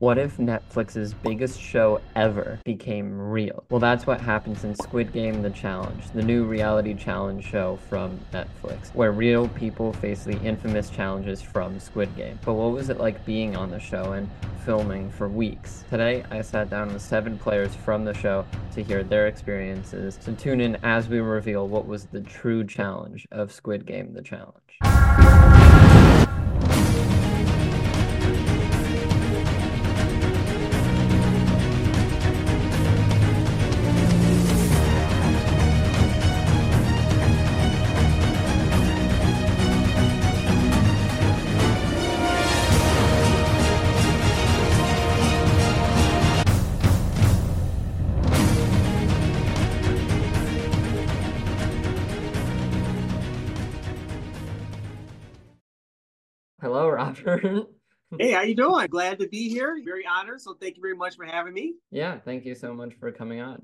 What if Netflix's biggest show ever became real? Well, that's what happens in Squid Game The Challenge, the new reality challenge show from Netflix, where real people face the infamous challenges from Squid Game. But what was it like being on the show and filming for weeks? Today, I sat down with seven players from the show to hear their experiences. So tune in as we reveal what was the true challenge of Squid Game The Challenge. Hello, Hey, how you doing? Glad to be here. Very honored. So thank you very much for having me. yeah, thank you so much for coming on.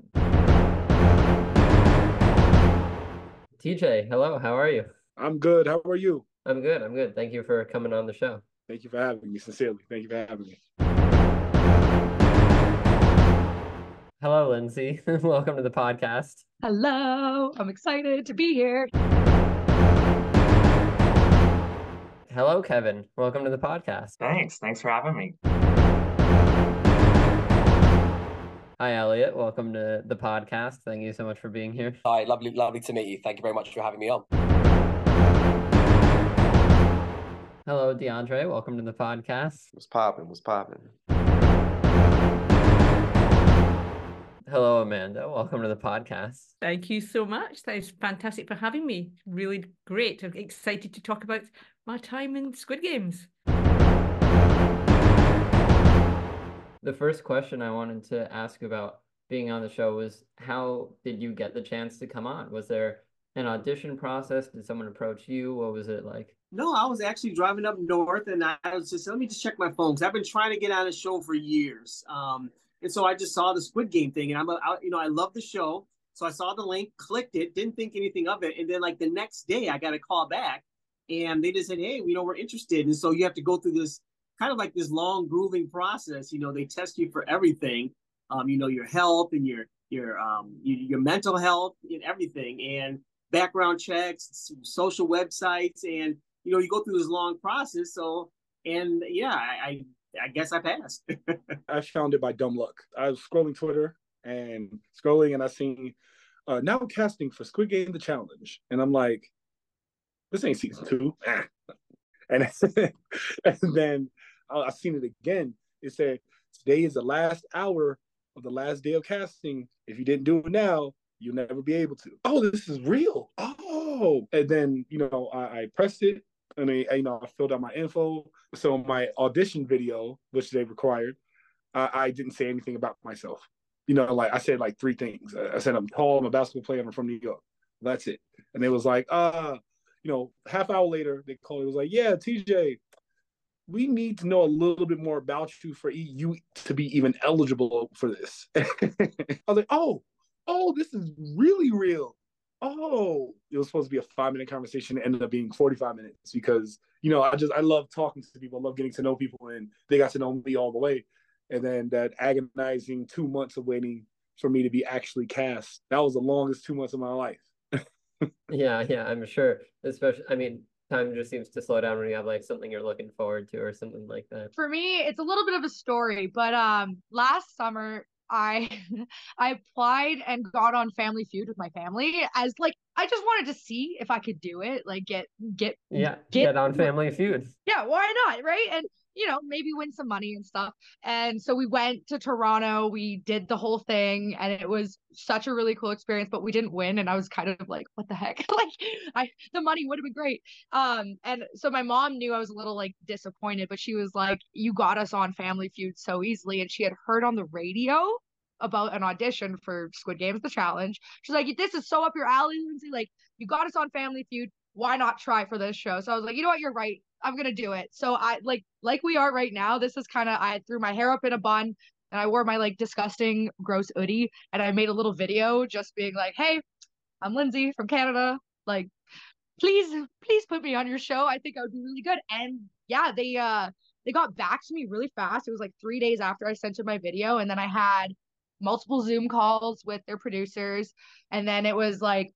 TJ, hello, how are you? I'm good. How are you? I'm good, I'm good. Thank you for coming on the show. Thank you for having me. Sincerely, thank you for having me. Hello, Lindsey. Welcome to the podcast. Hello, I'm excited to be here. Hello, Kevin. Welcome to the podcast. Thanks. Thanks for having me. Hi, Elliot. Welcome to the podcast. Thank you so much for being here. Hi, lovely, lovely to meet you. Thank you very much for having me on. Hello, DeAndre. Welcome to the podcast. What's popping? What's popping? Hello, Amanda. Welcome to the podcast. Thank you so much. That is fantastic for having me. Really great. I'm excited to talk about my time in Squid Games. The first question I wanted to ask about being on the show was how did you get the chance to come on? Was there an audition process? Did someone approach you? What was it like? No, I was actually driving up north and I was just, let me just check my phone because I've been trying to get on a show for years. Um, and so I just saw the Squid Game thing and I'm, a, I, you know, I love the show. So I saw the link, clicked it, didn't think anything of it. And then like the next day I got a call back and they just said, hey, we know, we're interested. And so you have to go through this kind of like this long grooving process. You know, they test you for everything, um, you know, your health and your, your, um, your, your mental health and everything and background checks, social websites. And, you know, you go through this long process. So, and yeah, I, I, I guess I passed. I found it by dumb luck. I was scrolling Twitter and scrolling, and I seen uh, now casting for Squid Game: The Challenge, and I'm like, this ain't season two. and and then I, I seen it again. It said today is the last hour of the last day of casting. If you didn't do it now, you'll never be able to. Oh, this is real. Oh, and then you know I, I pressed it, and I, you know I filled out my info. So my audition video, which they required, I, I didn't say anything about myself. You know, like I said like three things. I said I'm tall, I'm a basketball player, I'm from New York. That's it. And it was like, uh, you know, half hour later, they called. It was like, yeah, TJ, we need to know a little bit more about you for you to be even eligible for this. I was like, oh, oh, this is really real. Oh, it was supposed to be a five minute conversation. It ended up being 45 minutes because, you know, I just, I love talking to people. I love getting to know people and they got to know me all the way. And then that agonizing two months of waiting for me to be actually cast, that was the longest two months of my life. Yeah, yeah, I'm sure. Especially, I mean, time just seems to slow down when you have like something you're looking forward to or something like that. For me, it's a little bit of a story, but um last summer I I applied and got on Family Feud with my family as like I just wanted to see if I could do it, like get get Yeah, Get- get on Family Feud. yeah, why not, right? And you know, maybe win some money and stuff. And so we went to Toronto, we did the whole thing, and it was such a really cool experience, but we didn't win. And I was kind of like, what the heck? like I the money would have been great. Um, and so my mom knew I was a little like disappointed, but she was like, You got us on Family Feud so easily. And she had heard on the radio about an audition for Squid Games the challenge. She's like, This is so up your alley, Lindsey. Like, you got us on Family Feud. Why not try for this show? So I was like, you know what, you're right. I'm gonna do it. So I like like we are right now. This is kind of I threw my hair up in a bun and I wore my like disgusting gross hoodie and I made a little video just being like, "Hey, I'm Lindsey from Canada. Like, please, please put me on your show. I think I would be really good." And yeah, they uh they got back to me really fast. It was like three days after I sent them my video. And then I had multiple Zoom calls with their producers. And then it was like,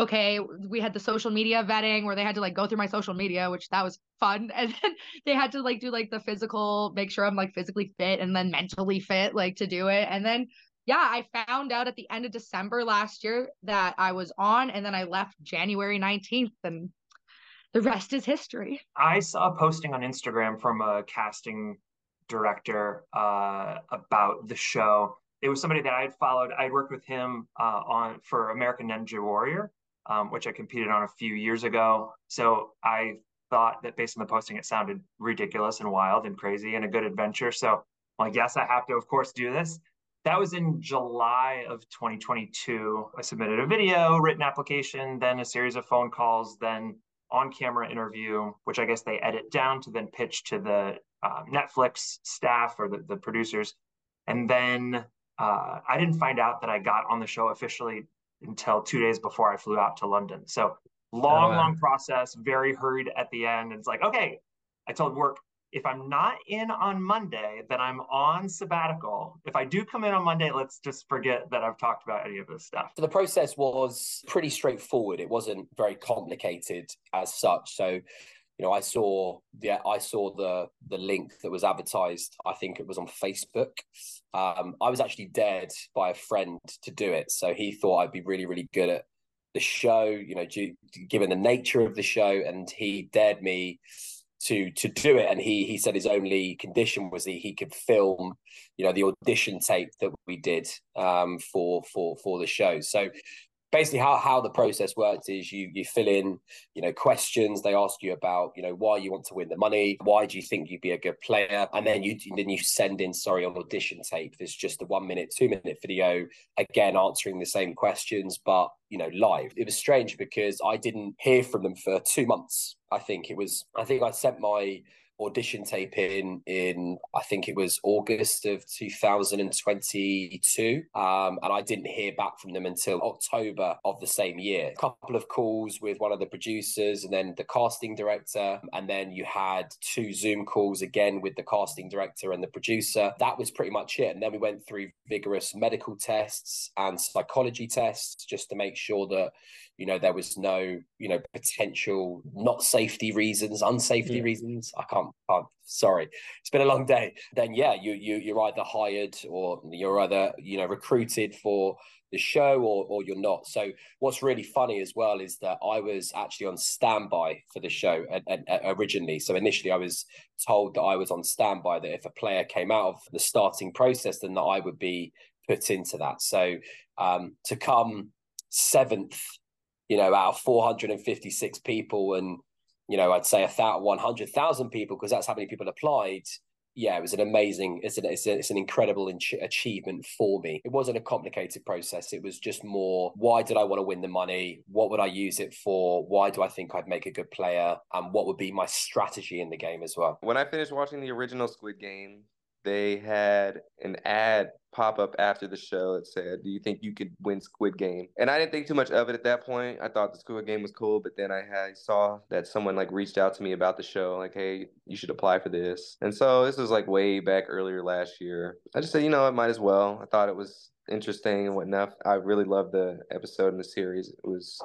okay, we had the social media vetting where they had to like go through my social media, which that was fun. And then they had to like do like the physical, make sure I'm like physically fit and then mentally fit, like to do it. And then yeah, I found out at the end of December last year that I was on, and then I left January 19th, and the rest is history. I saw a posting on Instagram from a casting director uh, about the show. It was somebody that I had followed. I worked with him uh, on for American Ninja Warrior, um, which I competed on a few years ago. So I thought that based on the posting, it sounded ridiculous and wild and crazy and a good adventure. So, like, yes, I have to, of course, do this that was in July of 2022. I submitted a video, written application, then a series of phone calls, then on camera interview, which I guess they edit down to then pitch to the uh, Netflix staff or the, the producers. And then uh, I didn't find out that I got on the show officially until two days before I flew out to London. So oh, long, oh, wow. long process, very hurried at the end. It's like, okay, I told work, if I'm not in on Monday, then I'm on sabbatical. If I do come in on Monday, let's just forget that I've talked about any of this stuff. So the process was pretty straightforward. It wasn't very complicated as such. So, you know, I saw yeah, I saw the the link that was advertised. I think it was on Facebook. Um, I was actually dared by a friend to do it, so he thought I'd be really, really good at the show. You know, due, given the nature of the show, and he dared me to to do it and he he said his only condition was that he could film you know the audition tape that we did um for for for the show so basically how, how the process works is you you fill in you know questions. They ask you about you know why you want to win the money why do you think you'd be a good player? And then you then you send in sorry on audition tape. There's just a one minute two minute video again answering the same questions but you know live. It was strange because i didn't hear from them for two months i think. It was i think i sent my audition tape in in I think it was August of 2022, um, and I didn't hear back from them until October of the same year. A couple of calls with one of the producers, and then the casting director, and then you had two Zoom calls again with the casting director and the producer. That was pretty much it, and then we went through vigorous medical tests and psychology tests just to make sure that you know there was no you know potential not safety reasons unsafety yeah. reasons. I can't, can't sorry. It's been a long day. Then yeah you, you you're either hired or you're either you know recruited for the show or, or you're not. So what's really funny as well is that i was actually on standby for the show and originally. So initially i was told that i was on standby that if a player came out of the starting process then that i would be put into that. So um, to come seventh you know, out of 456 people and, you know, I'd say a thousand, 100,000 people, because that's how many people applied. Yeah, it was an amazing, it's an, it's, a, it's an incredible in- achievement for me. It wasn't a complicated process. It was just more, why did I want to win the money? What would I use it for? Why do I think I'd make a good player? And what would be my strategy in the game as well? When I finished watching the original Squid Game, they had an ad pop up after the show that said, "Do you think you could win Squid Game?" And I didn't think too much of it at that point. I thought the Squid Game was cool, but then I, had, saw that someone like reached out to me about the show, like, "Hey, you should apply for this." And so this was like way back earlier last year. I just said, you know, it might as well. I thought it was interesting and whatnot. I really loved the episode in the series. It was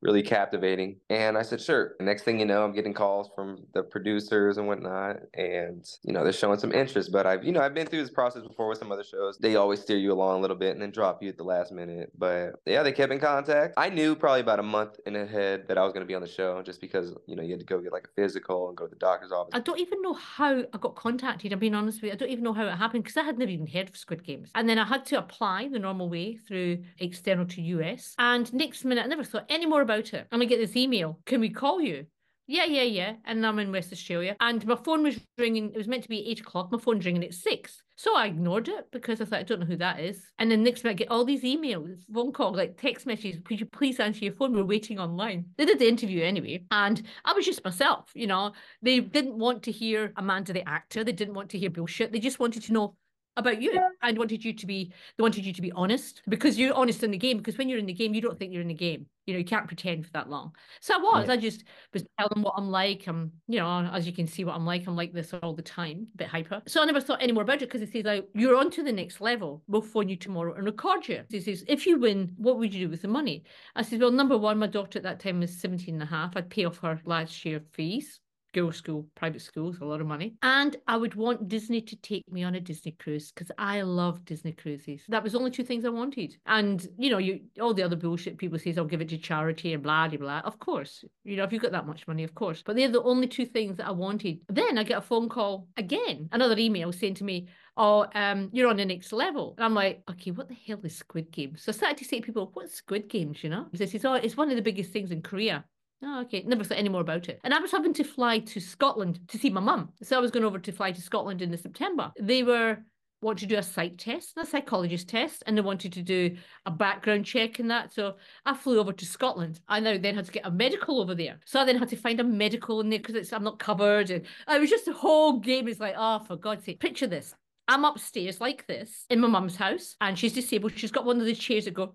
really captivating. And I said, sure. Next thing you know, I'm getting calls from the producers and whatnot. And, you know, they're showing some interest. But I've, you know, I've been through this process before with some other shows. They always steer you along a little bit and then drop you at the last minute. But yeah, they kept in contact. I knew probably about a month in ahead that I was going to be on the show just because, you know, you had to go get like a physical and go to the doctor's office. I don't even know how I got contacted. I'm being honest with you. I don't even know how it happened because I had never even heard of Squid Games. And then I had to apply the normal way through external to US. And next minute, I never thought any more about it. And I get this email. Can we call you? Yeah, yeah, yeah. And I'm in West Australia. And my phone was ringing. It was meant to be eight o'clock. My phone's ringing at six. So I ignored it because I thought, I don't know who that is. And then next minute, I get all these emails, phone calls, like text messages. Could you please answer your phone? We're waiting online. They did the interview anyway. And I was just myself, you know. They didn't want to hear Amanda, the actor. They didn't want to hear bullshit. They just wanted to know about you. and wanted you to be they wanted you to be honest because you're honest in the game. Because when you're in the game, you don't think you're in the game. You know, you can't pretend for that long. So I was. Yeah. I just was telling what I'm like. I'm, you know, as you can see what I'm like. I'm like this all the time, a bit hyper. So I never thought any more about it because it says like you're on to the next level. We'll phone you tomorrow and record you. He says, if you win, what would you do with the money? I said, well, number one, my daughter at that time was 17 and a half. I'd pay off her last year fees girls' school, private schools, a lot of money. And I would want Disney to take me on a Disney cruise because I love Disney cruises. That was only two things I wanted. And, you know, you all the other bullshit people say, I'll give it to charity and blah, blah, blah. Of course. You know, if you've got that much money, of course. But they're the only two things that I wanted. Then I get a phone call again, another email saying to me, oh, um, you're on the next level. And I'm like, okay, what the hell is Squid Games? So I started to say to people, what's Squid Games, you know? He says, oh, it's one of the biggest things in Korea. Oh, okay. Never thought any more about it. And I was having to fly to Scotland to see my mum. So I was going over to fly to Scotland in the September. They were want to do a psych test, a psychologist test, and they wanted to do a background check and that. So I flew over to Scotland. I now then had to get a medical over there. So I then had to find a medical in there because I'm not covered. And oh, it was just a whole game. It's like, oh, for God's sake, picture this. I'm upstairs like this in my mum's house, and she's disabled. She's got one of the chairs that go,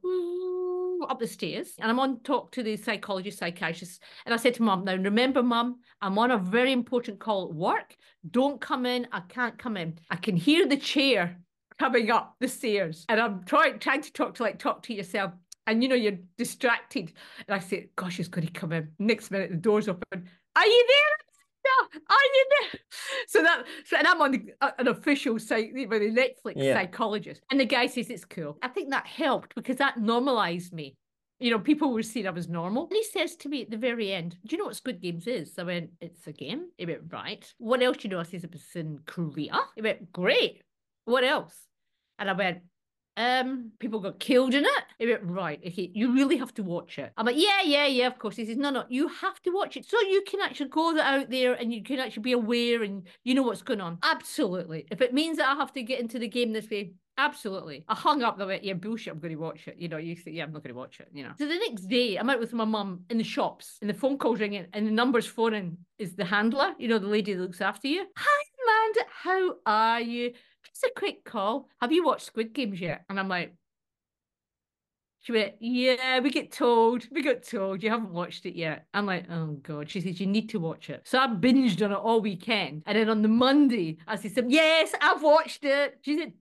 up the stairs and I'm on talk to the psychologist, psychiatrist. And I said to mum, now remember, mum, I'm on a very important call at work. Don't come in. I can't come in. I can hear the chair coming up the stairs. And I'm trying trying to talk to like talk to yourself. And you know, you're distracted. And I say, gosh, he's going to come in. Next minute, the door's open. Are you there? Yeah, are you there? So that, so, and I'm on the, uh, an official site a Netflix yeah. psychologist, and the guy says it's cool. I think that helped because that normalized me you know, people were seeing I was normal. And he says to me at the very end, Do you know what Squid Games is? I went, It's a game. He went, Right. What else do you know? I says, It was in Korea. He went, Great. What else? And I went, um, people got killed in it. Went, right, okay, you really have to watch it. I'm like, yeah, yeah, yeah, of course. He says, no, no, you have to watch it so you can actually go out there and you can actually be aware and you know what's going on. Absolutely. If it means that I have to get into the game this way, Absolutely. I hung up the way, yeah, bullshit, I'm going to watch it. You know, you say, yeah, I'm not going to watch it, you know. So the next day, I'm out with my mum in the shops and the phone call's ringing and the number's phoning is the handler, you know, the lady that looks after you. Hi, Amanda, how are you? Just a quick call. Have you watched Squid Games yet? And I'm like, she went, Yeah, we get told, we got told you haven't watched it yet. I'm like, Oh God. She says, You need to watch it. So I binged on it all weekend. And then on the Monday, I said, Yes, I've watched it. She said,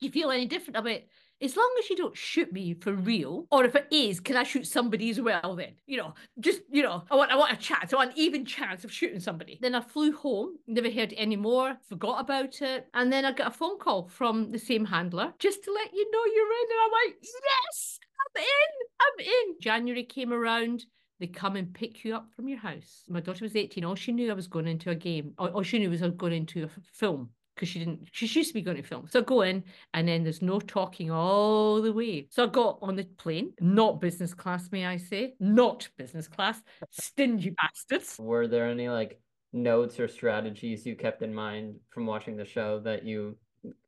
Do you feel any different about? As long as you don't shoot me for real, or if it is, can I shoot somebody as well then? You know, just, you know, I want I want a chance, I want an even chance of shooting somebody. Then I flew home, never heard any more, forgot about it. And then I got a phone call from the same handler just to let you know you're in. And I'm like, yes, I'm in, I'm in. January came around they come and pick you up from your house. My daughter was 18. All she knew I was going into a game. All, she knew was I was going into a film because she didn't she used to be going to film so I go in and then there's no talking all the way so I got on the plane not business class may I say not business class stingy bastards were there any like notes or strategies you kept in mind from watching the show that you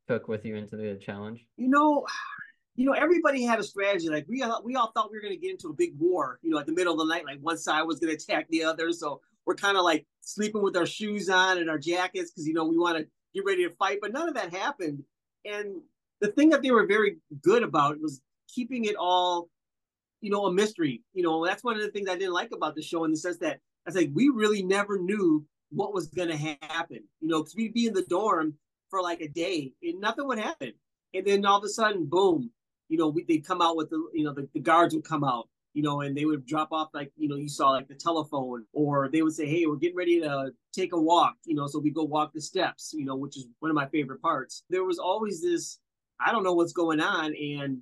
took with you into the challenge you know you know, everybody had a strategy. Like we all, we all thought we were going to get into a big war. You know, at the middle of the night, like one side was going to attack the other. So we're kind of like sleeping with our shoes on and our jackets because you know we want to get ready to fight. But none of that happened. And the thing that they were very good about was keeping it all, you know, a mystery. You know, that's one of the things I didn't like about the show in the sense that I was like, we really never knew what was going to happen. You know, because we'd be in the dorm for like a day and nothing would happen. And then all of a sudden, boom, you know, we, they'd come out with the, you know, the, the guards would come out you know, and they would drop off like, you know, you saw like the telephone, or they would say, Hey, we're getting ready to take a walk, you know, so we go walk the steps, you know, which is one of my favorite parts. There was always this, I don't know what's going on. And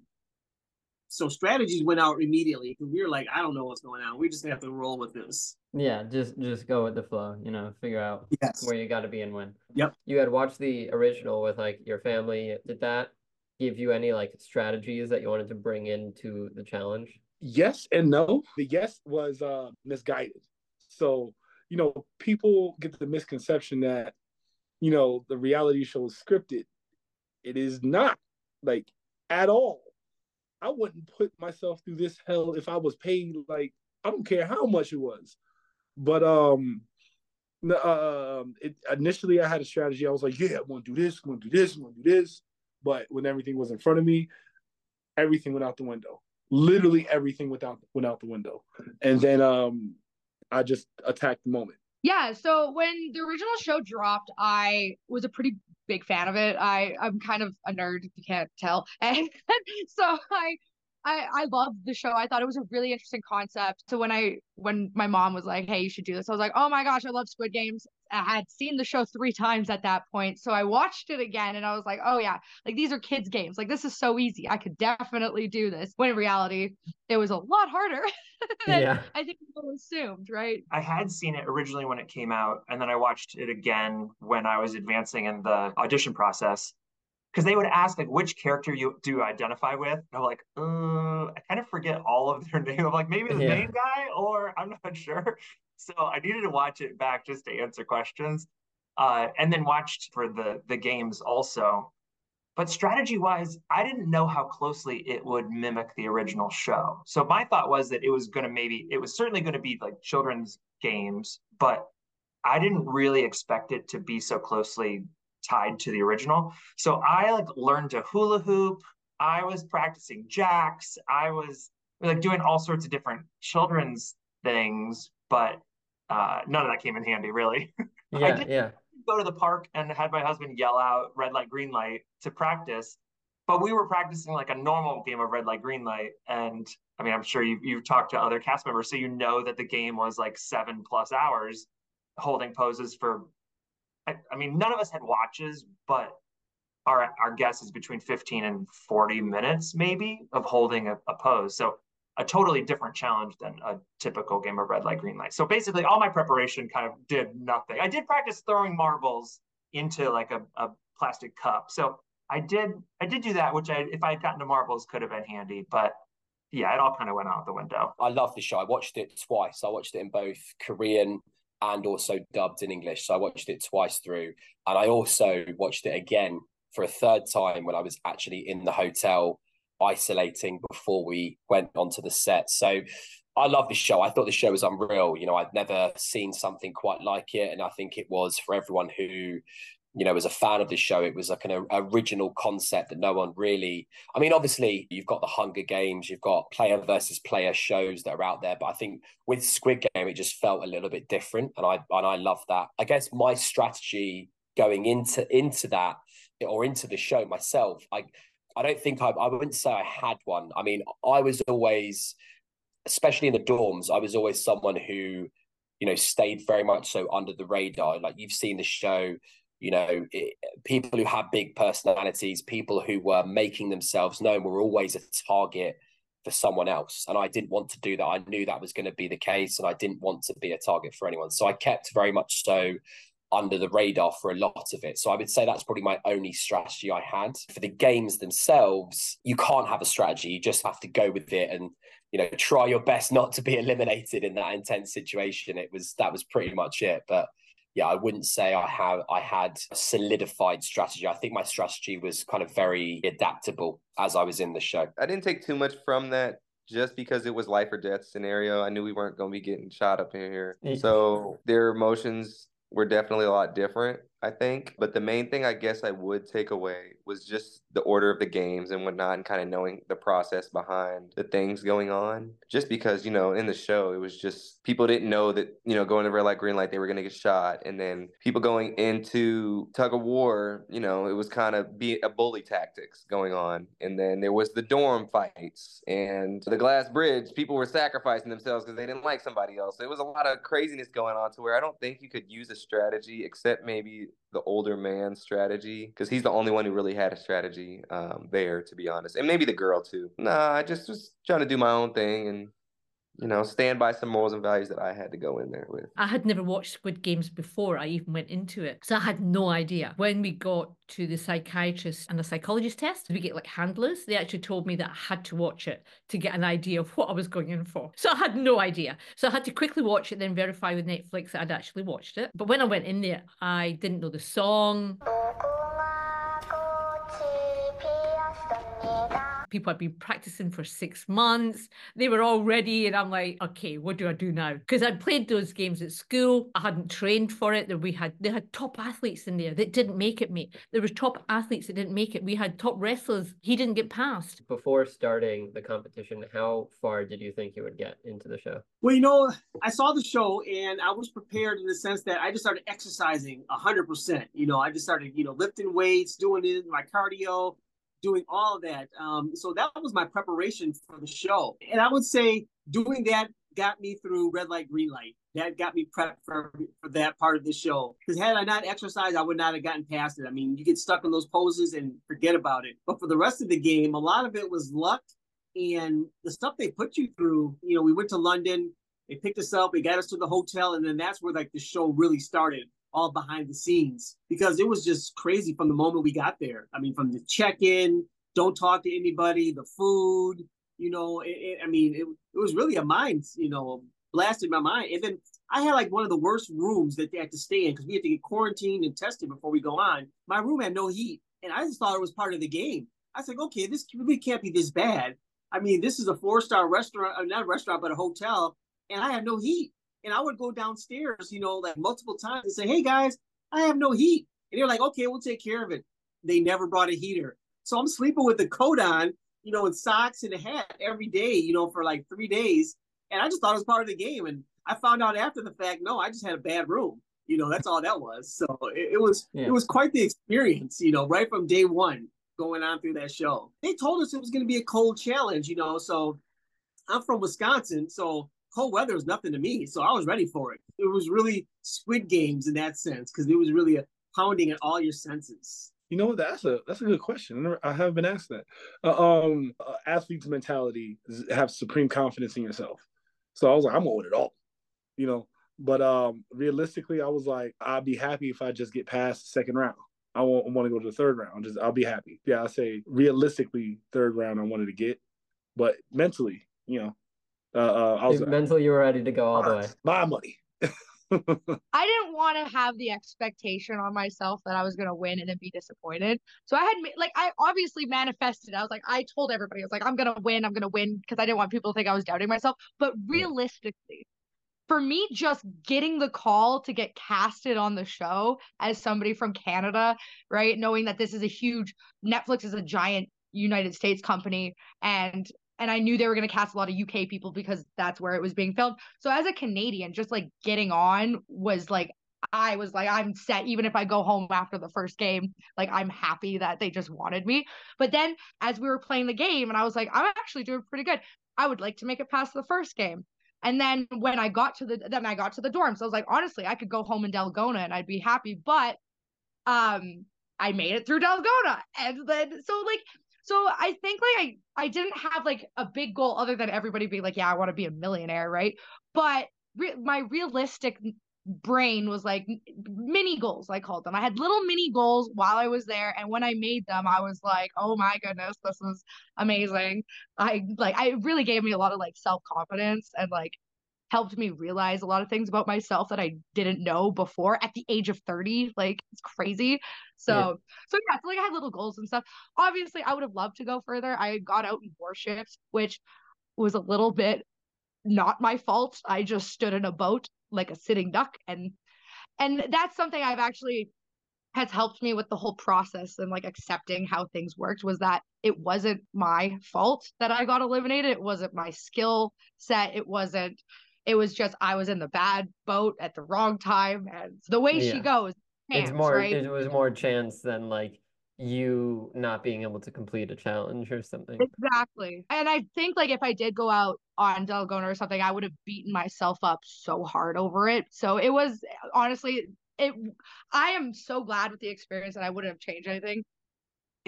so strategies went out immediately because we were like, I don't know what's going on. We just have to roll with this. Yeah, just just go with the flow, you know, figure out yes. where you got to be and when. Yep. You had watched the original with like your family. Did that give you any like strategies that you wanted to bring into the challenge? Yes and no. The yes was uh, misguided. So, you know, people get the misconception that, you know, the reality show is scripted. It is not like at all. I wouldn't put myself through this hell if I was paid like I don't care how much it was. But um uh, it, initially I had a strategy. I was like, yeah, I'm gonna do this, I'm gonna do this, I'm gonna do this. but when everything was in front of me, everything went out the window. Literally everything went out went out the window, and then um, I just attacked the moment. Yeah, so when the original show dropped, I was a pretty big fan of it. I I'm kind of a nerd, if you can't tell, and so I I I loved the show. I thought it was a really interesting concept. So when I when my mom was like, "Hey, you should do this," I was like, "Oh my gosh, I love Squid Games." I had seen the show three times at that point, so I watched it again, and I was like, "Oh yeah, like these are kids' games. Like this is so easy. I could definitely do this." When in reality, it was a lot harder than Yeah. I think people assumed, right? I had seen it originally when it came out, and then I watched it again when I was advancing in the audition process. Because they would ask like which character you do you identify with. And I'm like, uh, I kind of forget all of their name. I'm like, maybe the Yeah. main guy, or I'm not sure. So I needed to watch it back just to answer questions. Uh, and then watched for the the games also. But strategy wise, I didn't know how closely it would mimic the original show. So my thought was that it was going to maybe, it was certainly going to be like children's games, but I didn't really expect it to be so closely tied to the original. So I like learned to hula hoop. I was practicing jacks. I was like doing all sorts of different children's things, but uh, none of that came in handy really. Yeah, did- yeah. go to the park and had my husband yell out red light, green light to practice. But we were practicing like a normal game of red light, green light. And I mean, I'm sure you've, you've talked to other cast members, so you know that the game was like seven plus hours holding poses for, I, mean, none of us had watches, but our, our guess is between 15 and 40 minutes maybe of holding a, a pose. So a totally different challenge than a typical game of red light, green light. So basically, all my preparation kind of did nothing. I did practice throwing marbles into like a, a plastic cup. So I did I did do that, which I if I had gotten to marbles could have been handy. But yeah, it all kind of went out the window. I love the show. I watched it twice. I watched it in both Korean and also dubbed in English. So I watched it twice through. And I also watched it again for a third time when I was actually in the hotel isolating before we went onto the set. So I love the show. I thought the show was unreal. You know, I'd never seen something quite like it. And I think it was for everyone who, you know, as a fan of this show, it was like an original concept that no one really. I mean, obviously, you've got the Hunger Games, you've got player versus player shows that are out there, but I think with Squid Game, it just felt a little bit different, and I and I love that. I guess my strategy going into into that or into the show myself, I I don't think I I wouldn't say I had one. I mean, I was always, especially in the dorms, I was always someone who, you know, stayed very much so under the radar. Like you've seen the show, you know, it, people who had big personalities, people who were making themselves known were always a target for someone else. And I didn't want to do that. I knew that was going to be the case and I didn't want to be a target for anyone. So I kept very much so under the radar for a lot of it. So I would say that's probably my only strategy I had. For the games themselves, you can't have a strategy. You just have to go with it and you know try your best not to be eliminated in that intense situation. It was that was pretty much it. But yeah, I wouldn't say I have I had a solidified strategy. I think my strategy was kind of very adaptable as I was in the show. I didn't take too much from that just because it was life or death scenario. I knew we weren't going to be getting shot up in here. Mm. So their emotions were definitely a lot different, I think. But the main thing I guess I would take away was just the order of the games and whatnot, and kind of knowing the process behind the things going on. Just because, you know, in the show, it was just people didn't know that, you know, going to red light, green light, they were going to get shot. And then people going into tug of war, you know, it was kind of be a bully tactics going on. And then there was the dorm fights and the glass bridge. People were sacrificing themselves because they didn't like somebody else. So it was a lot of craziness going on to where I don't think you could use a strategy except maybe the older man strategy because he's the only one who really had a strategy um, there, to be honest, and maybe the girl too. Nah, I just was trying to do my own thing and you know stand by some morals and values that I had to go in there with. I had never watched Squid Games before I even went into it. So I had no idea. When we got to the psychiatrist and the psychologist test, we get like handlers. They actually told me that I had to watch it to get an idea of what I was going in for. So I had no idea. So I had to quickly watch it, then verify with Netflix that I'd actually watched it. But when I went in there, I didn't know the song. People had been practicing for six months. They were all ready. And I'm like, okay, what do I do now? Because I'd played those games at school. I hadn't trained for it. We had they had top athletes in there that didn't make it, mate. There was top athletes that didn't make it. We had top wrestlers. He didn't get past. Before starting the competition, how far did you think you would get into the show? Well, you know, I saw the show and I was prepared in the sense that I just started exercising 100%. You know, I just started, you know, lifting weights, doing it, my cardio, doing all that. Um, so that was my preparation for the show. And I would say doing that got me through red light, green light. That got me prepped for, for that part of the show. Because had I not exercised, I would not have gotten past it. I mean, you get stuck in those poses and forget about it. But for the rest of the game, a lot of it was luck and the stuff they put you through. You know, we went to London, they picked us up, they got us to the hotel, and then that's where like the show really started all behind the scenes because it was just crazy from the moment we got there. I mean, from the check-in, don't talk to anybody, the food, you know, it, it, I mean, it, it was really a mind, you know, blasted my mind. And then I had like one of the worst rooms that they had to stay in because we had to get quarantined and tested before we go on. My room had no heat, and I just thought it was part of the game. I said, like, okay, this really can't be this bad. I mean, this is a four-star restaurant, uh, not a restaurant, but a hotel, and I have no heat. And I would go downstairs, you know, like multiple times and say, hey guys, I have no heat. And they're like, okay, we'll take care of it. They never brought a heater. So I'm sleeping with the coat on, you know, and socks and a hat every day, you know, for like three days. And I just thought it was part of the game. And I found out after the fact, no, I just had a bad room. You know, that's all that was. So it, it was yeah. it was quite the experience, you know, right from day one going on through that show. They told us it was going to be a cold challenge, you know. So I'm from Wisconsin, so cold weather was nothing to me. So I was ready for it. It was really Squid Games in that sense because it was really a pounding at all your senses. You know that's a that's a good question. I haven't been asked that. Uh, um, uh, athlete's mentality have supreme confidence in yourself. So I was like, I'm win it all, you know. But um, realistically, I was like, I'd be happy if I just get past the second round. I won't want to go to the third round. Just I'll be happy. Yeah, I say realistically, third round I wanted to get, but mentally, you know, uh, uh, I was mentally you were ready to go all the way. My money. I didn't want to have the expectation on myself that I was gonna win and then be disappointed. So I had like I obviously manifested. I was like I told everybody I was like I'm gonna win. I'm gonna win because I didn't want people to think I was doubting myself. But realistically, for me, just getting the call to get casted on the show as somebody from Canada, right? Knowing that this is a huge Netflix is a giant United States company and and I knew they were going to cast a lot of UK people because that's where it was being filmed. So as a Canadian, just like getting on was like I was like I'm set even if I go home after the first game, like I'm happy that they just wanted me. But then as we were playing the game and I was like I'm actually doing pretty good. I would like to make it past the first game. And then when I got to the then I got to the dorms. I was like, honestly, I could go home in Dalgona and I'd be happy. But um I made it through Dalgona. And then so like so I think like I I didn't have like a big goal other than everybody being like, yeah, I want to be a millionaire, right? But re- my realistic brain was like mini goals i called them i had little mini goals while i was there and when i made them i was like oh my goodness this is amazing i like i really gave me a lot of like self-confidence and like helped me realize a lot of things about myself that i didn't know before at the age of 30 like it's crazy so yeah. so yeah so like i had little goals and stuff obviously i would have loved to go further i got out in warships which was a little bit not my fault i just stood in a boat like a sitting duck and and that's something I've actually has helped me with the whole process and like accepting how things worked was that it wasn't my fault that I got eliminated. It wasn't my skill set. It wasn't, it was just I was in the bad boat at the wrong time. And the way yeah. she goes, chance, it's more, right? it was more chance than like you not being able to complete a challenge or something. Exactly. And I think like if I did go out on Dalgona or something, I would have beaten myself up so hard over it. So it was honestly it I am so glad with the experience and I wouldn't have changed anything.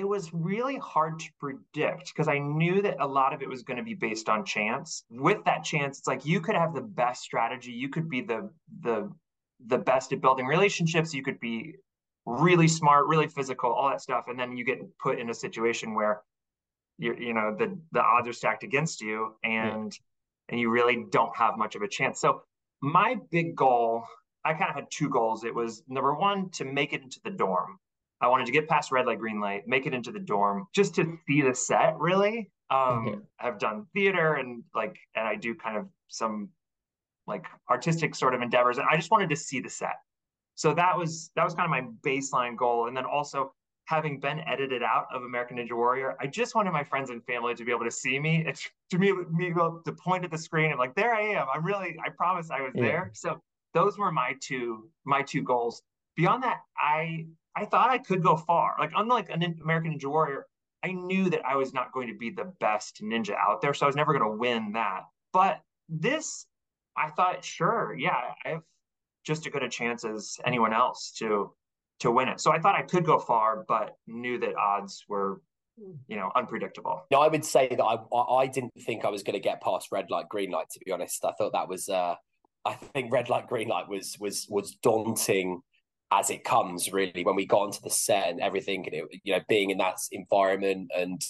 It was really hard to predict because I knew that a lot of it was going to be based on chance. With that chance, it's like you could have the best strategy, you could be the the the best at building relationships, you could be really smart, really physical, all that stuff, and then you get put in a situation where you you know the the odds are stacked against you, and yeah. and you really don't have much of a chance. So my big goal, I kind of had two goals. It was number one to make it into the dorm. I wanted to get past red light, green light, make it into the dorm just to see the set really. Um, Yeah. I've done theater and like, and I do kind of some like artistic sort of endeavors. And I just wanted to see the set. So that was, that was kind of my baseline goal. And then also having been edited out of American Ninja Warrior, I just wanted my friends and family to be able to see me. It's to me, me able to point at the screen and like, there I am. I'm really, I promise I was Yeah. there. So those were my two, my two goals. Beyond that, I, I thought I could go far. Like unlike an American Ninja Warrior, I knew that I was not going to be the best ninja out there, so I was never going to win that. But this, I thought, sure, yeah, I have just as good a chance as anyone else to to win it. So I thought I could go far, but knew that odds were, you know, unpredictable. No, I would say that I I didn't think I was going to get past red light, green light. To be honest, I thought that was. Uh, I think red light, green light was was was daunting as it comes. Really, when we got onto the set and everything, and it, you know, being in that environment and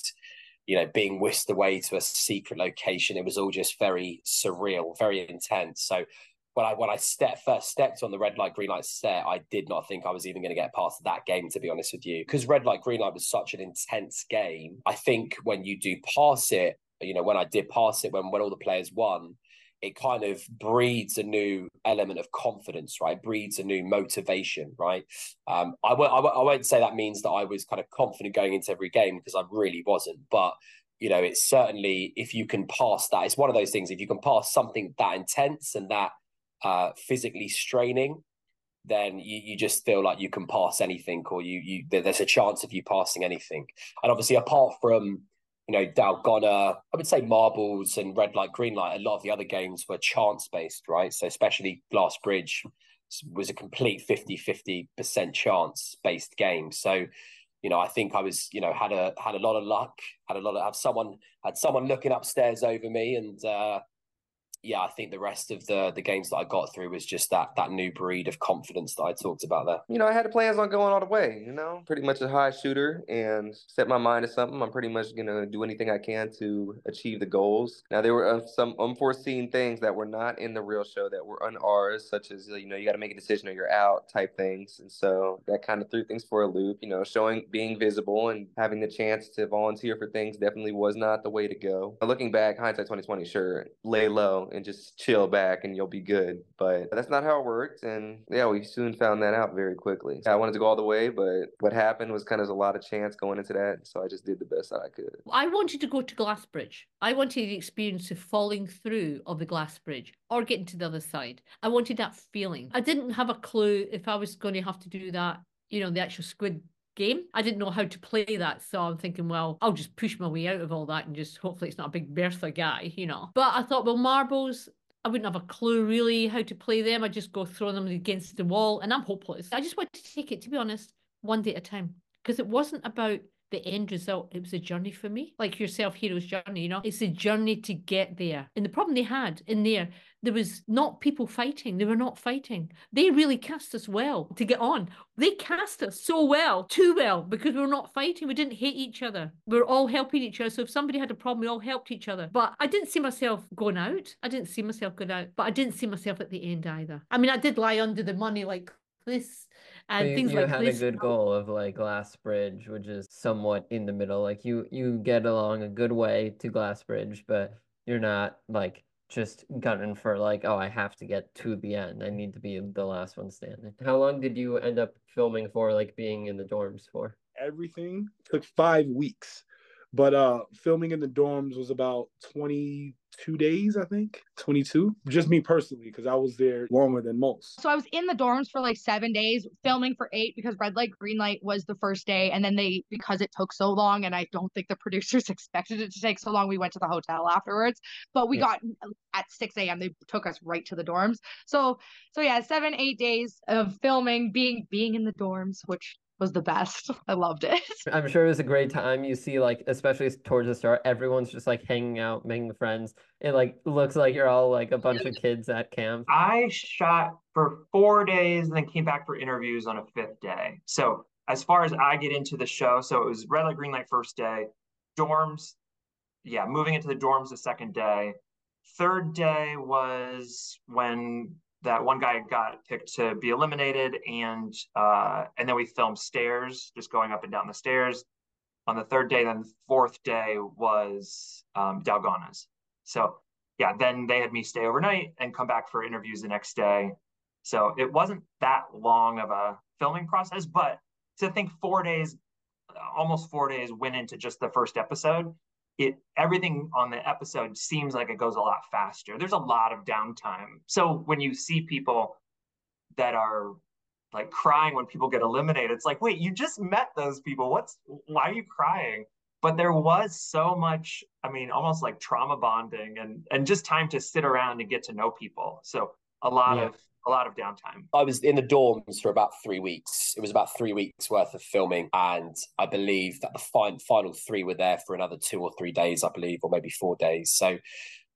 you know being whisked away to a secret location, it was all just very surreal, very intense. So when I when I step first stepped on the red light green light set, I did not think I was even going to get past that game. To be honest with you, because red light green light was such an intense game. I think when you do pass it, you know, when I did pass it, when when all the players won, it kind of breeds a new element of confidence, right? Breeds a new motivation, right? Um, I won't I won't say that means that I was kind of confident going into every game because I really wasn't, but you know, it's certainly if you can pass that, it's one of those things. If you can pass something that intense and that uh, physically straining, then you, you just feel like you can pass anything, or you you there's a chance of you passing anything. And obviously, apart from you know Dalgona, I would say marbles and red light, green light. A lot of the other games were chance based, right? So especially Glass Bridge was a complete 50 50 percent chance based game. So you know, I think I was, you know, had a had a lot of luck, had a lot of have someone had someone looking upstairs over me, and uh, yeah, I think the rest of the the games that I got through was just that that new breed of confidence that I talked about there. You know, I had plans on going all the way, you know, pretty much a high shooter and set my mind to something. I'm pretty much to do anything I can to achieve the goals. Now, there were uh, some unforeseen things that were not in the real show that were on ours, such as, you know, you got to make a decision or you're out type things. And so that kind of threw things for a loop, you know, showing, being visible and having the chance to volunteer for things definitely was not the way to go. Looking back, hindsight 2020, sure, lay low and just chill back and you'll be good. But that's not how it worked. And yeah, we soon found that out very quickly. I wanted to go all the way, but what happened was kind of a lot of chance going into that. So I just did the best that I could. I wanted to go to Glassbridge. I wanted the experience of falling through of the glass bridge or getting to the other side. I wanted that feeling. I didn't have a clue if I was going to have to do that, you know, the actual squid game. I didn't know how to play that. So I'm thinking, well, I'll just push my way out of all that and just hopefully it's not a big Bertha guy, you know. But I thought, well, marbles, I wouldn't have a clue really how to play them. I just go throw them against the wall and I'm hopeless. I just wanted to take it, to be honest, one day at a time. Because it wasn't about the end result. It was a journey for me, like yourself, hero's journey. You know, it's a journey to get there. And the problem they had in there, there was not people fighting. They were not fighting. They really cast us well to get on. They cast us so well, too well, because we were not fighting. We didn't hate each other. We were all helping each other. So if somebody had a problem, we all helped each other. But I didn't see myself going out. I didn't see myself going out. But I didn't see myself at the end either. I mean, I did lie under the money like this and you, things you like had this. a good goal of like Glass Bridge, which is somewhat in the middle. Like you you get along a good way to Glass Bridge, but you're not like just gunning for like, oh, I have to get to the end. I need to be the last one standing. How long did you end up filming for, like being in the dorms for? Everything took five weeks. But uh filming in the dorms was about 22 days, I think. 22. Just me personally, because I was there longer than most. So I was in the dorms for like seven days, filming for eight because red light, green light was the first day. And then they, because it took so long, and I don't think the producers expected it to take so long, we went to the hotel afterwards. But we Yeah. got at 6 a.m. They took us right to the dorms. So, so yeah, seven, eight days of filming, being being in the dorms, which was the best. I loved it. I'm sure it was a great time. You see, like, especially towards the start, everyone's just like hanging out, making friends. It like looks like you're all like a bunch of kids at camp. I shot for four days and then came back for interviews on a fifth day. So as far as I get into the show, so it was red light, green light first day, dorms, yeah, moving into the dorms the second day. Third day was when that one guy got picked to be eliminated, and uh, and then we filmed stairs, just going up and down the stairs. On the third day, then the fourth day was um, Dalgona's. So yeah, then they had me stay overnight and come back for interviews the next day. So it wasn't that long of a filming process, but to think four days, almost four days went into just the first episode, it everything on the episode seems like it goes a lot faster. There's a lot of downtime. So when you see people that are like crying when people get eliminated, it's like, wait, you just met those people. What's why are you crying? But there was so much, I mean, almost like trauma bonding and and just time to sit around and get to know people. So a lot yeah. of a lot of downtime. I was in the dorms for about three weeks. It was about three weeks worth of filming, and I believe that the fin- final three were there for another two or three days, I believe, or maybe four days. So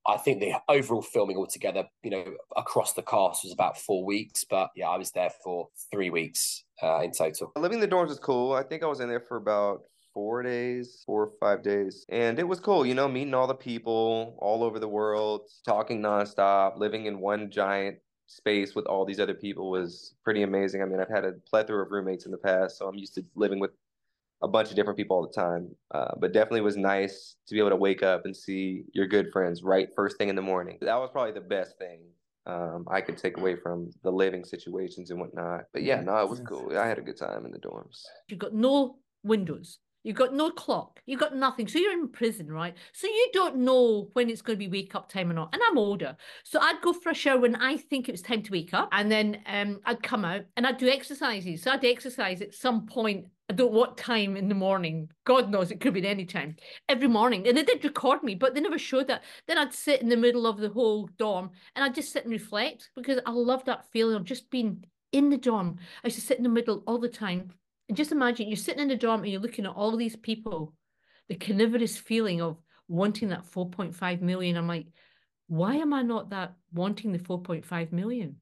I think the overall filming altogether, you know, across the cast was about four weeks, but yeah, I was there for three weeks uh, in total. Living in the dorms was cool. I think I was in there for about four days, four or five days. And it was cool, you know, meeting all the people all over the world, talking nonstop, living in one giant space with all these other people was pretty amazing. I mean, I've had a plethora of roommates in the past, so I'm used to living with a bunch of different people all the time. Uh, but definitely was nice to be able to wake up and see your good friends right first thing in the morning. That was probably the best thing um, I could take away from the living situations and whatnot. But yeah, no, it was cool. I had a good time in the dorms. You got no windows. You've got no clock. You've got nothing. So you're in prison, right? So you don't know when it's going to be wake up time or not. And I'm older. So I'd go for a shower when I think it was time to wake up. And then um, I'd come out and I'd do exercises. So I'd exercise at some point. I don't know what time in the morning. God knows it could be any time. Every morning. And they did record me, but they never showed that. Then I'd sit in the middle of the whole dorm and I'd just sit and reflect because I love that feeling of just being in the dorm. I used to sit in the middle all the time and just imagine you're sitting in the dorm and you're looking at all these people, the carnivorous feeling of wanting that 4.5 million. I'm like, why am I not that wanting the 4.5 million?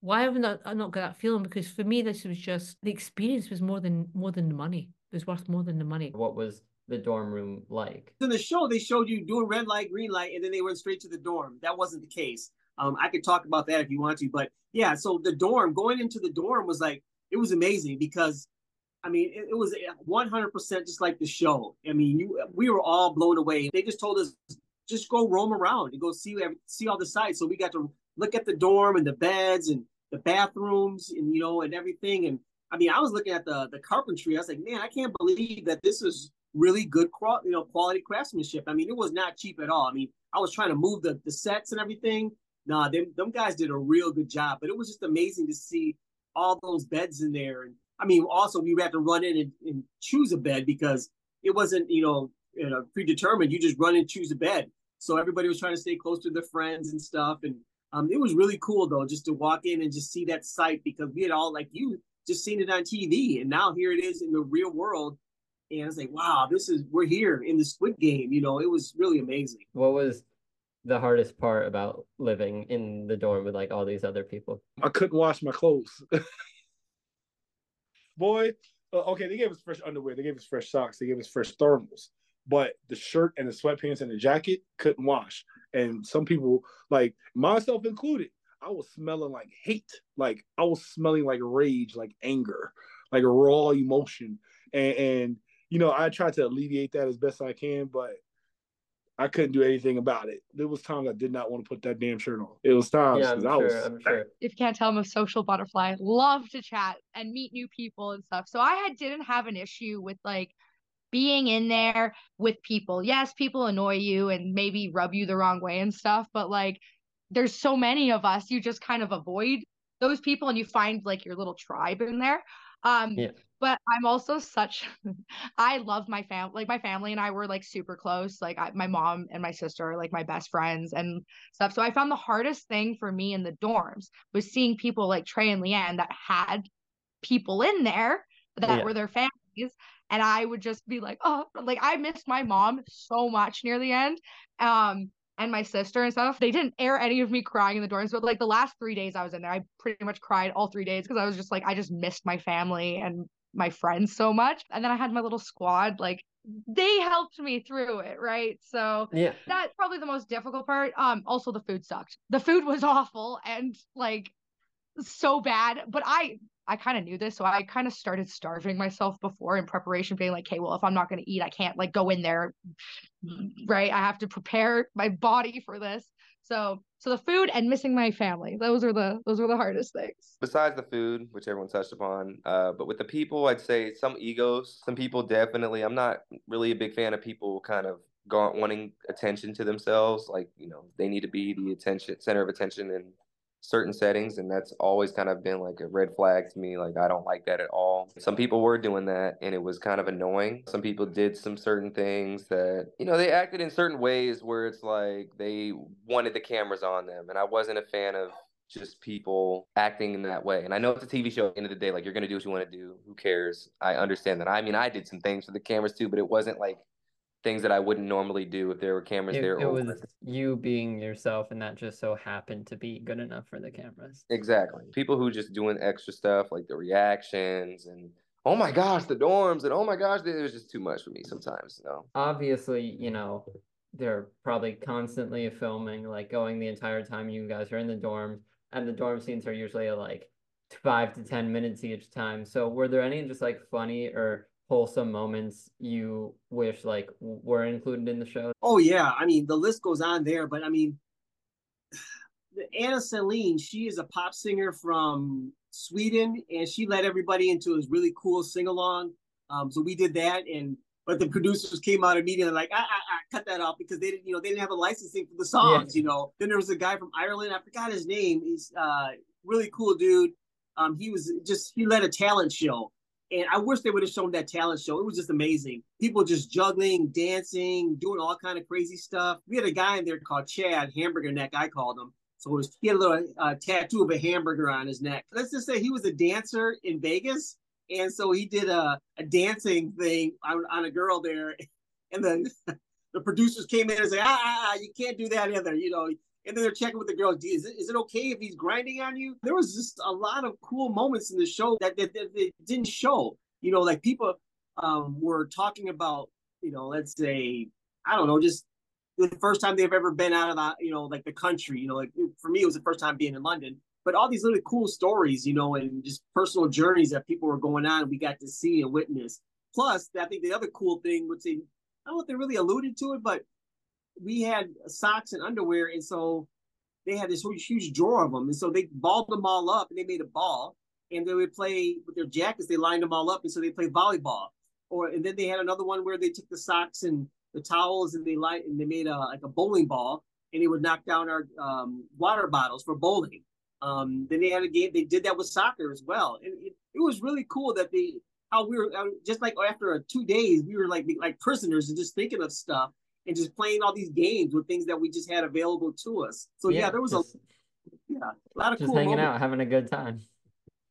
Why haven't I not got that feeling? Because for me, this was just the experience was more than more than the money. It was worth more than the money. What was the dorm room like? In the show, they showed you doing red light, green light, and then they went straight to the dorm. That wasn't the case. Um, I could talk about that if you want to, but yeah. So the dorm, going into the dorm was like it was amazing because I mean, it, it was uh, 100% just like the show. I mean, you, we were all blown away. They just told us just go roam around and go see see all the sites. So we got to look at the dorm and the beds and the bathrooms and you know and everything. And I mean, I was looking at the the carpentry. I was like, man, I can't believe that this is really good, you know, quality craftsmanship. I mean, it was not cheap at all. I mean, I was trying to move the the sets and everything. Nah, them them guys did a real good job. But it was just amazing to see all those beds in there and I mean, also we had to run in and, and choose a bed because it wasn't, you know, you know, predetermined. You just run and choose a bed. So everybody was trying to stay close to their friends and stuff. And um, it was really cool though, just to walk in and just see that site because we had all like you just seen it on TV, and now here it is in the real world. And I was like, wow, this is we're here in the Squid Game. You know, it was really amazing. What was the hardest part about living in the dorm with like all these other people? I couldn't wash my clothes. boy. Uh, okay, they gave us fresh underwear, they gave us fresh socks, they gave us fresh thermals, but the shirt and the sweatpants and the jacket couldn't wash. And some people, like myself included, I was smelling like hate, like I was smelling like rage, like anger, like raw emotion, and, and you know I tried to alleviate that as best I can, but I couldn't do anything about it. There was times I did not want to put that damn shirt on. It was times. Yeah, I'm sure. Was, I'm sure. If you can't tell, I'm a social butterfly. Love to chat and meet new people and stuff. So I had didn't have an issue with like being in there with people. Yes, people annoy you and maybe rub you the wrong way and stuff, but like there's so many of us, you just kind of avoid those people and you find like your little tribe in there. Um, yeah. But I'm also such, I love my family. Like my family and I were like super close. Like I, my mom and my sister are like my best friends and stuff. So I found the hardest thing for me in the dorms was seeing people like Trey and Leanne that had people in there that yeah. were their families. And I would just be like, oh, like I missed my mom so much near the end. Um, and my sister and stuff. They didn't air any of me crying in the dorms, but like the last three days I was in there, I pretty much cried all three days because I was just like, I just missed my family and my friends so much. And then I had my little squad, like they helped me through it, right? So yeah, that's probably the most difficult part. Um, also the food sucked. The food was awful, and like so bad. But I I kind of knew this, so I kind of started starving myself before in preparation, being like, "Hey, well, if I'm not going to eat, I can't like go in there, right? I have to prepare my body for this." So, so the food and missing my family, those are the those are the hardest things. Besides the food, which everyone touched upon, uh, but with the people, I'd say some egos. Some people definitely. I'm not really a big fan of people kind of wanting attention to themselves. Like you know, they need to be the attention center of attention and certain settings and that's always kind of been like a red flag to me like i don't like that at all some people were doing that and it was kind of annoying some people did some certain things that you know they acted in certain ways where it's like they wanted the cameras on them and i wasn't a fan of just people acting in that way. And I know it's a TV show at the end of the day, like you're gonna do what you want to do. Who cares? I understand that. I mean, I did some things for the cameras too, but it wasn't like things that I wouldn't normally do if there were cameras It, there. it was you being yourself, and that just so happened to be good enough for the cameras. Exactly. People who just doing extra stuff like the reactions and oh my gosh, the dorms and oh my gosh, it was just too much for me sometimes. You know. Obviously, you know, they're probably constantly filming, like going the entire time you guys are in the dorms, and the dorm scenes are usually like five to ten minutes each time. So were there any just like funny or wholesome moments you wish like were included in the show? Oh yeah, I mean the list goes on there, but I mean, Anna Celine, she is a pop singer from Sweden, and she led everybody into this really cool sing along. Um, so we did that, and but the producers came out immediately like, ah, ah, ah, cut that off because they didn't, you know, they didn't have a licensing for the songs, you know. Then there was a guy from Ireland, I forgot his name. He's uh really cool dude. Um, he was just he led a talent show, and I wish they would have shown that talent show. It was just amazing. People just juggling, dancing, doing all kind of crazy stuff. We had a guy in there called Chad, Hamburger Neck, I called him. So was, he had a little uh, tattoo of a hamburger on his neck. Let's just say he was a dancer in Vegas. And so he did a, a dancing thing on, on a girl there. And then the producers came in and said, ah, ah, ah, you can't do that either. You know, and then they're checking with the girls. Is it, is it okay if he's grinding on you? There was just a lot of cool moments in the show that, that, that, that didn't show. You know, like people um, were talking about, you know, let's say, I don't know, just the first time they've ever been out of the, you know, like the country. You know, like for me, it was the first time being in London. But all these little cool stories, you know, and just personal journeys that people were going on, we got to see and witness. Plus, I think the other cool thing, which they, I don't know if they really alluded to it, but we had socks and underwear, and so they had this huge, huge drawer of them, and so they balled them all up, and they made a ball, and they would play with their jackets. They lined them all up, and so they played volleyball. Or and then they had another one where they took the socks and the towels, and they light and they made a like a bowling ball, and they would knock down our um, water bottles for bowling. Um, then they had a game. They did that with soccer as well, and it, it was really cool that they how we were uh, just like after two days we were like like prisoners and just thinking of stuff and just playing all these games with things that we just had available to us. So yeah, there was just, a yeah a lot of just cool hanging moments. out, having a good time.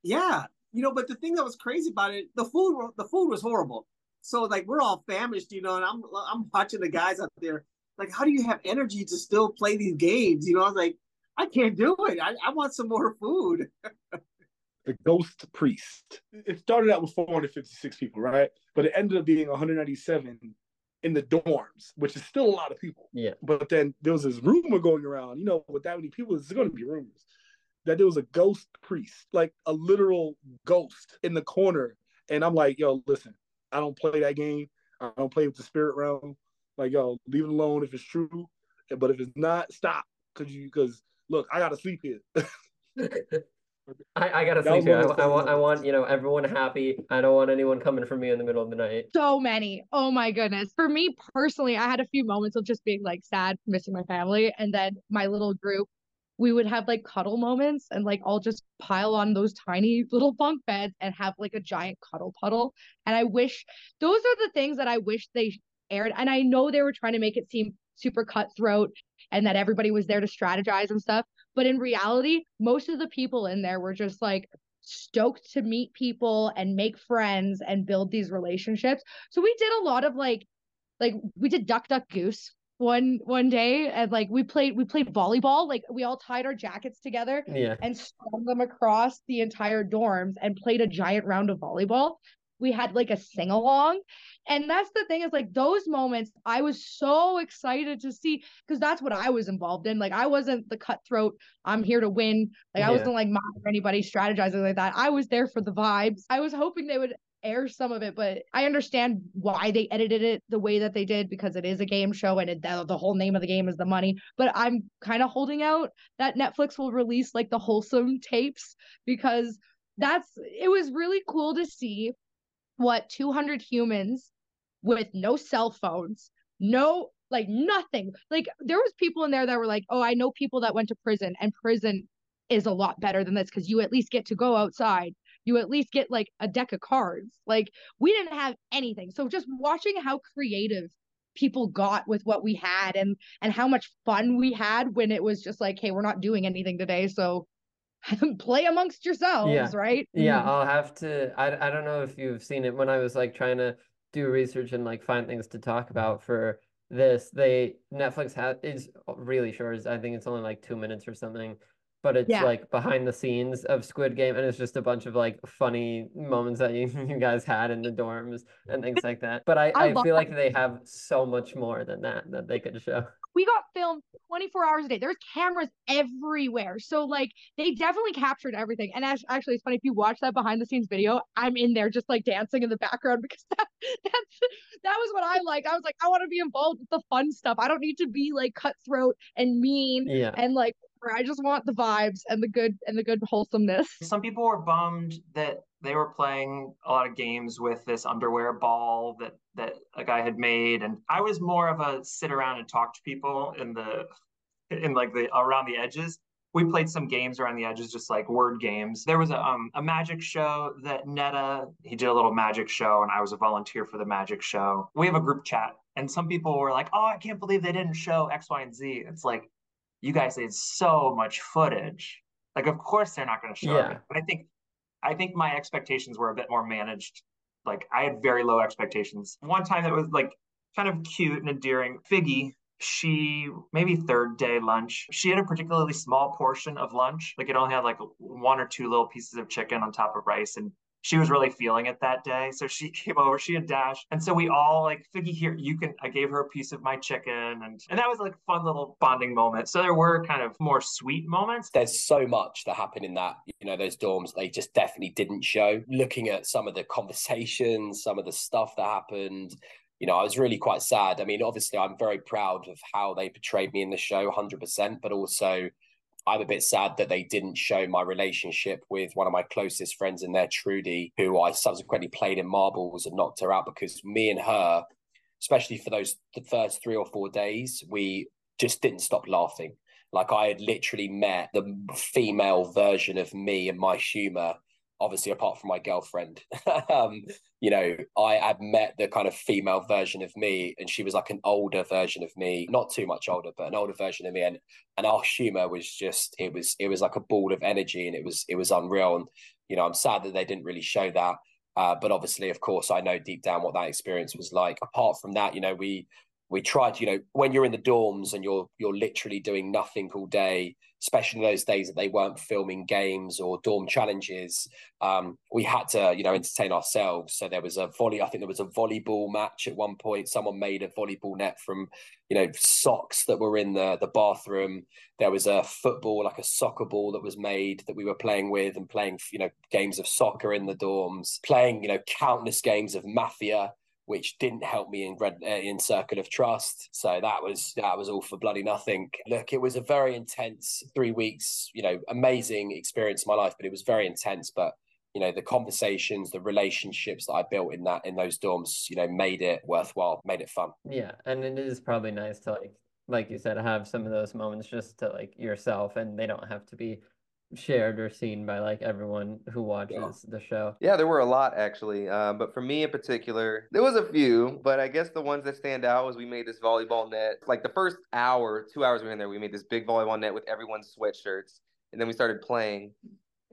Yeah, you know, but the thing that was crazy about it, the food the food was horrible. So like we're all famished, you know, and I'm I'm watching the guys out there like, how do you have energy to still play these games? You know, I was like, I can't do it. I, I want some more food. the Ghost Priest. It started out with 456 people, right? But it ended up being 197 in the dorms, which is still a lot of people. Yeah. But then there was this rumor going around, you know, with that many people, there's going to be rumors that there was a ghost priest, like a literal ghost in the corner. And I'm like, yo, listen, I don't play that game. I don't play with the spirit realm. Like, yo, leave it alone if it's true. But if it's not, stop. Cause you, cause look, I gotta sleep here. I, I gotta That was sleep. I, one of the I want I want you know everyone happy. I don't want anyone coming for me in the middle of the night. so many. Oh my goodness. For me personally, I had a few moments of just being like sad, missing my family. And then my little group, we would have like cuddle moments and like all just pile on those tiny little bunk beds and have like a giant cuddle puddle. And I wish those are the things that I wish they aired. And I know they were trying to make it seem super cutthroat and that everybody was there to strategize and stuff. But in reality, most of the people in there were just like stoked to meet people and make friends and build these relationships. So we did a lot of like like we did duck duck goose one one day and like we played we played volleyball like we all tied our jackets together Yeah. and strung them across the entire dorms and played a giant round of volleyball we had like a sing along. And that's the thing is like those moments I was so excited to see because that's what I was involved in. Like I wasn't the cutthroat, I'm here to win. Like I wasn't like or anybody strategizing like that. I was there for the vibes. I was hoping they would air some of it, but I understand why they edited it the way that they did because it is a game show and it, the, the whole name of the game is the money. But I'm kind of holding out that Netflix will release like the wholesome tapes because that's it was really cool to see what 200 humans with no cell phones, no like nothing. Like there was people in there that were like, "Oh, I know people that went to prison and prison is a lot better than this cuz you at least get to go outside. You at least get like a deck of cards." Like we didn't have anything. So just watching how creative people got with what we had and and how much fun we had when it was just like, "Hey, we're not doing anything today, so play amongst yourselves, Yeah. right?" Yeah, Mhm. I'll have to. I, I don't know if you've seen it when I was like trying to do research and like find things to talk about for this. They Netflix has is really short. I think it's only like two minutes or something, but it's Yeah. like behind the scenes of Squid Game, and it's just a bunch of like funny moments that you, you guys had in the dorms and things like that. But I, I I feel like they have so much more than that that they could show. We got filmed 24 hours a day. There's cameras everywhere. So like they definitely captured everything. And as, actually it's funny if you watch that behind the scenes video, I'm in there just like dancing in the background because that that's that was what I liked. I was like I want to be involved with the fun stuff. I don't need to be like cutthroat and mean Yeah. and like I just want the vibes and the good and the good wholesomeness. Some people were bummed that they were playing a lot of games with this underwear ball that that a guy had made, and I was more of a sit around and talk to people in the in like the around the edges. We played some games around the edges, just like word games. There was a um a magic show that Netta he did a little magic show, and I was a volunteer for the magic show. We have a group chat, and some people were like, "Oh, I can't believe they didn't show X, Y, and Z." It's like you guys did so much footage. Like, of course they're not going to show Yeah. it. But I think, I think my expectations were a bit more managed. Like, I had very low expectations. One time that was like kind of cute and endearing. Figgy, she maybe third day lunch. She had a particularly small portion of lunch. Like, it only had like one or two little pieces of chicken on top of rice, and she was really feeling it that day. So she came over, she had Dash. And so we all like, Figgy, here, you can, I gave her a piece of my chicken. And, and that was like fun little bonding moment. So there were kind of more sweet moments. there's so much that happened in that you know those dorms they just definitely didn't show looking at some of the conversations some of the stuff that happened you know i was really quite sad i mean obviously i'm very proud of how they portrayed me in the show 100% but also i'm a bit sad that they didn't show my relationship with one of my closest friends in there trudy who i subsequently played in marbles and knocked her out because me and her especially for those the first three or four days we just didn't stop laughing. Like I had literally met the female version of me and my humor, obviously apart from my girlfriend. um, you know, I had met the kind of female version of me, and she was like an older version of me, not too much older, but an older version of me. And and our humor was just it was it was like a ball of energy, and it was it was unreal. And you know, I'm sad that they didn't really show that. Uh, but obviously, of course, I know deep down what that experience was like. Apart from that, you know, we we tried you know when you're in the dorms and you're you're literally doing nothing all day especially those days that they weren't filming games or dorm challenges um, we had to you know entertain ourselves. So there was a volley i think there was a volleyball match at one point. Someone made a volleyball net from you know socks that were in the the bathroom. There was a football like a soccer ball that was made that we were playing with and playing you know games of soccer in the dorms playing you know countless games of mafia which didn't help me in red uh, in circle of trust. So that was that was all for bloody nothing. Look it was a very intense three weeks you know amazing experience in my life but it was very intense. But you know the conversations the relationships that i built in that in those dorms you know made it worthwhile made it fun. Yeah, and it is probably nice to like like you said, have some of those moments just to like yourself and they don't have to be shared or seen by like everyone who watches the show. Yeah, there were a lot actually. Um, but for me in particular, there was a few. But I guess the ones that stand out was we made this volleyball net. Like the first hour, two hours we were in there, we made this big volleyball net with everyone's sweatshirts, and then we started playing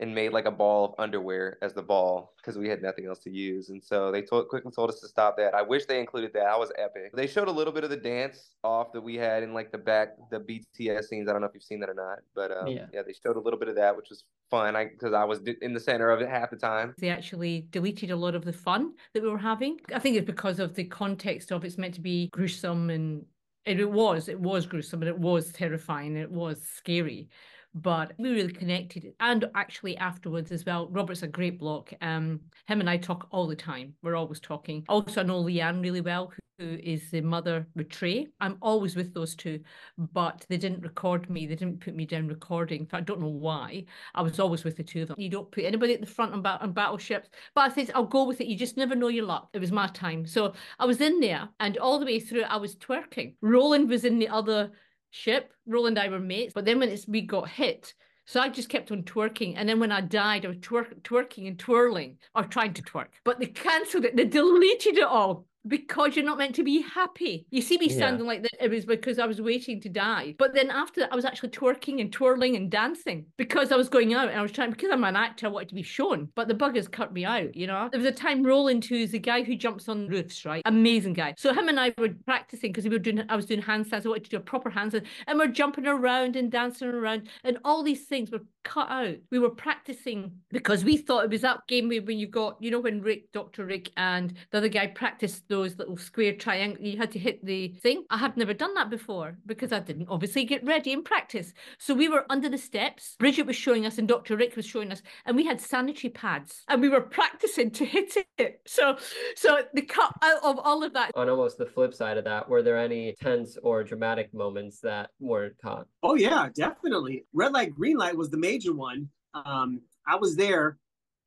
and made like a ball of underwear as the ball because we had nothing else to use. And so they told, quickly told us to stop that. I wish they included that. That was epic. They showed a little bit of the dance off that we had in like the back, the BTS scenes. I don't know if you've seen that or not, but um, Yeah. yeah, they showed a little bit of that, which was fun because I, I was in the center of it half the time. They actually deleted a lot of the fun that we were having. I think it's because of the context of it's meant to be gruesome and it was, it was gruesome and it was terrifying and it was scary but we really connected and actually afterwards as well robert's a great bloke um him and i talk all the time we're always talking also i know leanne really well who is the mother with Trey. I'm always with those two, but they didn't record me. They didn't put me down recording. I don't know why. I was always with the two of them. You don't put anybody at the front on, ba- on battleships. But I said, I'll go with it. You just never know your luck. It was my time. So I was in there and all the way through I was twerking. Roland was in the other ship. Roland and I were mates. But then when it's, we got hit, so I just kept on twerking. And then when I died, I was twerk, twerking and twirling or trying to twerk. But they cancelled it. They deleted it all because you're not meant to be happy. You see me standing yeah. like that. It was because I was waiting to die. But then after that, I was actually twerking and twirling and dancing because I was going out and I was trying, because I'm an actor, I wanted to be shown. But the buggers cut me out, you know? There was a time Roland, who's the guy who jumps on roofs, right? Amazing guy. So him and I were practicing because we were doing, I was doing handstands. I wanted to do a proper handstand. And we're jumping around and dancing around. And all these things were cut out. We were practicing because we thought it was that game where when you got, you know, when Rick, Dr. Rick, and the other guy practiced those little square triangle, you had to hit the thing. I had never done that before because I didn't obviously get ready and practice. So we were under the steps. Bridget was showing us and Dr. Rick was showing us, and we had sanitary pads and we were practicing to hit it. So, so the cut out of all of that. On almost the flip side of that, were there any tense or dramatic moments that weren't caught? Oh yeah, definitely. Red light, green light was the major one. Um, I was there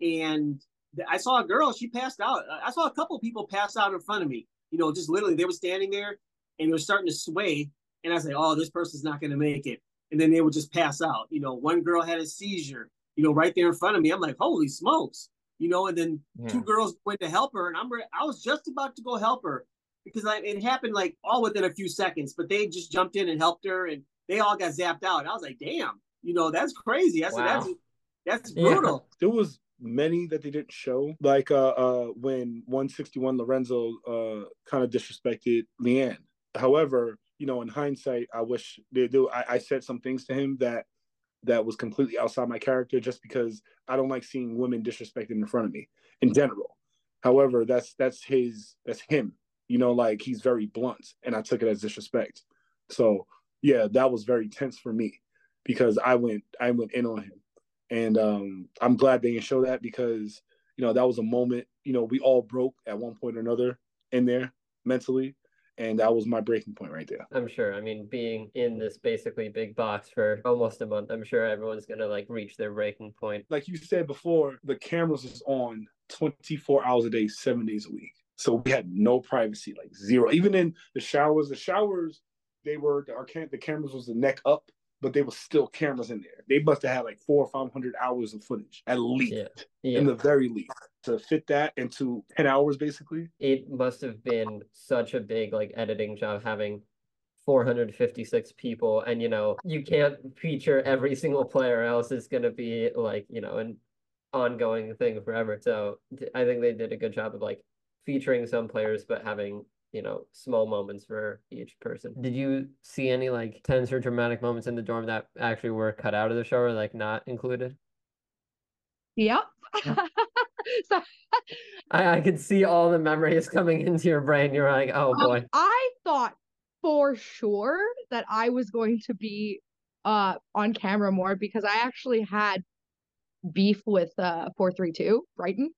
and I saw a girl, she passed out. I saw a couple people pass out in front of me. You know, just literally they were standing there and they were starting to sway. And I was like, oh, this person's not going to make it. And then they would just pass out. You know, one girl had a seizure, you know, right there in front of me. I'm like, holy smokes. You know, and then yeah. two girls went to help her. And I'm I was just about to go help her because I, it happened like all within a few seconds, but they just jumped in and helped her and they all got zapped out. I was like, damn, you know, that's crazy. I said, wow. that's that's brutal. Yeah. There was many that they didn't show, like uh, uh when 161 Lorenzo uh kind of disrespected Leanne. However, you know, in hindsight, I wish they do. I, I said some things to him that that was completely outside my character, just because I don't like seeing women disrespected in front of me in general. However, that's that's his that's him. You know, like he's very blunt, and I took it as disrespect. So yeah, that was very tense for me because I went I went in on him and um, I'm glad they didn't show that because you know that was a moment. You know, we all broke at one point or another in there mentally, and that was my breaking point right there. I'm sure. I mean, being in this basically big box for almost a month, I'm sure everyone's gonna like reach their breaking point. Like you said before, the cameras was on 24 hours a day, seven days a week. So we had no privacy, like zero. Even in the showers, the showers, they were our cam- the cameras was the neck up but there was still cameras in there. They must have had like four or five hundred hours of footage at least, yeah. Yeah. in the very least, to fit that into ten hours basically. It must have been such a big like editing job having 456 people and you know you can't feature every single player else it's going to be like you know an ongoing thing forever so i think they did a good job of like featuring some players but having you know, small moments for each person. Did you see any like tense or dramatic moments in the dorm that actually were cut out of the show or like not included? Yep. so I, I could see all the memories coming into your brain. You're like, oh um, boy. Um, I thought for sure that I was going to be uh on camera more because I actually had beef with uh 432 Brighton.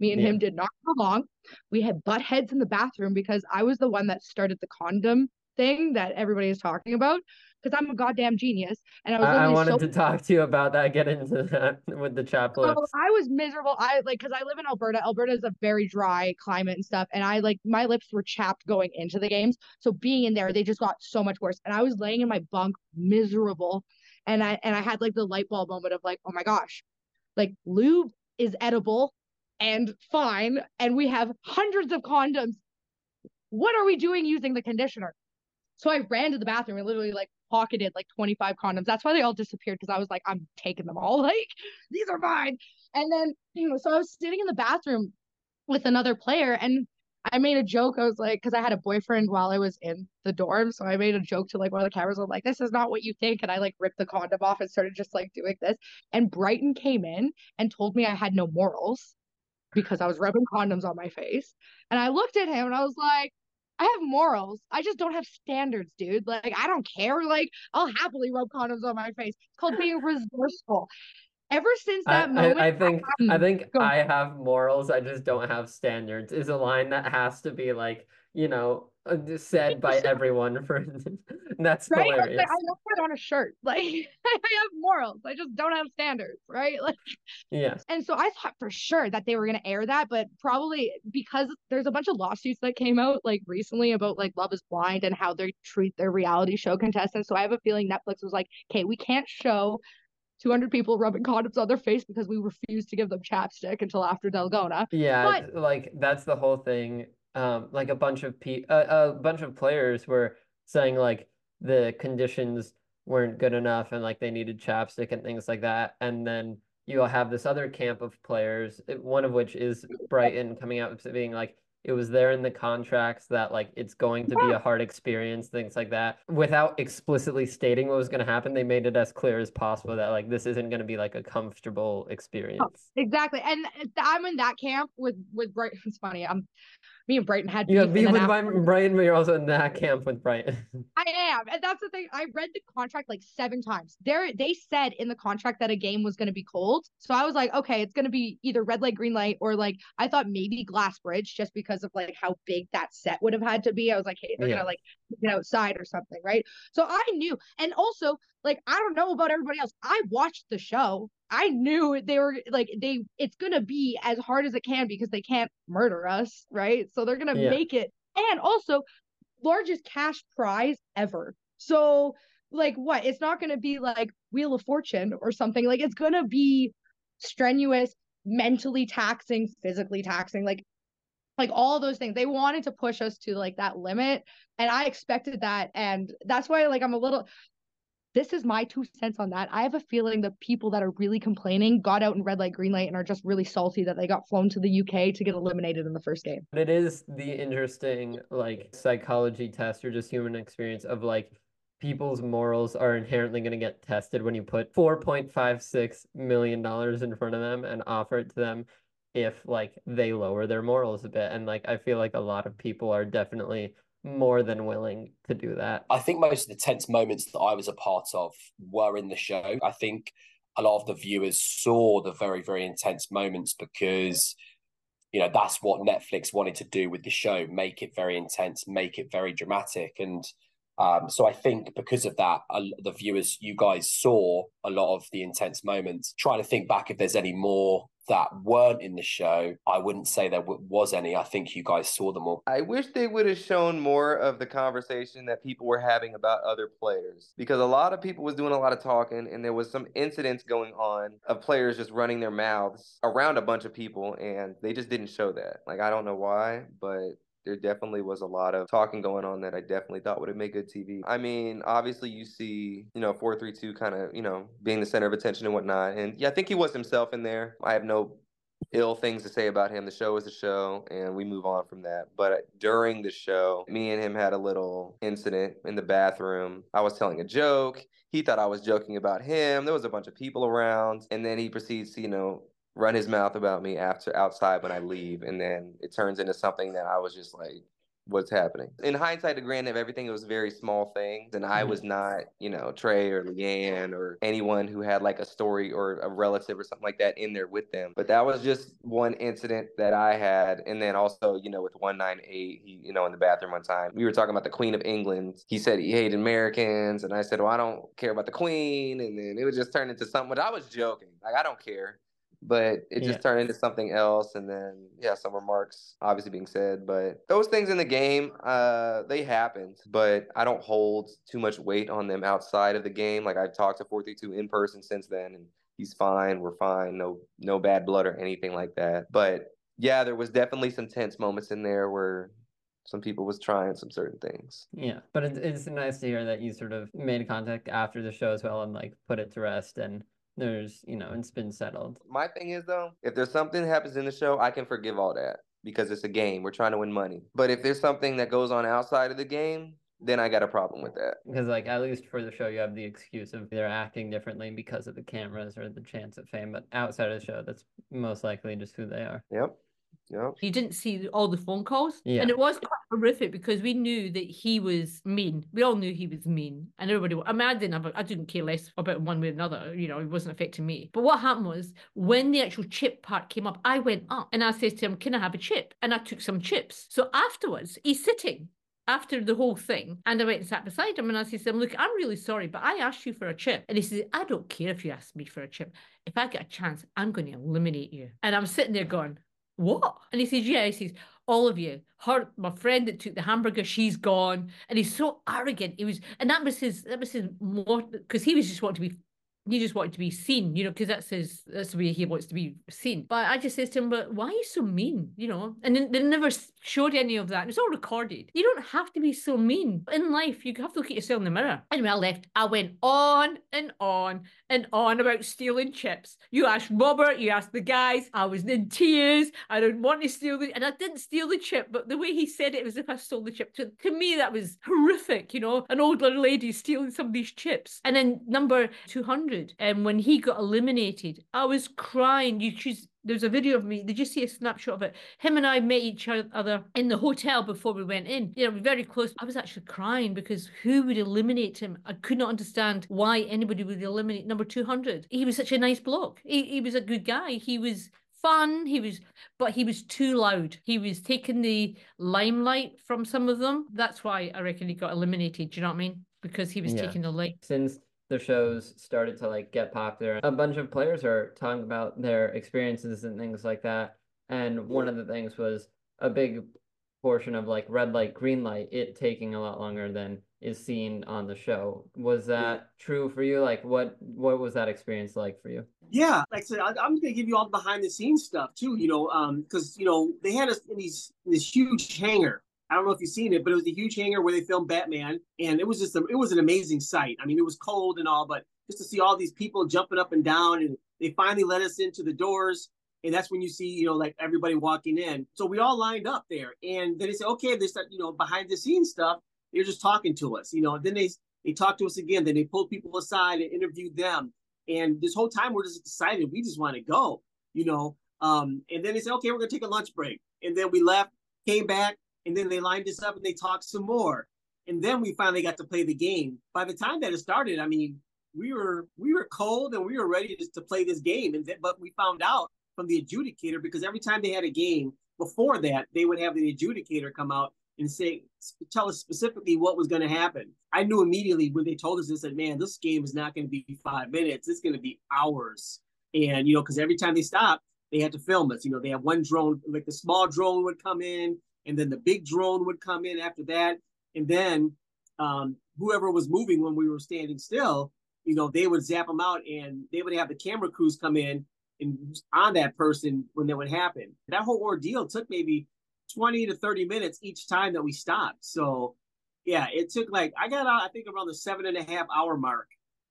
Me and yeah. him did not go along. We had butt heads in the bathroom because I was the one that started the condom thing that everybody is talking about because I'm a goddamn genius. And I was I, wanted so- to talk to you about that, get into that with the chaplet. Oh, so I was miserable. I like because I live in Alberta. Alberta is a very dry climate and stuff. And I like my lips were chapped going into the games. So being in there, they just got so much worse. And I was laying in my bunk miserable. And I and I had like the light bulb moment of like, oh my gosh, like lube is edible and fine and we have hundreds of condoms what are we doing using the conditioner so i ran to the bathroom and literally like pocketed like 25 condoms that's why they all disappeared because i was like i'm taking them all like these are mine and then you know so i was sitting in the bathroom with another player and I made a joke. I was like, because I had a boyfriend while I was in the dorm. So I made a joke to like one of the cameras. I'm like, this is not what you think. And I like ripped the condom off and started just like doing this. And Bryton came in and told me I had no morals because I was rubbing condoms on my face. And I looked at him and I was like, I have morals. I just don't have standards, dude. Like, I don't care. Like, I'll happily rub condoms on my face. It's called being resourceful ever since that I, moment, I, um, I think I think I have morals. I just don't have standards. Is a line that has to be like you know said by everyone. For that's right? hilarious. Like, I know that on a shirt. Like I have morals. I just don't have standards, right? Like yeah. and so I thought for sure that they were gonna air that, but probably because there's a bunch of lawsuits that came out like recently about like Love is Blind and how they treat their reality show contestants. So I have a feeling Netflix was like, okay, we can't show 200 people rubbing condoms on their face because we refuse to give them chapstick until after Dalgona. Yeah, But- like that's the whole thing. Um, like a bunch of pe a, a bunch of players were saying like the conditions weren't good enough and like they needed chapstick and things like that. And then you'll have this other camp of players, one of which is Bryton coming out being like it was there in the contracts that like it's going to be a hard experience, things like that. Without explicitly stating what was going to happen, they made it as clear as possible that like this isn't going to be like a comfortable experience. Exactly. And I'm in that camp with with Bryton. It's funny. I'm me and Bryton had You have beef, with after- Bryton, but you're also in that camp with Bryton. I am, and that's the thing. I read the contract like seven times. There, they said in the contract that a game was going to be cold. So I was like, okay, it's going to be either red light, green light, or like I thought maybe glass bridge, just because of like how big that set would have had to be. I was like, hey, they're Yeah. gonna like get outside or something, right? So I knew, and also like I don't know about everybody else. I watched the show. I knew they were like they. It's gonna be as hard as it can because they can't murder us, right? So they're gonna Yeah. make it, and also largest cash prize ever. So like what? It's not going to be like Wheel of Fortune or something. Like it's going to be strenuous, mentally taxing, physically taxing, like like all those things. They wanted to push us to like that limit and I expected that and that's why like I'm a little this is my two cents on that. I have a feeling the people that are really complaining got out in red light, green light, and are just really salty that they got flown to the UK to get eliminated in the first game. But it is the interesting like psychology test or just human experience of like people's morals are inherently going to get tested when you put 4.56 million dollars in front of them and offer it to them if like they lower their morals a bit and like I feel like a lot of people are definitely more than willing to do that. I think most of the tense moments that I was a part of were in the show. I think a lot of the viewers saw the very, very intense moments because, you know, that's what Netflix wanted to do with the show make it very intense, make it very dramatic. And um, so I think because of that, uh, the viewers, you guys saw a lot of the intense moments. Trying to think back if there's any more that weren't in the show, I wouldn't say there w- was any. I think you guys saw them all. I wish they would have shown more of the conversation that people were having about other players because a lot of people was doing a lot of talking and there was some incidents going on of players just running their mouths around a bunch of people and they just didn't show that. Like I don't know why, but there definitely was a lot of talking going on that I definitely thought would have made good TV. I mean, obviously you see, you know, 432 kind of, you know, being the center of attention and whatnot. And yeah, I think he was himself in there. I have no ill things to say about him. The show is the show, and we move on from that. But during the show, me and him had a little incident in the bathroom. I was telling a joke. He thought I was joking about him. There was a bunch of people around, and then he proceeds to, you know, run his mouth about me after outside when I leave, and then it turns into something that I was just like, what's happening. In hindsight, the grand of everything, it was very small things. And I Mhm. was not, you know, Trey or Leanne or anyone who had like a story or a relative or something like that in there with them. But that was just one incident that I had. And then also, you know, with 198, he, you know, in the bathroom one time, we were talking about the Queen of England. He said he hated Americans. And I said, well, I don't care about the Queen. And then it would just turn into something, but I was joking. Like, I don't care but it just Yeah. turned into something else and then yeah some remarks obviously being said but those things in the game uh they happened but i don't hold too much weight on them outside of the game like i've talked to 432 in person since then and he's fine we're fine no no bad blood or anything like that but yeah there was definitely some tense moments in there where some people was trying some certain things Yeah, but it's it's nice to hear that you sort of made contact after the show as well and like put it to rest and there's, you know, it's been settled. my thing is though if there's something that happens in the show i can forgive all that because it's a game. We're trying to win money. But if there's something that goes on outside of the game, then I got a problem with that. Because like at least for the show, you have the excuse of they're acting differently because of the cameras or the chance of fame. But outside of the show, that's most likely just who they are. Yep. Yep. You didn't see all the phone calls. Yeah. And it was quite horrific because we knew that he was mean. We all knew he was mean. And everybody, I mean, I didn't have, a, I didn't care less about him one way or another. You know, it wasn't affecting me. But what happened was when the actual chip part came up, I went up and I said to him, Can I have a chip? And I took some chips. So afterwards, he's sitting after the whole thing. And I went and sat beside him and I said to him, Look, I'm really sorry, but I asked you for a chip. And he says, I don't care if you ask me for a chip. If I get a chance, I'm going to eliminate you. And I'm sitting there going, What? And he says, Yeah, he says, all of you. Her, my friend that took the hamburger, she's gone. And he's so arrogant. He was, and that was his, that was his more, because he was just wanting to be he just wanted to be seen, you know, because that's his that's the way he wants to be seen. But I just says to him, "But why are you so mean?" You know, and they, they never showed any of that. It's all recorded. You don't have to be so mean in life. You have to look at yourself in the mirror. Anyway, I left. I went on and on and on about stealing chips. You asked Robert, you asked the guys. I was in tears. I didn't want to steal the, and I didn't steal the chip. But the way he said it was if I stole the chip. To, to me, that was horrific. You know, an older lady stealing somebody's chips. And then number two hundred and when he got eliminated, I was crying. You choose. There's a video of me. Did you see a snapshot of it? Him and I met each other in the hotel before we went in. You know, very close. I was actually crying because who would eliminate him? I could not understand why anybody would eliminate number 200. He was such a nice bloke. He, he was a good guy. He was fun. He was, but he was too loud. He was taking the limelight from some of them. That's why I reckon he got eliminated. Do you know what I mean? Because he was Yeah. taking the light. Since the shows started to like get popular, a bunch of players are talking about their experiences and things like that. And one of the things was a big portion of like red light, green light, it taking a lot longer than is seen on the show. Was that true for you? Like what what was that experience like for you? Yeah, like I said, I, I'm going to give you all the behind the scenes stuff too. You know, um, because you know they had us in these in this huge hangar. I don't know if you've seen it, but it was a huge hangar where they filmed Batman, and it was just a, it was an amazing sight. I mean, it was cold and all, but just to see all these people jumping up and down, and they finally let us into the doors, and that's when you see you know like everybody walking in. So we all lined up there, and then they said, okay, they start you know behind the scenes stuff. They're just talking to us, you know. And then they they talked to us again. Then they pulled people aside and interviewed them. And this whole time we're just excited. We just want to go, you know. Um, and then they said, okay, we're gonna take a lunch break. And then we left, came back, and then they lined us up and they talked some more. And then we finally got to play the game. By the time that it started, I mean, we were we were cold and we were ready to, to play this game. And th- but we found out from the adjudicator because every time they had a game before that, they would have the adjudicator come out and say tell us specifically what was going to happen. I knew immediately when they told us this that man, this game is not going to be five minutes. It's going to be hours. And you know, because every time they stopped, they had to film us. You know, they had one drone, like the small drone would come in, and then the big drone would come in after that, and then um, whoever was moving when we were standing still, you know, they would zap them out, and they would have the camera crews come in and on that person when that would happen. That whole ordeal took maybe 20 to 30 minutes each time that we stopped. So yeah, it took like I got out, I think around the seven and a half hour mark.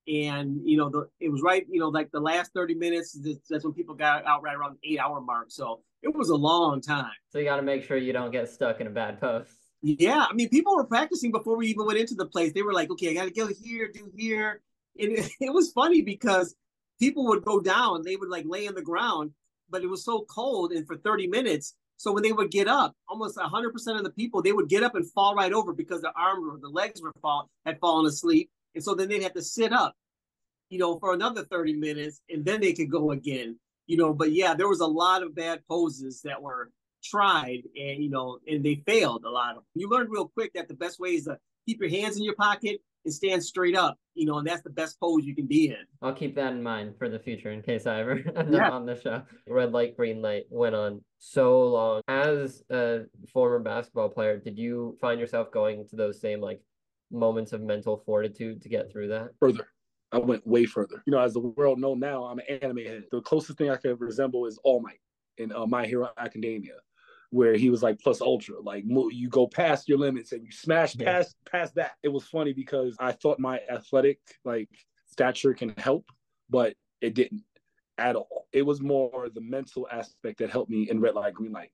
And you know, the it was right, you know, like the last 30 minutes, that's when people got out right around the eight hour mark. So it was a long time. So you got to make sure you don't get stuck in a bad post. Yeah, I mean, people were practicing before we even went into the place. They were like, okay, I got to go here, do here. And it, it was funny because people would go down, they would like lay on the ground, but it was so cold and for 30 minutes. So when they would get up, almost 100% of the people, they would get up and fall right over because the arms or the legs were fall, had fallen asleep. And so then they'd have to sit up, you know, for another 30 minutes and then they could go again, you know. But yeah, there was a lot of bad poses that were tried and, you know, and they failed a lot of them. You learned real quick that the best way is to keep your hands in your pocket and stand straight up, you know, and that's the best pose you can be in. I'll keep that in mind for the future in case I ever end Yeah. up on the show. Red light, green light went on so long. As a former basketball player, did you find yourself going to those same like moments of mental fortitude to get through that? further. I went way further. You know, as the world know now, I'm an anime head. The closest thing I could resemble is All Might in uh, My Hero Academia, where he was like plus ultra, like you go past your limits and you smash Yeah. past past that. It was funny because I thought my athletic like stature can help, but it didn't at all. It was more the mental aspect that helped me in red light, green light.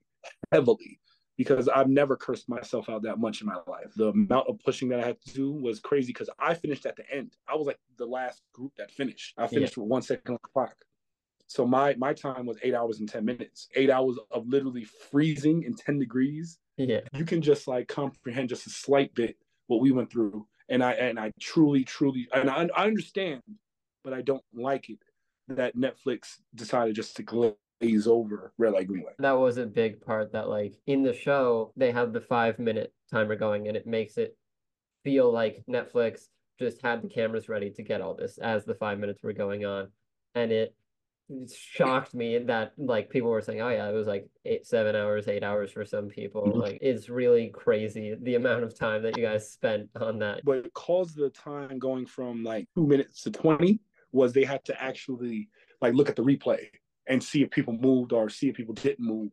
heavily because I've never cursed myself out that much in my life. The amount of pushing that I had to do was crazy because I finished at the end. I was like the last group that finished. I finished yeah. with one second on the clock. So my my time was eight hours and ten minutes. Eight hours of literally freezing in ten degrees. Yeah, you can just like comprehend just a slight bit what we went through, and I and I truly, truly, and I, I understand, but I don't like it that Netflix decided just to glaze over red light, green light. That was a big part. That like in the show they have the five minute timer going, and it makes it feel like Netflix just had the cameras ready to get all this as the five minutes were going on, and it shocked me that like people were saying, oh yeah, it was like eight, seven hours, eight hours for some people. Mm-hmm. Like it's really crazy the amount of time that you guys spent on that. What caused the time going from like two minutes to twenty was they had to actually like look at the replay and see if people moved or see if people didn't move.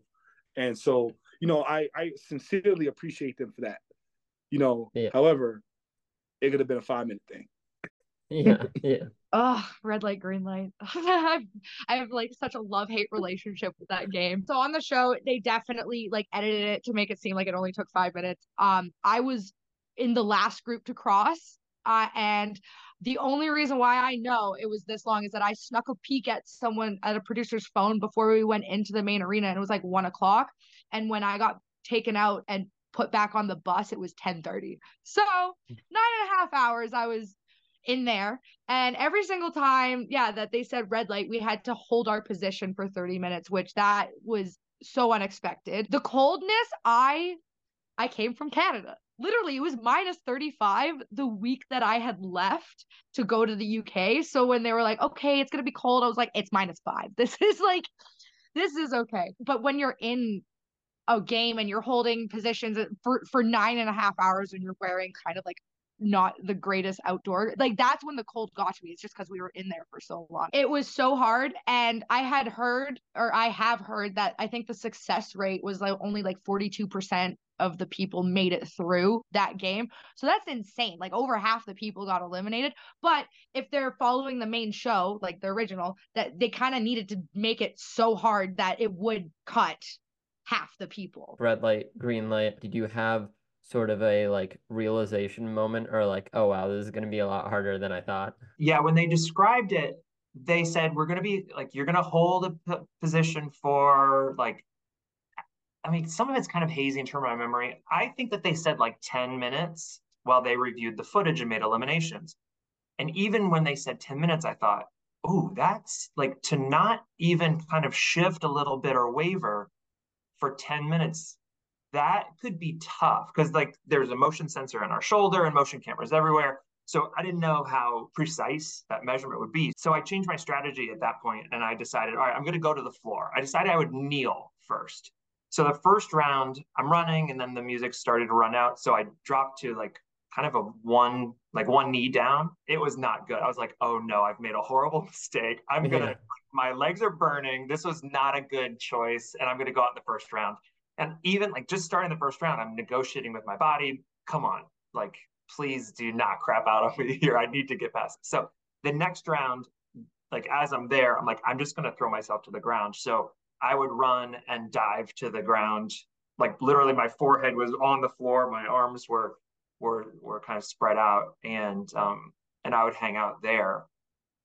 And so, you know, I I sincerely appreciate them for that. You know, yeah. however, it could have been a five minute thing. Yeah, yeah. oh, red light, green light. I have like such a love hate relationship with that game. So on the show, they definitely like edited it to make it seem like it only took five minutes. Um, I was in the last group to cross, uh, and the only reason why I know it was this long is that I snuck a peek at someone at a producer's phone before we went into the main arena, and it was like one o'clock. And when I got taken out and put back on the bus, it was ten thirty. So nine and a half hours I was in there. And every single time, yeah, that they said red light, we had to hold our position for 30 minutes, which that was so unexpected. The coldness, I I came from Canada. Literally, it was minus 35 the week that I had left to go to the UK. So when they were like, okay, it's gonna be cold, I was like, it's minus five. This is like this is okay. But when you're in a game and you're holding positions for for nine and a half hours and you're wearing kind of like not the greatest outdoor. Like that's when the cold got to me. It's just because we were in there for so long. It was so hard. And I had heard, or I have heard that I think the success rate was like only like 42% of the people made it through that game. So that's insane. Like over half the people got eliminated. But if they're following the main show, like the original, that they kind of needed to make it so hard that it would cut half the people. Red light, green light. Did you have sort of a like realization moment or like oh wow this is going to be a lot harder than i thought yeah when they described it they said we're going to be like you're going to hold a p- position for like i mean some of it's kind of hazy in terms of my memory i think that they said like 10 minutes while they reviewed the footage and made eliminations and even when they said 10 minutes i thought oh that's like to not even kind of shift a little bit or waver for 10 minutes that could be tough because like there's a motion sensor in our shoulder and motion cameras everywhere. So I didn't know how precise that measurement would be. So I changed my strategy at that point and I decided, all right, I'm going to go to the floor. I decided I would kneel first. So the first round, I'm running and then the music started to run out. So I dropped to like kind of a one, like one knee down. It was not good. I was like, oh no, I've made a horrible mistake. I'm going to, my legs are burning. This was not a good choice. And I'm going to go out in the first round. And even like just starting the first round, I'm negotiating with my body. Come on, like please do not crap out on me here. I need to get past it. So the next round, like as I'm there, I'm like, I'm just gonna throw myself to the ground. So I would run and dive to the ground. Like literally my forehead was on the floor, my arms were were were kind of spread out and um and I would hang out there.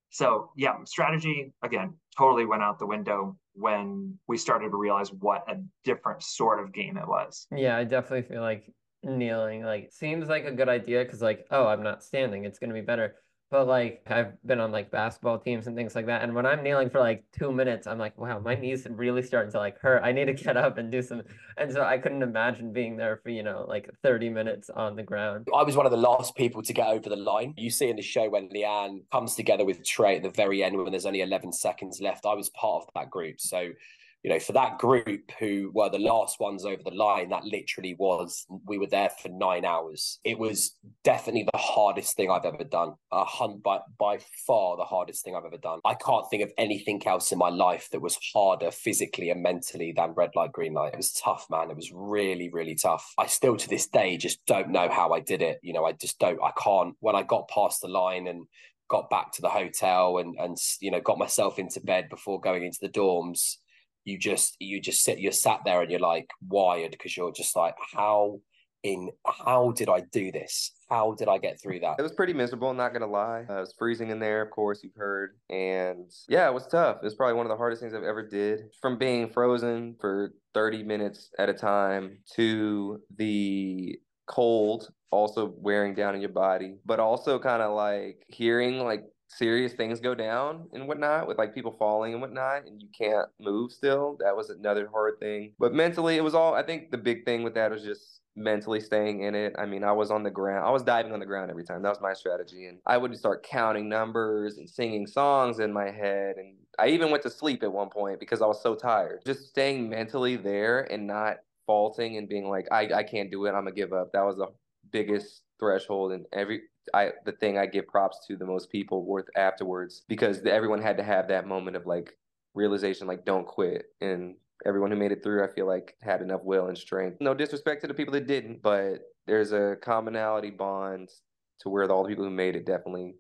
So yeah, strategy again totally went out the window when we started to realize what a different sort of game it was. Yeah, I definitely feel like kneeling like seems like a good idea because like oh I'm not standing, it's gonna be better. But like I've been on like basketball teams and things like that. And when I'm kneeling for like two minutes, I'm like, wow, my knees really starting to like hurt. I need to get up and do some. And so I couldn't imagine being there for, you know, like 30 minutes on the ground. I was one of the last people to get over the line. You see in the show when Leanne comes together with Trey at the very end when there's only 11 seconds left. I was part of that group. So you know, for that group who were the last ones over the line, that literally was, we were there for nine hours. It was definitely the hardest thing I've ever done. A hunt by, by far the hardest thing I've ever done. I can't think of anything else in my life that was harder physically and mentally than red light, green light. It was tough, man. It was really, really tough. I still to this day just don't know how I did it. You know, I just don't, I can't. When I got past the line and got back to the hotel and, and, you know, got myself into bed before going into the dorms, you just you just sit you're sat there and you're like wired because you're just like how in how did I do this? How did I get through that? It was pretty miserable, not gonna lie. Uh, it was freezing in there, of course, you've heard. And yeah, it was tough. It was probably one of the hardest things I've ever did. From being frozen for 30 minutes at a time to the cold also wearing down in your body, but also kind of like hearing like serious things go down and whatnot with like people falling and whatnot and you can't move still that was another hard thing. But mentally it was all i think the big thing with that was just mentally staying in it. I mean i was on the ground i was diving on the ground every time. That was my strategy and i would start counting numbers and singing songs in my head and i even went to sleep at one point because i was so tired. Just staying mentally there and not faulting and being like i, I can't do it i'm gonna give up. That was the biggest threshold and every I the thing I give props to the most people worth afterwards because everyone had to have that moment of like realization, like don't quit. And everyone who made it through, I feel like had enough will and strength. No disrespect to the people that didn't, but there's a commonality bond to where all the people who made it definitely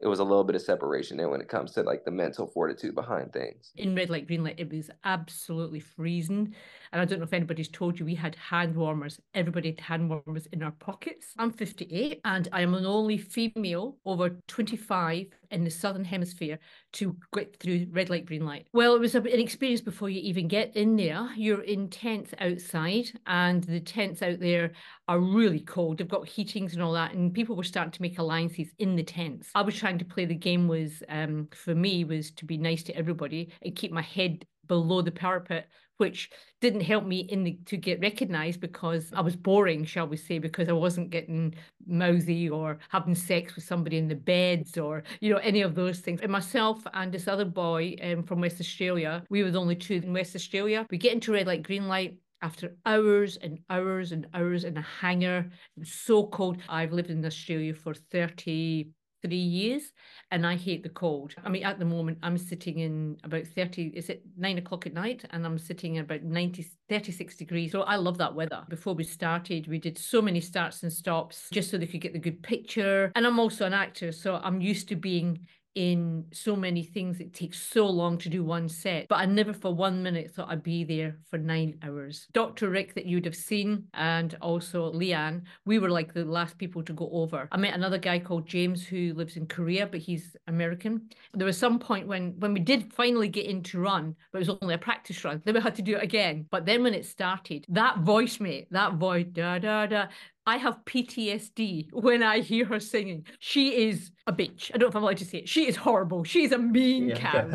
it was a little bit of separation there when it comes to like the mental fortitude behind things. In red light, green light, it was absolutely freezing. And I don't know if anybody's told you, we had hand warmers. Everybody had hand warmers in our pockets. I'm 58 and I am an only female over 25 in the southern hemisphere to get through red light, green light. Well, it was an experience before you even get in there. You're in tents outside, and the tents out there are really cold. They've got heatings and all that, and people were starting to make alliances in the tents. I was trying to play the game was um, for me was to be nice to everybody and keep my head below the parapet which didn't help me in the, to get recognized because I was boring, shall we say, because I wasn't getting mouthy or having sex with somebody in the beds or, you know, any of those things. And myself and this other boy um, from West Australia, we were the only two in West Australia. We get into red light, green light, after hours and hours and hours in a hangar. So cold. I've lived in Australia for 30 three years and I hate the cold. I mean, at the moment, I'm sitting in about 30, is it nine o'clock at night? And I'm sitting in about 90, 36 degrees. So I love that weather. Before we started, we did so many starts and stops just so they could get the good picture. And I'm also an actor, so I'm used to being in so many things. It takes so long to do one set, but I never for one minute thought I'd be there for nine hours. Dr. Rick, that you'd have seen, and also Leanne, we were like the last people to go over. I met another guy called James who lives in Korea, but he's American. There was some point when when we did finally get into run, but it was only a practice run. Then we had to do it again. But then when it started, that voice, mate, that voice, da da da, I have PTSD when I hear her singing. She is a bitch. I don't know if I'm allowed to say it. She is horrible. She's a mean yeah, cow.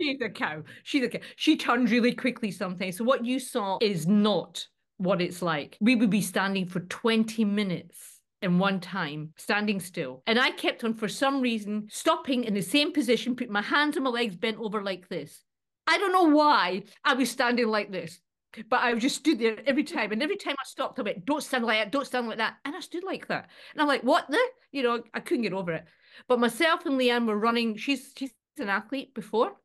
She's a cow. She's a cow. She turns really quickly sometimes. So what you saw is not what it's like. We would be standing for 20 minutes in one time, standing still. And I kept on, for some reason, stopping in the same position, putting my hands on my legs bent over like this. I don't know why I was standing like this. But I just stood there every time, and every time I stopped, I went, "Don't stand like that! Don't stand like that!" And I stood like that, and I'm like, "What the?" You know, I couldn't get over it. But myself and Leanne were running. She's she's an athlete before,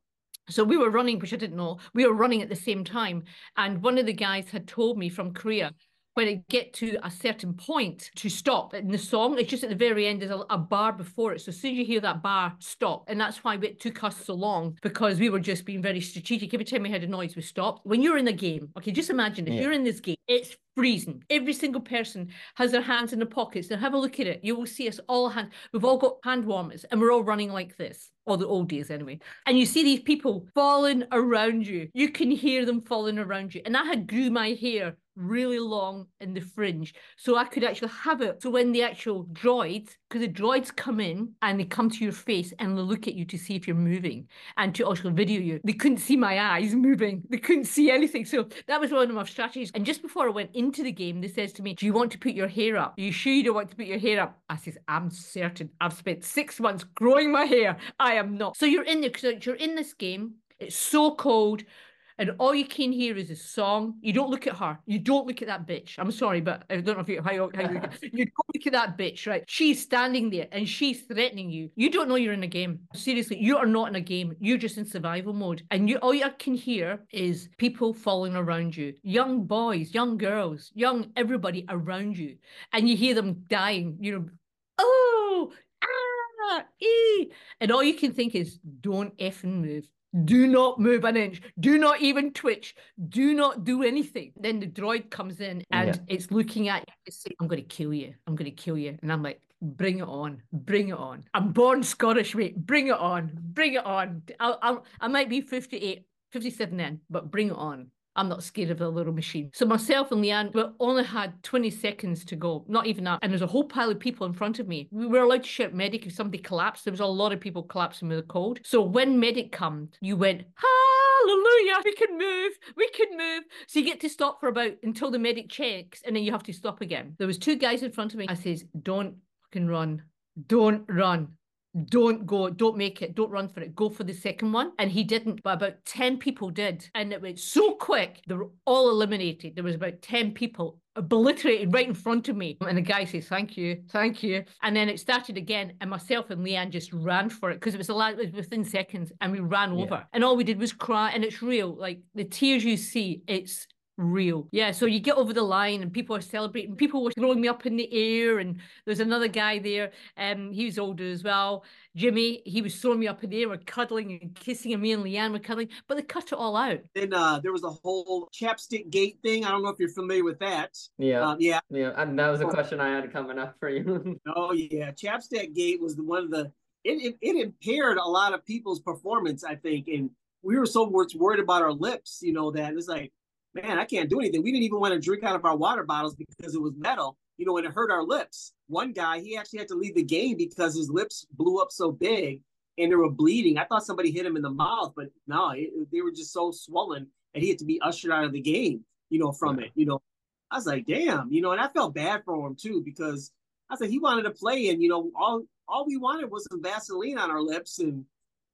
so we were running, which I didn't know. We were running at the same time, and one of the guys had told me from Korea when it get to a certain point to stop in the song. It's just at the very end, there's a, a, bar before it. So as soon as you hear that bar, stop. And that's why it took us so long because we were just being very strategic. Every time we had a noise, we stopped. When you're in a game, okay, just imagine if yeah. you're in this game, it's freezing. Every single person has their hands in their pockets. Now have a look at it. You will see us all hands. We've all got hand warmers and we're all running like this. Or the old days anyway. And you see these people falling around you. You can hear them falling around you. And I had grew my hair really long in the fringe so I could actually have it. So when the actual droids, because the droids come in and they come to your face and they look at you to see if you're moving and to also video you, they couldn't see my eyes moving. They couldn't see anything. So that was one of my strategies. And just before I went into the game, they says to me, Do you want to put your hair up? Are you sure you don't want to put your hair up? I says, I'm certain. I've spent six months growing my hair. I am not. So you're in there because you're in this game. It's so cold and all you can hear is a song. You don't look at her. You don't look at that bitch. I'm sorry, but I don't know if you how, you, how you, you don't look at that bitch, right? She's standing there and she's threatening you. You don't know you're in a game. Seriously, you are not in a game. You're just in survival mode, and you all you can hear is people falling around you, young boys, young girls, young everybody around you, and you hear them dying. You know, oh, ah, ee. and all you can think is, don't effing move Do not move an inch. Do not even twitch. Do not do anything. Then the droid comes in and Yeah. it's looking at you. It's saying, I'm going to kill you. I'm going to kill you. And I'm like, bring it on. Bring it on. I'm born Scottish, mate. Bring it on. Bring it on. I'll, I'll, I might be 58, 57 then, but bring it on. I'm not scared of the little machine. So myself and Leanne, we only had 20 seconds to go, not even that. And there's a whole pile of people in front of me. We were allowed to shout medic if somebody collapsed. There was a lot of people collapsing with the cold. So when medic came, you went, hallelujah, we can move, we can move. So you get to stop for about until the medic checks and then you have to stop again. There was two guys in front of me. I says, don't fucking run. Don't run don't go, don't make it, don't run for it, go for the second one. And he didn't, but about 10 people did. And it went so quick, they were all eliminated. There was about 10 people obliterated right in front of me. And the guy says, Thank you, thank you. And then it started again, and myself and Leanne just ran for it because it was a lot, it was within seconds, and we ran Yeah. over. And all we did was cry, and it's real. Like the tears you see, it's real. Yeah, so you get over the line and people are celebrating. People were throwing me up in the air, and there's another guy there, um, he was older as well. Jimmy, he was throwing me up in the air, we're cuddling and kissing, and me and Leanne were cuddling, but they cut it all out. Then uh, there was a whole chapstick gate thing. I don't know if you're familiar with that. Yeah. Um, yeah. yeah. And that was a question I had coming up for you. Oh yeah, Chapstick Gate was the one of the it, it it impaired a lot of people's performance, I think, and we were so wor- worried about our lips, you know, that it's like, man, I can't do anything. We didn't even want to drink out of our water bottles because it was metal, you know, and it hurt our lips. One guy, he actually had to leave the game because his lips blew up so big and they were bleeding. I thought somebody hit him in the mouth, but no, it, they were just so swollen, and he had to be ushered out of the game, you know, from Yeah. it, you know. I was like, damn, you know, and I felt bad for him too because I said he wanted to play, and you know, all all we wanted was some Vaseline on our lips, and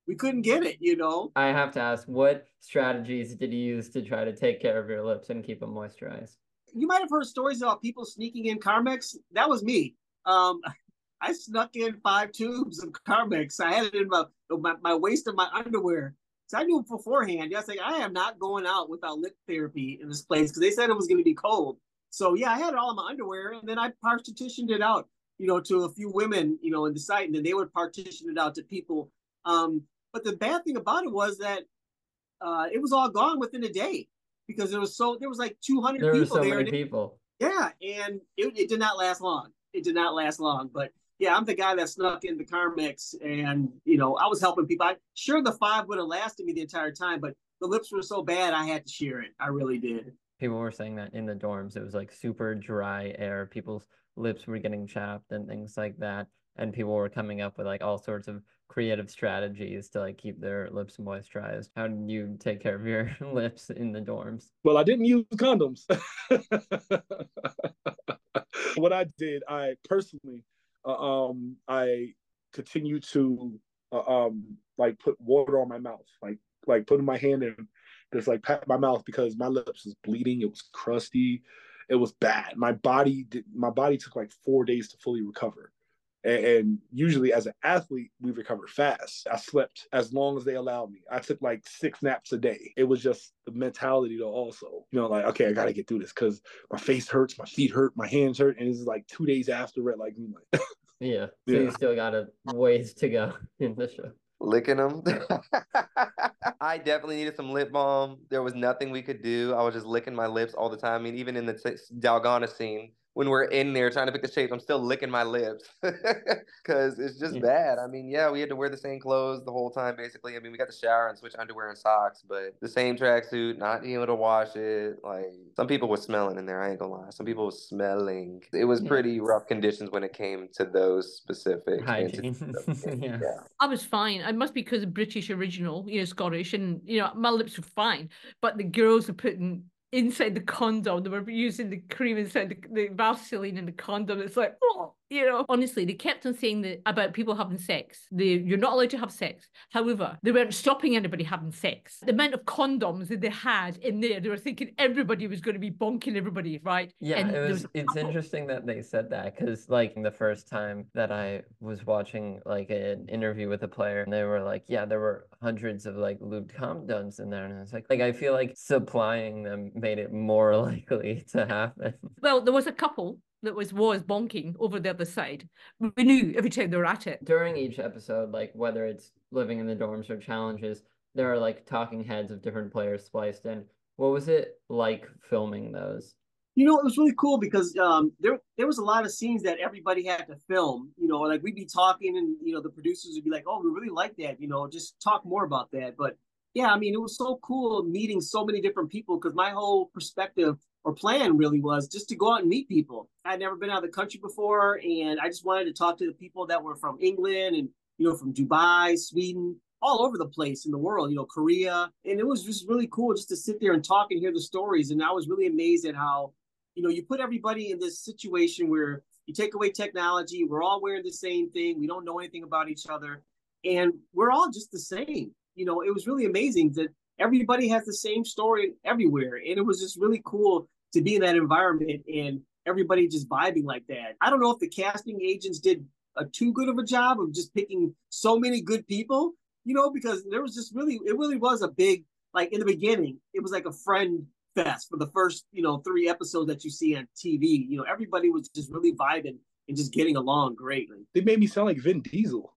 we couldn't get it, you know. I have to ask, what strategies did you use to try to take care of your lips and keep them moisturized? You might have heard stories about people sneaking in Carmex. That was me. Um, I snuck in five tubes of Carmex. I had it in my my, my waist of my underwear. So I knew beforehand. I was like, I am not going out without lip therapy in this place because they said it was going to be cold. So yeah, I had it all in my underwear, and then I partitioned it out, you know, to a few women, you know, in the site, and then they would partition it out to people. Um, but the bad thing about it was that uh, it was all gone within a day because there was so there was like 200 There people so there. many and it- people. yeah, and it, it did not last long. It did not last long. But yeah, I'm the guy that snuck in the Carmex, and you know, I was helping people. I sure the five would have lasted me the entire time, but the lips were so bad, I had to share it. I really did. People were saying that in the dorms, it was like super dry air. People's lips were getting chapped and things like that. And people were coming up with like all sorts of creative strategies to like keep their lips moisturized. How did you take care of your lips in the dorms? Well, I didn't use condoms. what I did, I personally, uh, um, I continue to, uh, um, like put water on my mouth, like like putting my hand in, just like pat my mouth because my lips was bleeding. It was crusty. It was bad. My body did. My body took like four days to fully recover. And, and usually, as an athlete, we recover fast. I slept as long as they allowed me. I took like six naps a day. It was just the mentality to also, you know, like, okay, I got to get through this because my face hurts, my feet hurt, my hands hurt. And it's like two days after it, like, I'm like Yeah. So you still got a ways to go in the show. licking them. I definitely needed some lip balm. There was nothing we could do. I was just licking my lips all the time. I mean, even in the t- Dalgona scene, when we're in there trying to pick the shapes, I'm still licking my lips because it's just Yeah. bad. I mean, yeah, we had to wear the same clothes the whole time, basically. I mean, we got to shower and switch underwear and socks, but the same tracksuit, not being able to wash it. Like, some people were smelling in there. I ain't gonna lie. Some people were smelling. It was Yeah. pretty rough conditions when it came to those specific Hygiene. entities of the game. Yeah. I was fine. It must be because of British original, you know, Scottish, and you know, my lips were fine. But the girls were putting inside the condom, they were using the cream inside the, the Vaseline in the condom. It's like, oh, you know. Honestly, they kept on saying that about people having sex. They, you're not allowed to have sex. However, they weren't stopping anybody having sex. The amount of condoms that they had in there, they were thinking everybody was going to be bonking everybody, right? Yeah, And it there was it's interesting that they said that because like the first time that I was watching like an interview with a player and they were like, yeah, there were hundreds of like lubed condoms in there and it's like like I feel like supplying them made it more likely to happen. Well, there was a couple that was was bonking over the other side. We knew every time they were at it. During each episode, like whether it's living in the dorms or challenges, there are like talking heads of different players spliced in. What was it like filming those? You know, it was really cool because um, there there was a lot of scenes that everybody had to film. You know, like we'd be talking, and you know, the producers would be like, "Oh, we really like that." You know, just talk more about that. But yeah, I mean, it was so cool meeting so many different people because my whole perspective or plan really was just to go out and meet people. I'd never been out of the country before, and I just wanted to talk to the people that were from England and you know from Dubai, Sweden, all over the place in the world. You know, Korea, and it was just really cool just to sit there and talk and hear the stories. And I was really amazed at how you know, you put everybody in this situation where you take away technology, we're all wearing the same thing, we don't know anything about each other, and we're all just the same. You know, it was really amazing that everybody has the same story everywhere. And it was just really cool to be in that environment and everybody just vibing like that. I don't know if the casting agents did a too good of a job of just picking so many good people, you know, because there was just really, it really was a big, like in the beginning, it was like a friend fest for the first, you know, three episodes that you see on TV. You know, everybody was just really vibing and just getting along greatly. They made me sound like Vin Diesel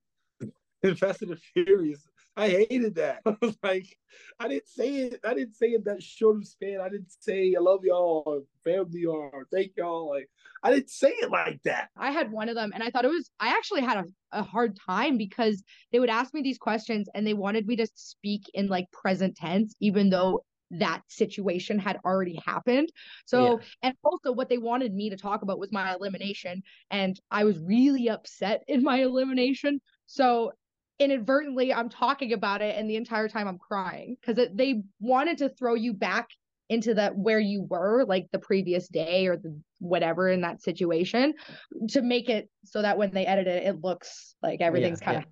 in Fast and the Furious. I hated that. I was like, I didn't say it. I didn't say it that short of span. I didn't say I love y'all, or family, or thank y'all. Like, I didn't say it like that. I had one of them, and I thought it was. I actually had a, a hard time because they would ask me these questions, and they wanted me to speak in like present tense, even though that situation had already happened. So, yeah. and also what they wanted me to talk about was my elimination. And I was really upset in my elimination. So, inadvertently, I'm talking about it, and the entire time I'm crying because they wanted to throw you back into that where you were like the previous day or the whatever in that situation to make it so that when they edit it it looks like everything's yeah, kind yeah. of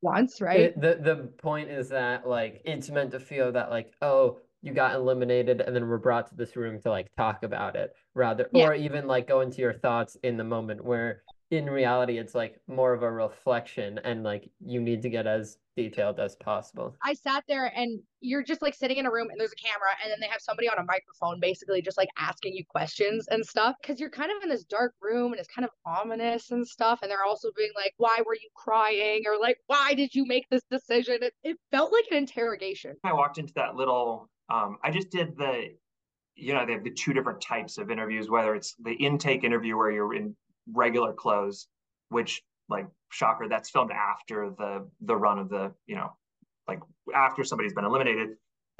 once right it, the the point is that like it's meant to feel that like oh you got eliminated and then were brought to this room to like talk about it rather yeah. or even like go into your thoughts in the moment where in reality it's like more of a reflection and like you need to get as detailed as possible. I sat there and you're just like sitting in a room and there's a camera and then they have somebody on a microphone basically just like asking you questions and stuff because you're kind of in this dark room and it's kind of ominous and stuff and they're also being like why were you crying? or like why did you make this decision? It, it felt like an interrogation. I walked into that little um, I just did the, you know, they have the two different types of interviews, whether it's the intake interview where you're in regular clothes, which like shocker, that's filmed after the the run of the, you know, like after somebody's been eliminated.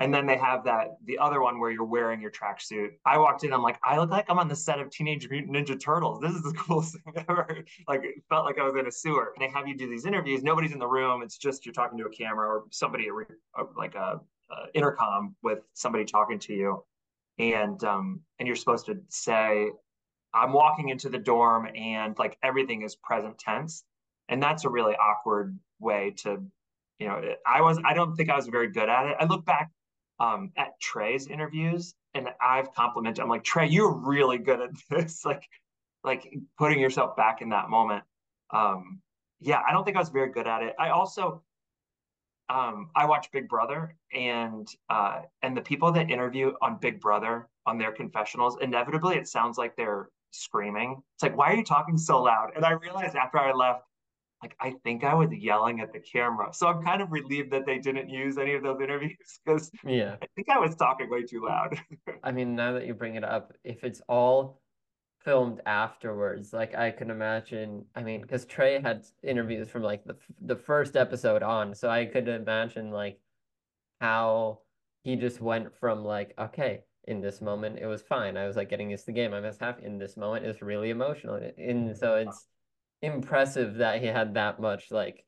And then they have that the other one where you're wearing your tracksuit. I walked in, I'm like, I look like I'm on the set of Teenage Mutant Ninja Turtles. This is the coolest thing ever. like it felt like I was in a sewer. And they have you do these interviews. Nobody's in the room. It's just you're talking to a camera or somebody like a uh, intercom with somebody talking to you, and um, and you're supposed to say, "I'm walking into the dorm," and like everything is present tense, and that's a really awkward way to, you know, I was I don't think I was very good at it. I look back um, at Trey's interviews, and I've complimented. I'm like Trey, you're really good at this, like like putting yourself back in that moment. Um, yeah, I don't think I was very good at it. I also um, I watch Big Brother, and uh, and the people that interview on Big Brother on their confessionals, inevitably it sounds like they're screaming. It's like, why are you talking so loud? And I realized after I left, like I think I was yelling at the camera. So I'm kind of relieved that they didn't use any of those interviews because yeah, I think I was talking way too loud. I mean, now that you bring it up, if it's all filmed afterwards. Like I can imagine, I mean, because Trey had interviews from like the the first episode on, so I could imagine like how he just went from like, okay, in this moment it was fine. I was like getting used to the game. I was happy. In this moment, it's really emotional, and mm-hmm. so it's impressive that he had that much like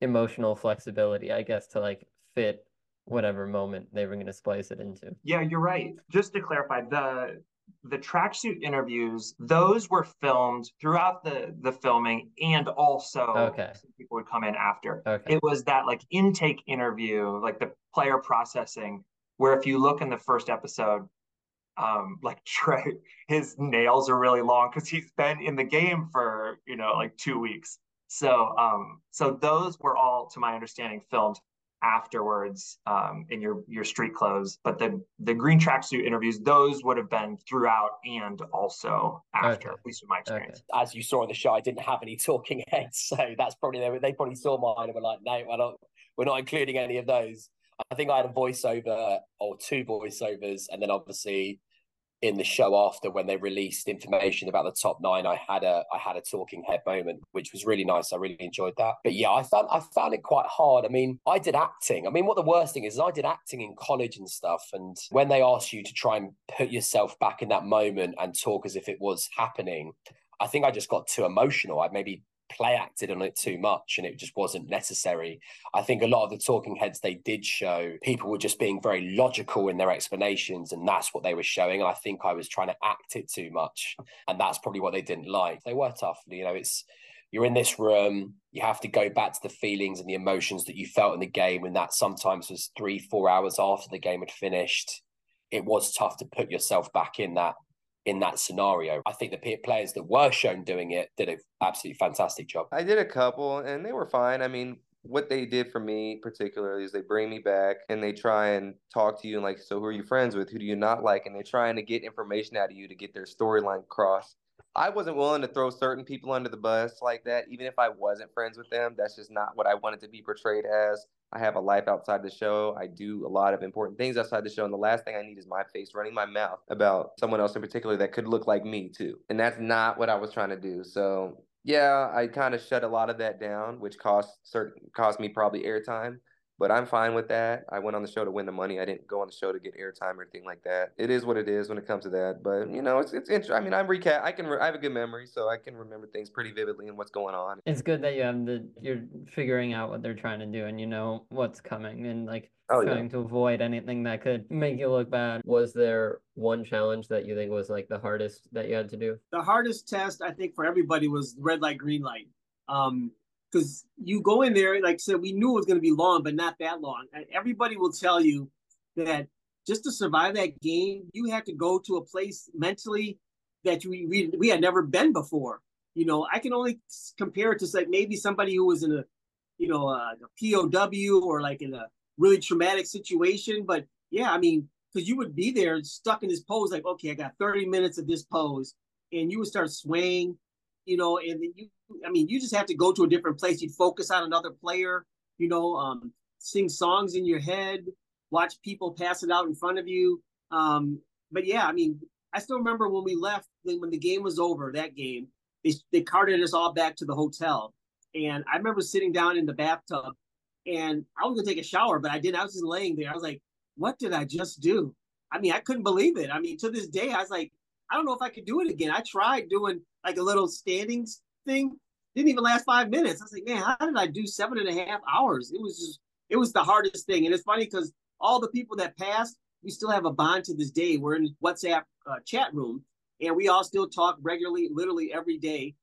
emotional flexibility, I guess, to like fit whatever moment they were going to splice it into. Yeah, you're right. Just to clarify, the the tracksuit interviews, those were filmed throughout the the filming, and also okay. people would come in after. Okay. It was that like intake interview, like the player processing, where if you look in the first episode, um, like Trey, his nails are really long because he's been in the game for you know like two weeks. So um, so those were all, to my understanding, filmed afterwards um, in your your street clothes. But the the green tracksuit interviews, those would have been throughout and also after, okay. at least in my experience. Okay. As you saw in the show, I didn't have any talking heads, so that's probably they, they probably saw mine and were like, no, we're not we're not including any of those. I think I had a voiceover or two voiceovers, and then obviously in the show after when they released information about the top nine, I had a I had a talking head moment, which was really nice. I really enjoyed that. But yeah, I found I found it quite hard. I mean, I did acting. I mean, what the worst thing is, is I did acting in college and stuff. And when they ask you to try and put yourself back in that moment and talk as if it was happening, I think I just got too emotional. I maybe play acted on it too much and it just wasn't necessary. I think a lot of the talking heads they did show, people were just being very logical in their explanations, and that's what they were showing. And I think I was trying to act it too much, and that's probably what they didn't like. They were tough, you know. It's you're in this room, you have to go back to the feelings and the emotions that you felt in the game, and that sometimes was three, four hours after the game had finished. It was tough to put yourself back in that in that scenario. I think the players that were shown doing it did an absolutely fantastic job. I did a couple and they were fine. I mean, what they did for me particularly is they bring me back and they try and talk to you and like, so who are you friends with? Who do you not like? And they're trying to get information out of you to get their storyline across. I wasn't willing to throw certain people under the bus like that, even if I wasn't friends with them. That's just not what I wanted to be portrayed as. I have a life outside the show. I do a lot of important things outside the show. And the last thing I need is my face running my mouth about someone else in particular that could look like me too. And that's not what I was trying to do. So yeah, I kind of shut a lot of that down, which cost certain cost me probably airtime but I'm fine with that. I went on the show to win the money. I didn't go on the show to get airtime or anything like that. It is what it is when it comes to that. But you know, it's it's interesting. I mean, I'm recap. I can re- I have a good memory, so I can remember things pretty vividly and what's going on. It's good that you have the you're figuring out what they're trying to do and you know what's coming and like Oh, trying yeah. to avoid anything that could make you look bad. Was there one challenge that you think was like the hardest that you had to do? the hardest test I think for everybody was red light, green light. Um, because you go in there, like I said, we knew it was going to be long, but not that long. Everybody will tell you that just to survive that game, you had to go to a place mentally that we we, we had never been before. You know, I can only compare it to like maybe somebody who was in a, you know, a, a POW or like in a really traumatic situation. But yeah, I mean, because you would be there stuck in this pose, like, okay, I got 30 minutes of this pose, and you would start swaying, you know, and then you, I mean, you just have to go to a different place. You'd focus on another player, you know, um, sing songs in your head, watch people pass it out in front of you. Um, but yeah, I mean, I still remember when we left, when the game was over, that game, they, they carted us all back to the hotel. And I remember sitting down in the bathtub and I was gonna take a shower, but I didn't. I was just laying there. I was like, what did I just do? I mean, I couldn't believe it. I mean, to this day, I was like, I don't know if I could do it again. I tried doing like a little standings thing. Didn't even last five minutes. I was like, man, how did I do seven and a half hours? It was just, it was the hardest thing. And it's funny because all the people that passed, we still have a bond to this day. We're in WhatsApp uh, chat room, and we all still talk regularly, literally every day.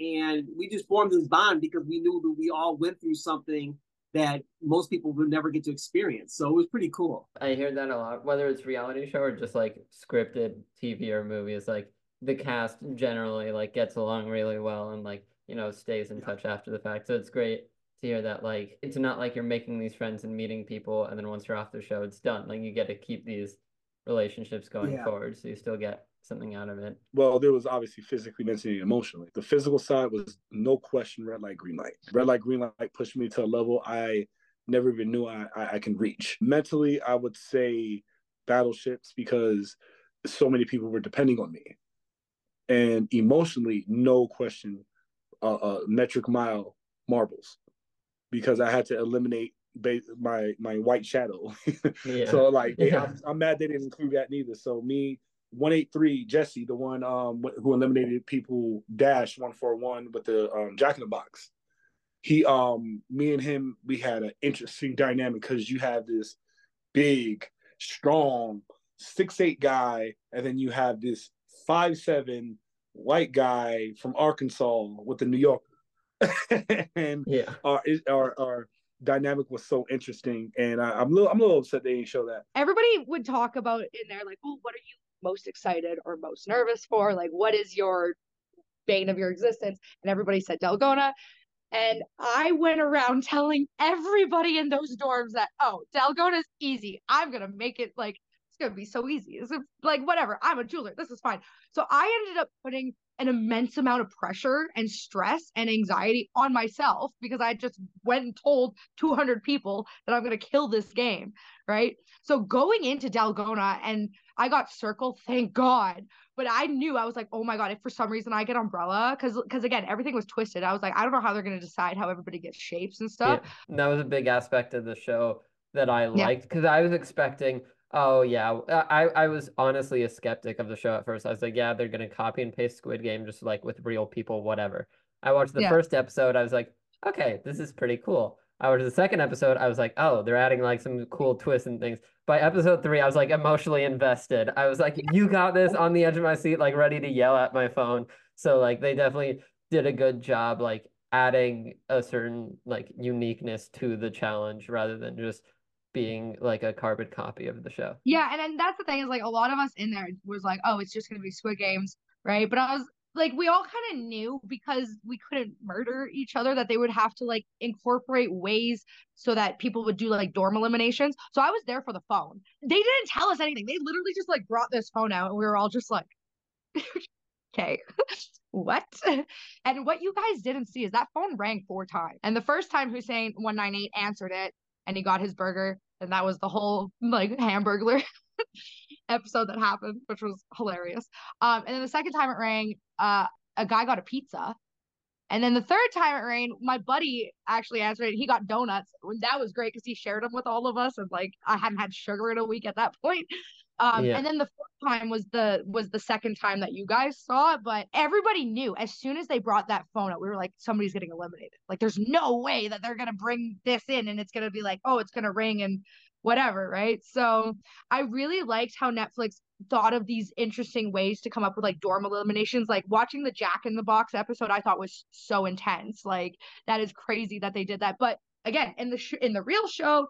And we just formed this bond because we knew that we all went through something that most people would never get to experience. So it was pretty cool. I hear that a lot, whether it's reality show or just like scripted TV or movies, like the cast generally like gets along really well and like, you know, stays in touch after the fact. So it's great to hear that like it's not like you're making these friends and meeting people and then once you're off the show it's done. Like you get to keep these relationships going Yeah. forward so you still get something out of it. Well, there was obviously physically, mentally, and emotionally. The physical side was no question red light, green light. Red light, green light pushed me to a level I never even knew I, I, I can reach. Mentally, I would say battleships because so many people were depending on me. And emotionally, no question, uh, uh, metric mile marbles because I had to eliminate ba- my my white shadow. Yeah. So like, Yeah. I'm, I'm mad they didn't include that neither. So me, one eight three Jesse, the one um who eliminated people dash one four one with the um Jack in the Box. He um me and him we had an interesting dynamic because you have this big, strong six eight guy, and then you have this five seven white guy from Arkansas with the New Yorker. and Yeah. our our our dynamic was so interesting, and I, I'm a little I'm a little upset they didn't show that. everybody would talk about in there like, oh, what are you most excited or most nervous for? Like, what is your bane of your existence? And everybody said Dalgona. And I went around telling everybody in those dorms that, oh, Dalgona's easy. I'm gonna make it like it's gonna be so easy. It's like whatever. I'm a jeweler. This is fine. So I ended up putting an immense amount of pressure and stress and anxiety on myself because I just went and told 200 people that I'm going to kill this game, right? So going into Dalgona and I got circle, thank God. But I knew I was like, oh my God, if for some reason I get umbrella, because because again, everything was twisted. I was like, I don't know how they're gonna decide how everybody gets shapes and stuff. Yeah, that was a big aspect of the show that I liked because yeah. I was expecting Oh yeah, I I was honestly a skeptic of the show at first. I was like, yeah, they're gonna copy and paste Squid Game just like with real people, whatever. I watched the yeah. first episode. I was like, okay, this is pretty cool. I watched the second episode. I was like, oh, they're adding like some cool twists and things. By episode three, I was like emotionally invested. I was like, you got this on the edge of my seat, like ready to yell at my phone. So like they definitely did a good job, like adding a certain like uniqueness to the challenge rather than just being like a carbon copy of the show. Yeah, and then that's the thing is like a lot of us in there was like, oh, it's just gonna be Squid Games, right? But I was like, we all kind of knew because we couldn't murder each other that they would have to like incorporate ways so that people would do like dorm eliminations. So I was there for the phone. They didn't tell us anything. They literally just like brought this phone out, and we were all just like. okay what and what you guys didn't see is that phone rang four times and the first time hussein 198 answered it and he got his burger and that was the whole like hamburglar episode that happened which was hilarious um and then the second time it rang uh a guy got a pizza and then the third time it rained, my buddy actually answered it. He got donuts. That was great because he shared them with all of us. And like I hadn't had sugar in a week at that point. Um, yeah. and then the fourth time was the was the second time that you guys saw it, but everybody knew as soon as they brought that phone up, we were like, somebody's getting eliminated. Like, there's no way that they're gonna bring this in and it's gonna be like, oh, it's gonna ring and whatever, right? So mm-hmm. I really liked how Netflix thought of these interesting ways to come up with like dorm eliminations. Like watching the Jack in the Box episode, I thought was so intense. Like that is crazy that they did that. But again, in the sh- in the real show,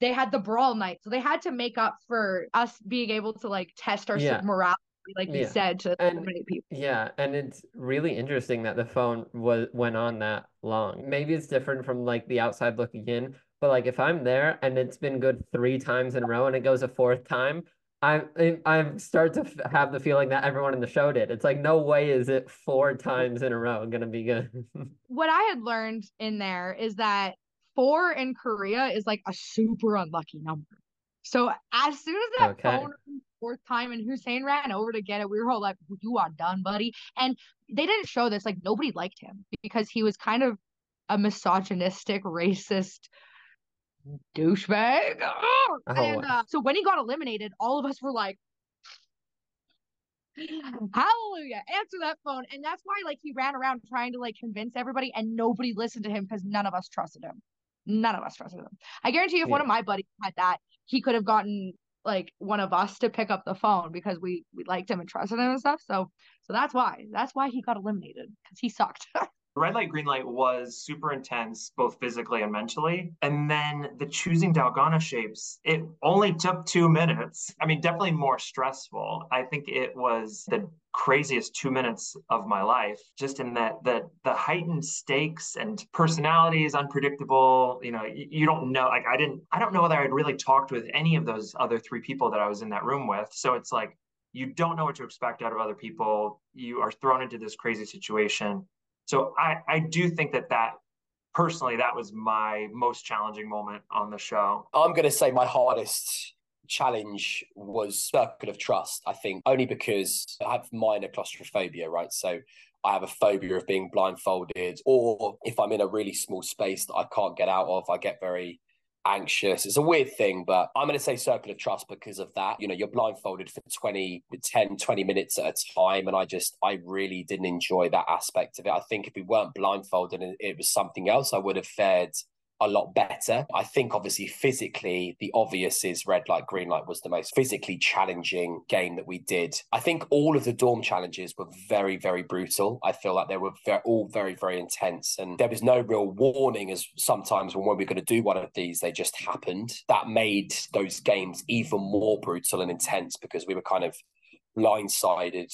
they had the brawl night, so they had to make up for us being able to like test our yeah. morale like you yeah. said to and, so many people yeah and it's really interesting that the phone was went on that long maybe it's different from like the outside looking in but like if i'm there and it's been good three times in a row and it goes a fourth time i i start to have the feeling that everyone in the show did it's like no way is it four times in a row gonna be good what i had learned in there is that four in Korea is like a super unlucky number. So as soon as that okay. phone fourth time and Hussein ran over to get it, we were all like, "You are done, buddy." And they didn't show this. Like nobody liked him because he was kind of a misogynistic, racist douchebag. Oh. And uh, so when he got eliminated, all of us were like, Hallelujah. Answer that phone. And that's why like he ran around trying to like convince everybody and nobody listened to him because none of us trusted him. None of us trusted him. I guarantee you, if yeah. one of my buddies had that, he could have gotten like one of us to pick up the phone because we we liked him and trusted him and stuff. So so that's why that's why he got eliminated because he sucked. red light, green light was super intense, both physically and mentally. And then the choosing Dalgona shapes, it only took two minutes. I mean, definitely more stressful. I think it was the craziest two minutes of my life, just in that the the heightened stakes and personalities, unpredictable. You know, you, you don't know. Like I didn't, I don't know whether I'd really talked with any of those other three people that I was in that room with. So it's like you don't know what to expect out of other people. You are thrown into this crazy situation so I, I do think that that personally, that was my most challenging moment on the show. I'm going to say my hardest challenge was circle of trust i think only because i have minor claustrophobia right so i have a phobia of being blindfolded or if i'm in a really small space that i can't get out of i get very anxious. It's a weird thing, but I'm going to say circle of trust because of that. You know, you're blindfolded for 20, 10, 20 minutes at a time. And I just, I really didn't enjoy that aspect of it. I think if we weren't blindfolded and it was something else, I would have fared a lot better. I think obviously physically, the obvious is red light, green light was the most physically challenging game that we did. I think all of the dorm challenges were very, very brutal. I feel like they were very, all very, very intense. And there was no real warning as sometimes when we were going to do one of these, they just happened. That made those games even more brutal and intense because we were kind of blindsided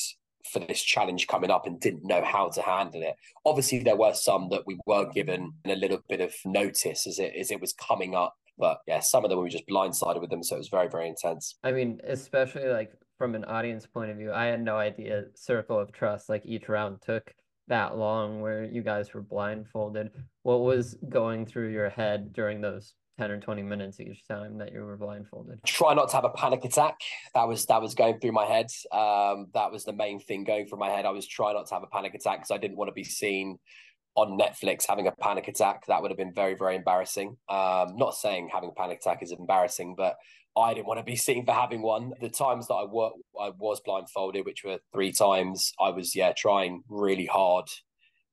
for this challenge coming up and didn't know how to handle it. Obviously, there were some that we were given a little bit of notice as it as it was coming up. But yeah, some of them we were just blindsided with them, so it was very very intense. I mean, especially like from an audience point of view, I had no idea Circle of Trust, like each round took that long where you guys were blindfolded. What was going through your head during those 10 or 20 minutes each time that you were blindfolded? Try not to have a panic attack. That was that was going through my head. Um, that was the main thing going through my head. I was trying not to have a panic attack because I didn't want to be seen on Netflix having a panic attack. That would have been very, very embarrassing. Um, not saying having a panic attack is embarrassing, but I didn't want to be seen for having one. The times that I were I was blindfolded, which were three times, I was yeah trying really hard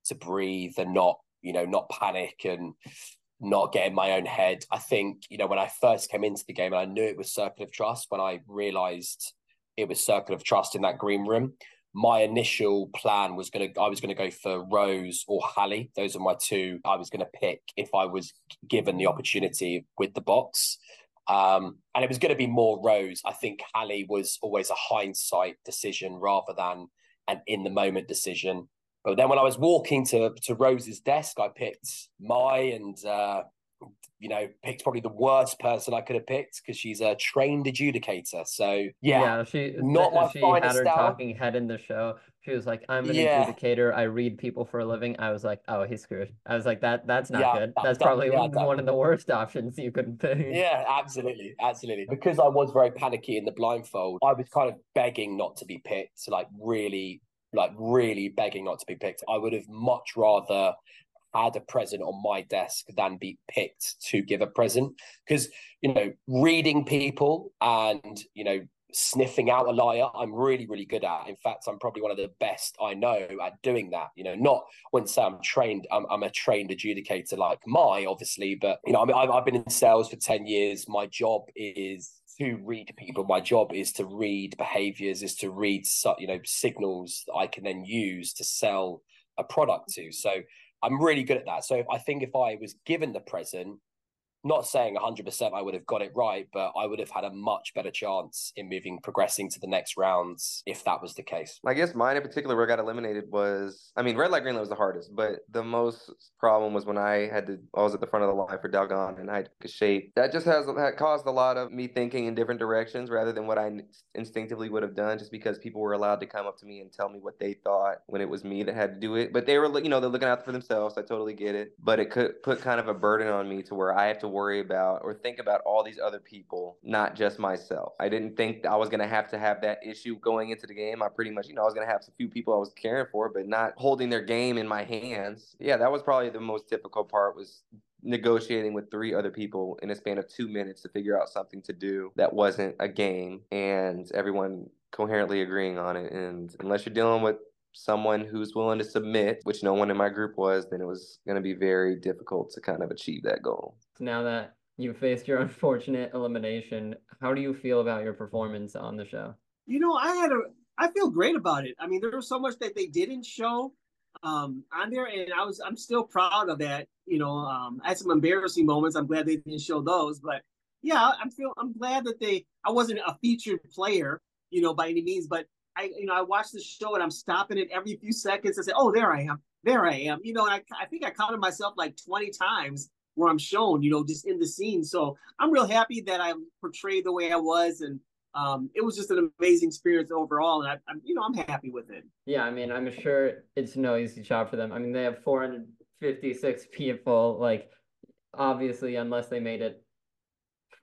to breathe and not you know not panic and not get in my own head. I think, you know, when I first came into the game and I knew it was Circle of Trust, when I realized it was Circle of Trust in that green room, my initial plan was gonna I was gonna go for Rose or Hallie. Those are my two I was gonna pick if I was given the opportunity with the box. Um, and it was gonna be more Rose. I think Hallie was always a hindsight decision rather than an in the moment decision. But then when I was walking to to Rose's desk, I picked my and uh, you know picked probably the worst person I could have picked because she's a trained adjudicator. So yeah, yeah she not my she finest had her hour. talking head in the show. She was like, "I'm an Yeah. adjudicator. I read people for a living." I was like, "Oh, he's screwed." I was like, "That that's not Yeah, good. that- That's that- probably yeah, one, that- one of the worst options you could pick." Yeah, absolutely, absolutely. Because I was very panicky in the blindfold, I was kind of begging not to be picked, like really, like really begging not to be picked. I would have much rather had a present on my desk than be picked to give a present. Because, you know, reading people and, you know, sniffing out a liar, I'm really, really good at. In fact, I'm probably one of the best I know at doing that. You know, not when say I'm trained, I'm, I'm a trained adjudicator like my, obviously, but, you know, I mean, I've, I've been in sales for 10 years. My job is to read people. My job is to read behaviors, is to read, you know, signals that I can then use to sell a product to. So I'm really good at that. So I think if I was given the present, not saying 100% I would have got it right, but I would have had a much better chance in moving, progressing to the next rounds if that was the case. I guess mine in particular, where I got eliminated was, I mean, red light, green light was the hardest, but the most problem was when I had to, I was at the front of the line for Dalgona and I had to shape. That just has had caused a lot of me thinking in different directions rather than what I instinctively would have done, just because people were allowed to come up to me and tell me what they thought when it was me that had to do it. But they were, you know, they're looking out for themselves. I totally get it, but it could put kind of a burden on me to where I have to worry about or think about all these other people, not just myself. I didn't think I was going to have to have that issue going into the game. I pretty much, you know, I was going to have a few people I was caring for, but not holding their game in my hands. Yeah, that was probably the most difficult part was negotiating with three other people in a span of two minutes to figure out something to do that wasn't a game and everyone coherently agreeing on it. And unless you're dealing with someone who's willing to submit, which no one in my group was, then it was going to be very difficult to kind of achieve that goal. Now that you faced your unfortunate elimination, how do you feel about your performance on the show? You know, I had a I feel great about it. I mean, there was so much that they didn't show um on there and I was I'm still proud of that. You know, um I had some embarrassing moments. I'm glad they didn't show those, but yeah, I'm feel I'm glad that they I wasn't a featured player, you know, by any means, but I you know, I watch the show and I'm stopping it every few seconds and say, "Oh, there I am. There I am." You know, and I I think I counted myself like 20 times where I'm shown, you know, just in the scene. So I'm real happy that I portrayed the way I was, and um, it was just an amazing experience overall. And I, I'm, you know, I'm happy with it. Yeah, I mean, I'm sure it's no easy job for them. I mean, they have 456 people. Like, obviously, unless they made it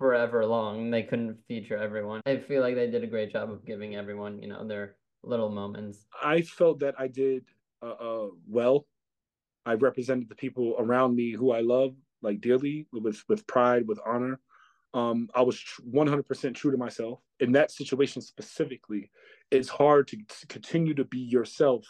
forever long, they couldn't feature everyone. I feel like they did a great job of giving everyone, you know, their little moments. I felt that I did uh, uh, well. I represented the people around me who I love like dearly with with pride, with honor. Um, I was tr- 100% true to myself. In that situation specifically, it's hard to, to continue to be yourself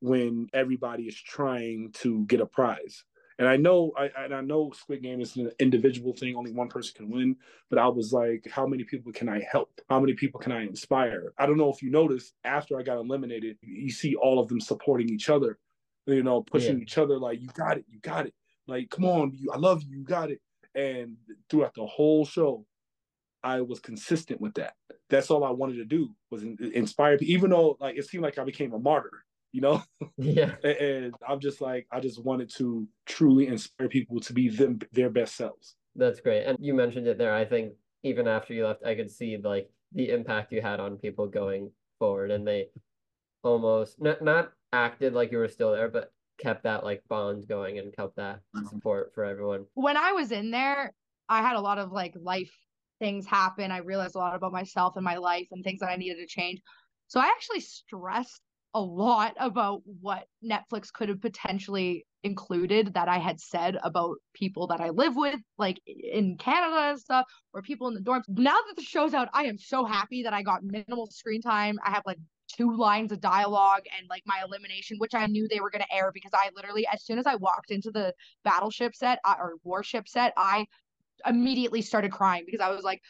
when everybody is trying to get a prize. And I know, I and I know Squid Game is an individual thing; only one person can win. But I was like, how many people can I help? How many people can I inspire? I don't know if you noticed after I got eliminated, you see all of them supporting each other, you know, pushing Yeah. each other, like, you got it, you got it. Like, come on, you, I love you, you got it. And throughout the whole show, I was consistent with that. That's all I wanted to do was inspire people, even though like it seemed like I became a martyr, you know. Yeah. and, and I'm just like I just wanted to truly inspire people to be them their best selves. That's great. And you mentioned it there. I think even after you left, I could see like the impact you had on people going forward, and they almost not not acted like you were still there, but kept that like bond going and kept that support for everyone. When I was in there, I had a lot of like life things happen. I realized a lot about myself and my life and things that I needed to change. So I actually stressed a lot about what Netflix could have potentially included that I had said about people that I live with, like in Canada and stuff, or people in the dorms. Now that the show's out, I am so happy that I got minimal screen time. I have like two lines of dialogue and like my elimination, which I knew they were going to air because I literally, as soon as I walked into the battleship set uh, or warship set, I immediately started crying because I was like,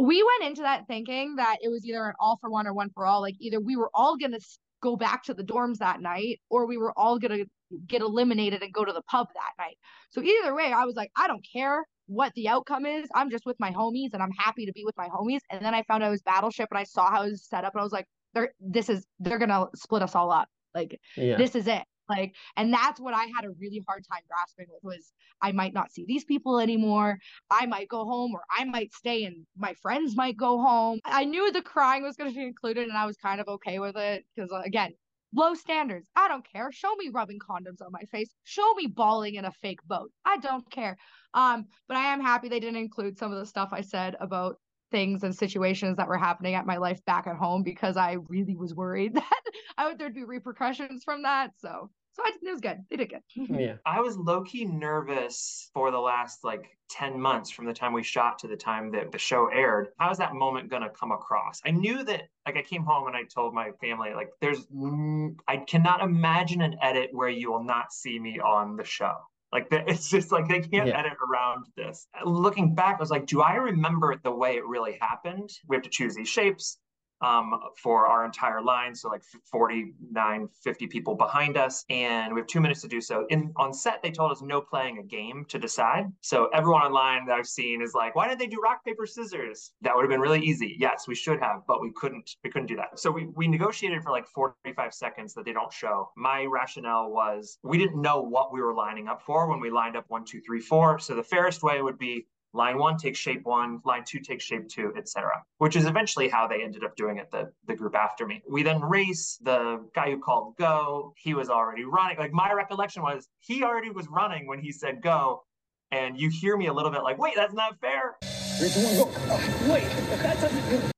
we went into that thinking that it was either an all for one or one for all. Like either we were all going to go back to the dorms that night or we were all going to get eliminated and go to the pub that night. So either way, I was like, I don't care what the outcome is. I'm just with my homies and I'm happy to be with my homies. And then I found out it was Battleship and I saw how it was set up and I was like, they're this is they're gonna split us all up. Like yeah. this is it. Like, and that's what I had a really hard time grasping with was I might not see these people anymore. I might go home or I might stay and my friends might go home. I knew the crying was going to be included and I was kind of okay with it because uh, again, low standards. I don't care. Show me rubbing condoms on my face. Show me bawling in a fake boat. I don't care. Um, but I am happy they didn't include some of the stuff I said about things and situations that were happening at my life back at home because I really was worried that I would there'd be repercussions from that. So so I, it was good. They did good. Oh, yeah. I was low key nervous for the last like 10 months from the time we shot to the time that the show aired. How's that moment going to come across? I knew that, like, I came home and I told my family, like, there's, I cannot imagine an edit where you will not see me on the show. Like it's just like they can't yeah. edit around this. Looking back, I was like, do I remember the way it really happened? We have to choose these shapes um, for our entire line. So like 49, 50 people behind us. And we have two minutes to do so. In on set, they told us no playing a game to decide. So everyone online that I've seen is like, why didn't they do rock, paper, scissors? That would have been really easy. Yes, we should have, but we couldn't, we couldn't do that. So we, we negotiated for like 45 seconds that they don't show. My rationale was we didn't know what we were lining up for when we lined up one, two, three, four. So the fairest way would be line one takes shape one, line two takes shape two, etc. Which is eventually how they ended up doing it, the, the group after me. We then race, the guy who called go, he was already running. Like my recollection was he already was running when he said go. And you hear me a little bit like, wait, that's not fair. Three, two, one, go. Oh, wait, that doesn't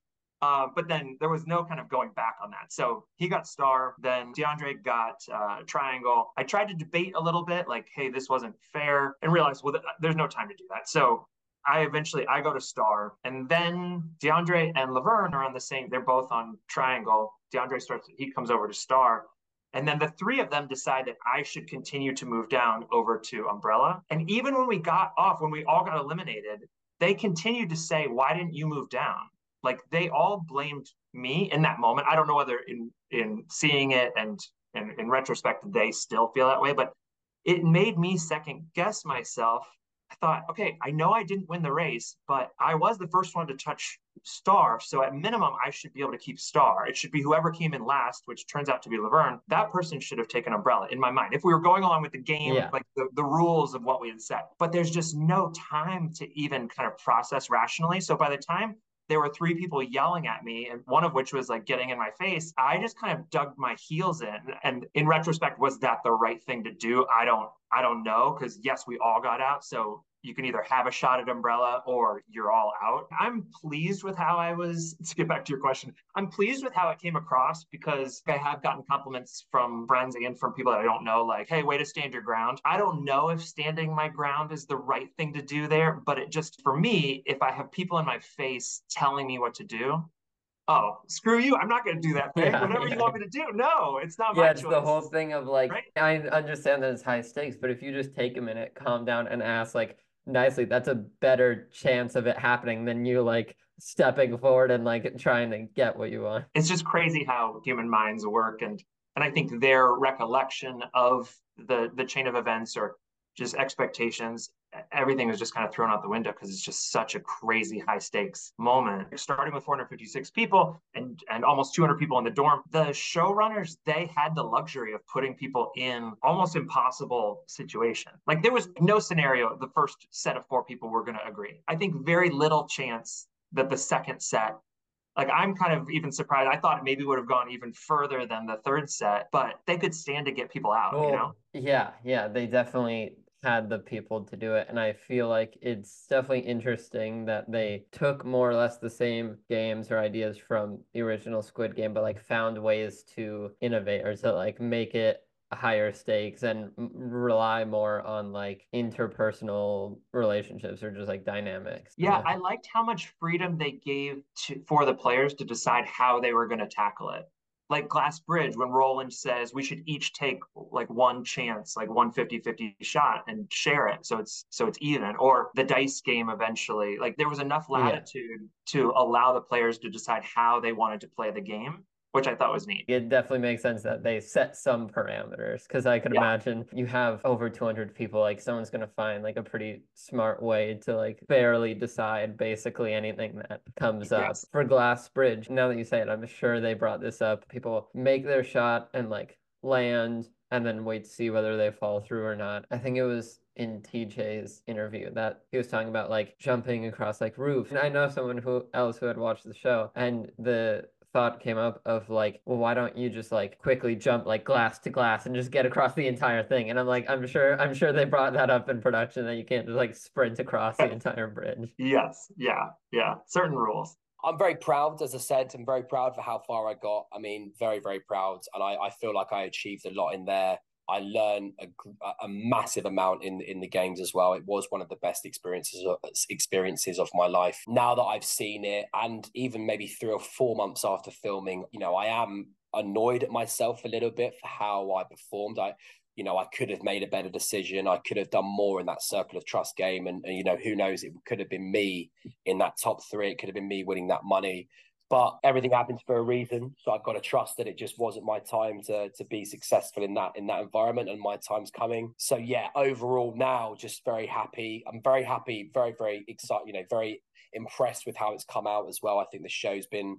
uh, but then there was no kind of going back on that. So he got star, then DeAndre got uh, triangle. I tried to debate a little bit, like, hey, this wasn't fair, and realized, well, th- there's no time to do that. So I eventually I go to Star, and then DeAndre and Laverne are on the same. They're both on Triangle. DeAndre starts. He comes over to Star, and then the three of them decide that I should continue to move down over to Umbrella. And even when we got off, when we all got eliminated, they continued to say, "Why didn't you move down?" Like they all blamed me in that moment. I don't know whether in in seeing it and and in retrospect they still feel that way, but it made me second guess myself thought, okay, I know I didn't win the race, but I was the first one to touch star. So at minimum, I should be able to keep star. It should be whoever came in last, which turns out to be Laverne. That person should have taken umbrella in my mind. If we were going along with the game, yeah. like the, the rules of what we had set. But there's just no time to even kind of process rationally. So by the time there were three people yelling at me and one of which was like getting in my face. I just kind of dug my heels in and in retrospect was that the right thing to do? I don't i don't know because yes we all got out so you can either have a shot at umbrella or you're all out. I'm pleased with how I was to get back to your question. I'm pleased with how it came across because I have gotten compliments from friends and from people that I don't know, like, hey, way to stand your ground. I don't know if standing my ground is the right thing to do there, but it just for me, if I have people in my face telling me what to do, oh, screw you. I'm not going to do that thing. Yeah, Whatever yeah. you want me to do. No, it's not yeah, my it's choice. the whole thing of like, right? I understand that it's high stakes, but if you just take a minute, calm down, and ask, like, nicely, that's a better chance of it happening than you like stepping forward and like trying to get what you want. It's just crazy how human minds work and and I think their recollection of the the chain of events or just expectations everything was just kind of thrown out the window because it's just such a crazy high stakes moment starting with 456 people and and almost 200 people in the dorm the showrunners they had the luxury of putting people in almost impossible situation like there was no scenario the first set of four people were going to agree i think very little chance that the second set Like I'm kind of even surprised. I thought it maybe would have gone even further than the third set, but they could stand to get people out, Well, you know? yeah, yeah, they definitely had the people to do it. And I feel like it's definitely interesting that they took more or less the same games or ideas from the original Squid Game, but like found ways to innovate or to like make it higher stakes and rely more on like interpersonal relationships or just like dynamics. Yeah, I liked how much freedom they gave to for the players to decide how they were going to tackle it. Like Glass Bridge, when Roland says we should each take like one chance, like one 50-50 shot and share it so it's so it's even. Or the dice game eventually. Like there was enough Yeah. latitude to allow the players to decide how they wanted to play the game, which I thought was neat. It definitely makes sense that they set some parameters because I could Yeah. imagine you have over 200 people, like someone's going to find like a pretty smart way to like fairly decide basically anything that comes up. For Glass Bridge, now that you say it, I'm sure they brought this up. People make their shot and like land and then wait to see whether they fall through or not. I think it was in TJ's interview that he was talking about like jumping across like roofs. And I know someone who else who had watched the show and the thought came up of like, well, why don't you just like quickly jump like glass to glass and just get across the entire thing? And I'm like, I'm sure, I'm sure they brought that up in production that you can't just like sprint across the entire bridge. Yes, yeah, yeah. Certain rules. I'm very proud, as I said, I'm very proud for how far I got. I mean, very, very proud. And I, I feel like I achieved a lot in there. I learned a, a massive amount in in the games as well. It was one of the best experiences of, experiences of my life. Now that I've seen it, and even maybe three or four months after filming, you know, I am annoyed at myself a little bit for how I performed. I, you know, I could have made a better decision. I could have done more in that circle of trust game, and, and you know, who knows? It could have been me in that top three. It could have been me winning that money but everything happens for a reason. So i've got to trust that it just wasn't my time to to be successful in that in that environment and my time's coming. So yeah overall now just very happy. I'm very happy very very excited you know very impressed with how it's come out as well. I think the show's been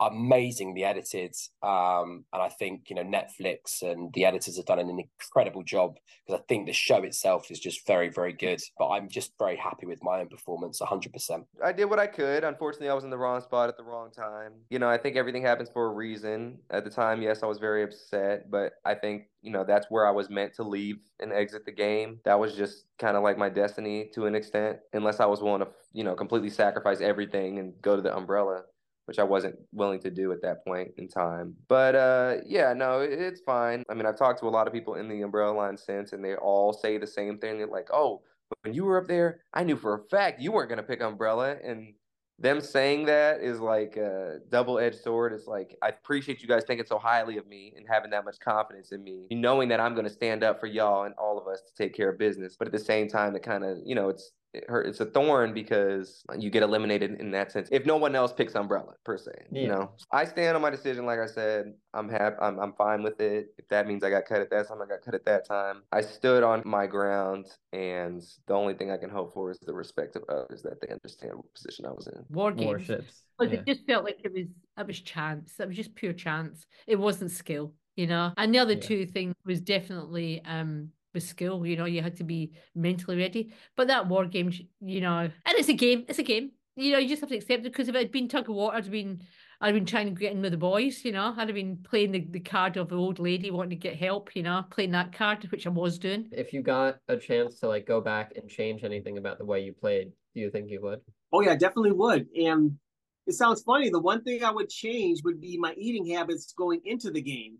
amazingly edited um and i think you know netflix and the editors have done an incredible job because i think the show itself is just very very good but i'm just very happy with my own performance 100% I did what I could. Unfortunately, I was in the wrong spot at the wrong time. You know, I think everything happens for a reason. At the time, yes, I was very upset, but I think, you know, that's where I was meant to leave and exit the game. That was just kind of like my destiny to an extent, unless I was willing to, you know, completely sacrifice everything and go to the umbrella. Which I wasn't willing to do at that point in time. But uh, yeah, no, it- it's fine. I mean, I've talked to a lot of people in the umbrella line since, and they all say the same thing. They're like, oh, when you were up there, I knew for a fact you weren't going to pick Umbrella. And them saying that is like a double edged sword. It's like, I appreciate you guys thinking so highly of me and having that much confidence in me, knowing that I'm going to stand up for y'all and all of us to take care of business. But at the same time, it kind of, you know, it's, it hurt. It's a thorn because you get eliminated in that sense. If no one else picks Umbrella per se, you know, I stand on my decision. Like I said, I'm happy. I'm, I'm fine with it. If that means I got cut at that time, I got cut at that time. I stood on my ground, and the only thing I can hope for is the respect of others that they understand what position I was in. War games. Warships. Like Yeah. it just felt like it was it was chance. It was just pure chance. It wasn't skill, you know. And the other Yeah. two things was definitely um with skill. You know, you had to be mentally ready. But that war game, you know, and it's a game. It's a game. You know, you just have to accept it because if it had been tug of war, I'd have been I'd been trying to get in with the boys, you know. I'd have been playing the, the card of the old lady wanting to get help, you know, playing that card, which I was doing. If you got a chance to like go back and change anything about the way you played, do you think you would? Oh yeah, definitely would. And it sounds funny. The one thing I would change would be my eating habits going into the game,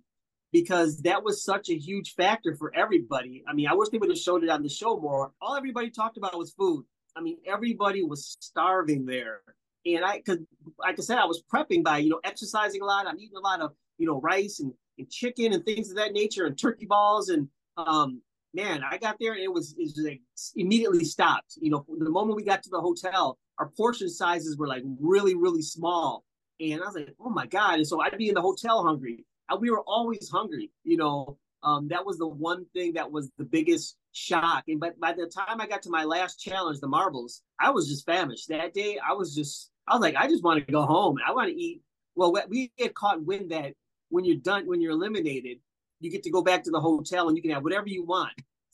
because that was such a huge factor for everybody. I mean, I wish they would have showed it on the show more. All everybody talked about was food. I mean, everybody was starving there, and I, cause like I said, I was prepping by you know exercising a lot. I'm eating a lot of you know rice and, and chicken and things of that nature and turkey balls and um man, I got there and it was it was like immediately stopped. You know, the moment we got to the hotel, our portion sizes were like really, really small. And I was like, oh my God. And so I'd be in the hotel hungry. We were always hungry, you know. Um, that was the one thing that was the biggest shock. And but by the time I got to my last challenge, the marbles, I was just famished. That day, I was just, I was like, I just want to go home. I want to eat. Well, we get caught wind that when you're done, when you're eliminated, you get to go back to the hotel and you can have whatever you want.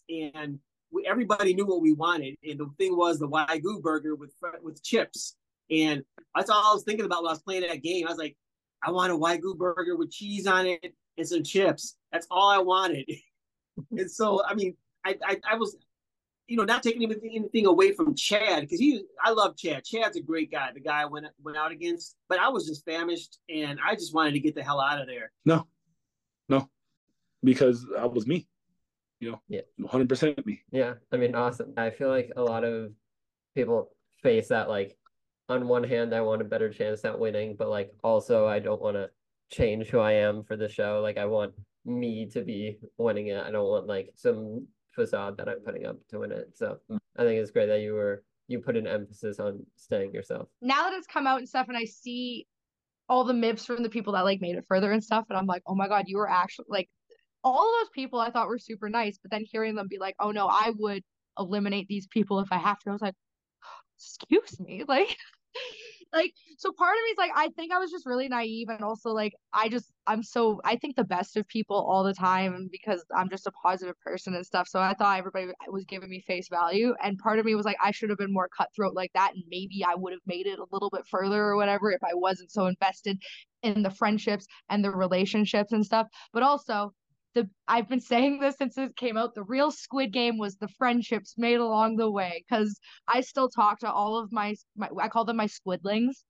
And we, everybody knew what we wanted. And the thing was the Wagyu burger with with chips. And That's all I was thinking about when I was playing that game. I was like, I want a Wagyu burger with cheese on it and some chips. That's all I wanted. and so, I mean, I, I, I was, you know, not taking anything, anything away from Chad because he, I love Chad. Chad's a great guy. The guy I went went out against, but I was just famished and I just wanted to get the hell out of there. No, no, because I was me. You know, Yeah. 100% me. Yeah, I mean, awesome. I feel like a lot of people face that like on one hand, I want a better chance at winning, but like also I don't want to change who I am for the show. Like I want me to be winning it. I don't want like some facade that I'm putting up to win it. So Mm. I think it's great that you were you put an emphasis on staying yourself. now that it's come out and stuff and I see all the MIPs from the people that like made it further and stuff and I'm like, oh my god, you were actually like all of those people I thought were super nice, but then hearing them be like, oh no, I would eliminate these people if I have to. I was like, excuse me, like like so part of me is like I think I was just really naive and also like I just I'm so I think the best of people all the time because I'm just a positive person and stuff. So I thought everybody was giving me face value and part of me was like I should have been more cutthroat like that and maybe I would have made it a little bit further or whatever if I wasn't so invested in the friendships and the relationships and stuff. But also the I've been saying this since it came out. The real Squid Game was the friendships made along the way because I still talk to all of my, my I call them my squidlings.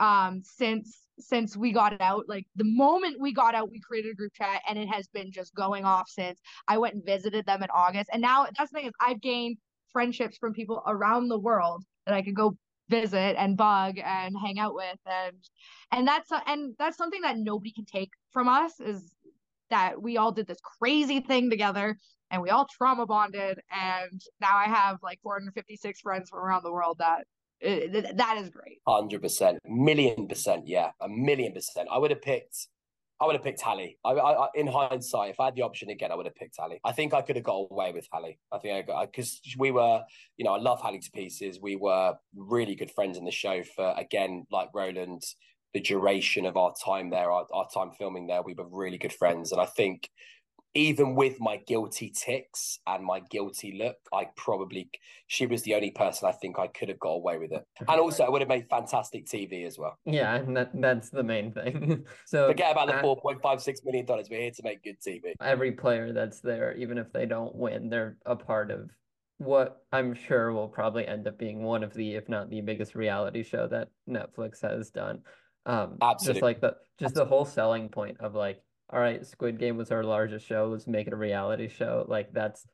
Um, since since we got out, like the moment we got out, we created a group chat, and it has been just going off since. I went and visited them in August, and now that's the thing is I've gained friendships from people around the world that I could go visit and bug and hang out with and and that's and that's something that nobody can take from us is that we all did this crazy thing together and we all trauma bonded and now i have like 456 friends from around the world that uh, that is great Hundred percent, million percent, yeah, a million percent. I would have picked, I would have picked Hallie. I, I, in hindsight, if I had the option again, I would have picked Hallie. I think I could have got away with Hallie. I think I got because we were, you know, I love Hallie to pieces. We were really good friends in the show for again, like Roland, the duration of our time there, our, our time filming there, we were really good friends, and I think even with my guilty ticks and my guilty look, I probably she was the only person I think I could have got away with it. And also, I would have made fantastic TV as well. Yeah, that that's the main thing. so Forget about the uh, four point five six million dollars. We're here to make good TV. every player that's there, even if they don't win, they're a part of what I'm sure will probably end up being one of the, if not the biggest reality show that Netflix has done. Um, Absolutely. just like the just the whole selling point of like, all right, Squid Game was our largest show, let's make it a reality show. Like that's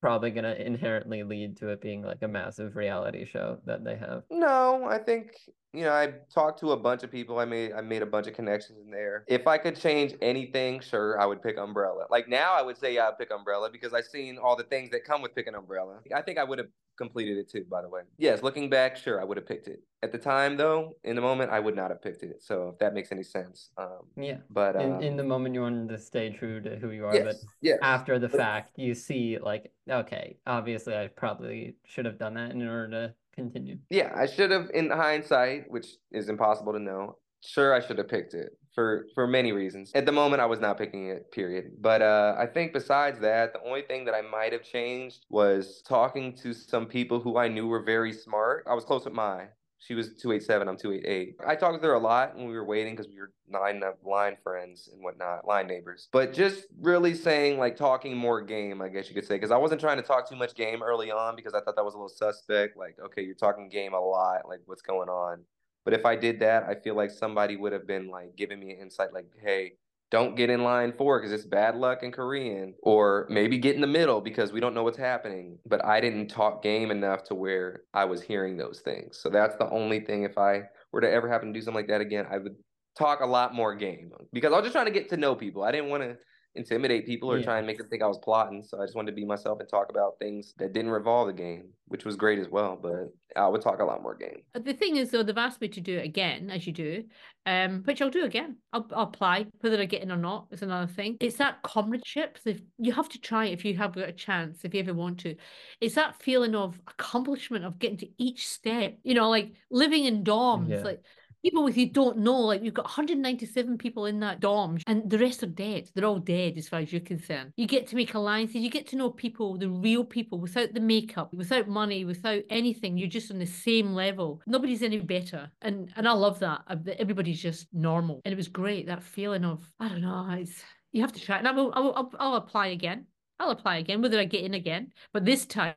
probably gonna inherently lead to it being like a massive reality show that they have. No, I think you know I talked to a bunch of people. I made I made a bunch of connections in there. If I could change anything, sure, I would pick Umbrella. Like now, I would say yeah, I'd pick Umbrella because I've seen all the things that come with picking Umbrella. I think I would have completed it too. By the way, yes, looking back, sure, I would have picked it. At the time, though, in the moment, I would not have picked it. So if that makes any sense, um, Yeah. but In um, in the moment you wanted to stay true to who you are, but yes, yes. after the fact, you see like, okay, obviously I probably should have done that in order to continue. Yeah, I should have in hindsight, which is impossible to know. Sure, I should have picked it for for many reasons. At the moment, I was not picking it. Period. But uh, I think besides that, the only thing that I might have changed was talking to some people who I knew were very smart. I was close with Mai. She was two eight seven. I'm two eight eight. I talked with her a lot when we were waiting because we were line line friends and whatnot, line neighbors. But just really saying like talking more game, I guess you could say, because I wasn't trying to talk too much game early on because I thought that was a little suspect. Like, okay, you're talking game a lot. Like, what's going on? But if I did that, I feel like somebody would have been like giving me an insight, like, hey, don't get in line four because it's bad luck in Korean, or maybe get in the middle because we don't know what's happening. But I didn't talk game enough to where I was hearing those things. So that's the only thing. If I were to ever happen to do something like that again, I would talk a lot more game because I was just trying to get to know people. I didn't want to intimidate people or Yeah. try and make them think I was plotting. So I just wanted to be myself and talk about things that didn't revolve the game, which was great as well. But I would talk a lot more game. The thing is, though, they've asked me to do it again, as you do, um, which I'll do again. I'll, I'll apply. Whether I get in or not is another thing. It's that comradeship. If you have to try it if you have got a chance, if you ever want to. It's that feeling of accomplishment of getting to each step. You know, like living in dorms. Yeah. Like people with you don't know. Like you've got 197 people in that dorm, and the rest are dead. They're all dead as far as you're concerned. You get to make alliances. You get to know people, the real people, without the makeup, without money, without anything. You're just on the same level. Nobody's any better, and and I love that. Everybody's just normal, and it was great. That feeling of I don't know. It's you have to try, and I will. I will I'll, I'll apply again. I'll apply again, whether I get in again. But this time,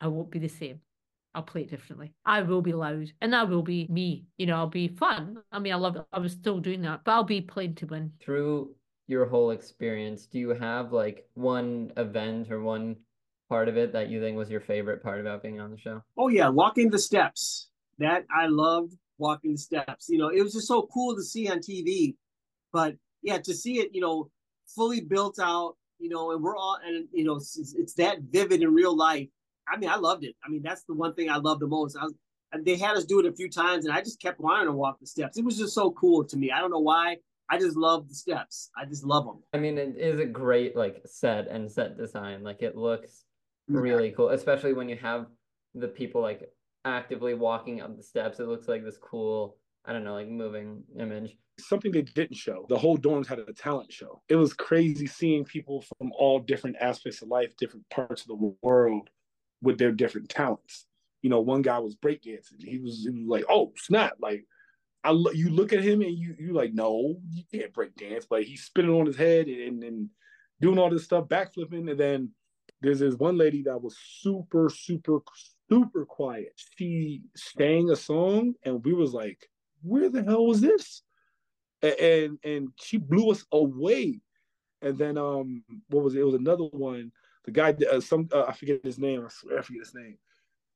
I won't be the same. I'll play it differently. I will be loud and I will be me. You know, I'll be fun. I mean, I love it. I was still doing that, but I'll be playing to win. Through your whole experience, do you have like one event or one part of it that you think was your favorite part about being on the show? Oh yeah, walking the steps. That I loved walking the steps. You know, it was just so cool to see on TV. But yeah, to see it, you know, fully built out, you know, and we're all and you know, it's, it's that vivid in real life I mean, I loved it. I mean, that's the one thing I loved the most. I was, they had us do it a few times, and I just kept wanting to walk the steps. It was just so cool to me. I don't know why. I just love the steps. I just love them. I mean, it is a great like set and set design. Like it looks really cool, especially when you have the people like actively walking up the steps. It looks like this cool, I don't know, like moving image. Something they didn't show. The whole dorms had a talent show. It was crazy seeing people from all different aspects of life, different parts of the world with their different talents. You know, one guy was breakdancing. He was, he was like, oh snap! Like, I you look at him and you you like, no, you can't break dance. But he's spinning on his head and, and doing all this stuff, backflipping. And then there's this one lady that was super, super, super quiet. She sang a song, and we was like, where the hell was this? And and, and she blew us away. And then um, what was it? It was another one the guy, uh, some uh, I forget his name. I swear I forget his name.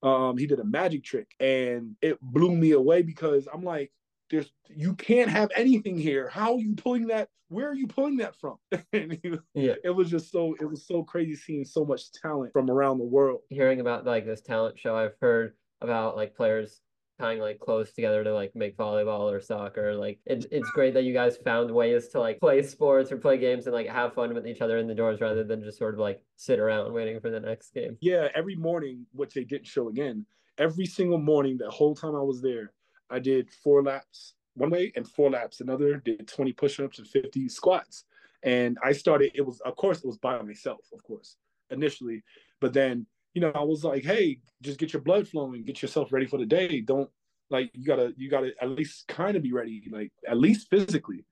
Um, he did a magic trick, and it blew me away because I'm like, "There's you can't have anything here. How are you pulling that? Where are you pulling that from?" he, yeah, it was just so it was so crazy seeing so much talent from around the world. Hearing about like this talent show, I've heard about like players tying like close together to like make volleyball or soccer. Like it, it's great that you guys found ways to like play sports or play games and like have fun with each other in the doors rather than just sort of like sit around waiting for the next game. Yeah, every morning, which they didn't show again, every single morning, the whole time I was there, I did four laps one way and four laps another, did 20 push-ups and 50 squats. And I started, it was, of course, it was by myself, of course, initially. But then you know, I was like, hey, just get your blood flowing, get yourself ready for the day. Don't like you gotta you gotta at least kind of be ready, like at least physically.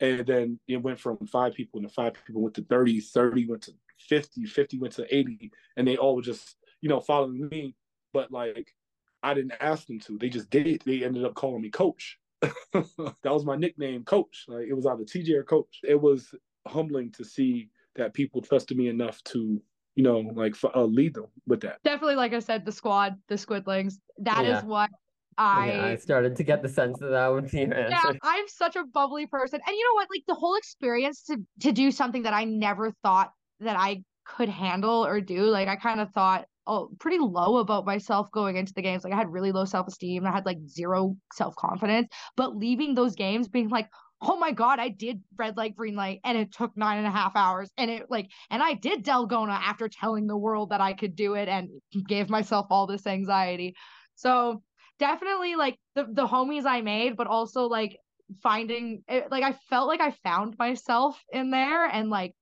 And then it went from five people and the five people went to 30, 30 went to 50, 50 went to 80, and they all were just, you know, following me. But like I didn't ask them to. They just did. They ended up calling me coach. that was my nickname, coach. Like it was either TJ or coach. It was humbling to see that people trusted me enough to you know, like uh, lead them with that. Definitely, like I said, the squad, the squidlings. That yeah. is what I yeah, I started to get the sense of that with your answer. Yeah, I'm such a bubbly person. And you know what? Like the whole experience to to do something that I never thought that I could handle or do. Like I kind of thought oh pretty low about myself going into the games. Like I had really low self-esteem. I had like zero self-confidence. But leaving those games being like, oh my god i did red light green light and it took nine and a half hours and it like and i did Dalgona after telling the world that i could do it and gave myself all this anxiety. So definitely like the, the homies i made but also like finding it, like i felt like i found myself in there and like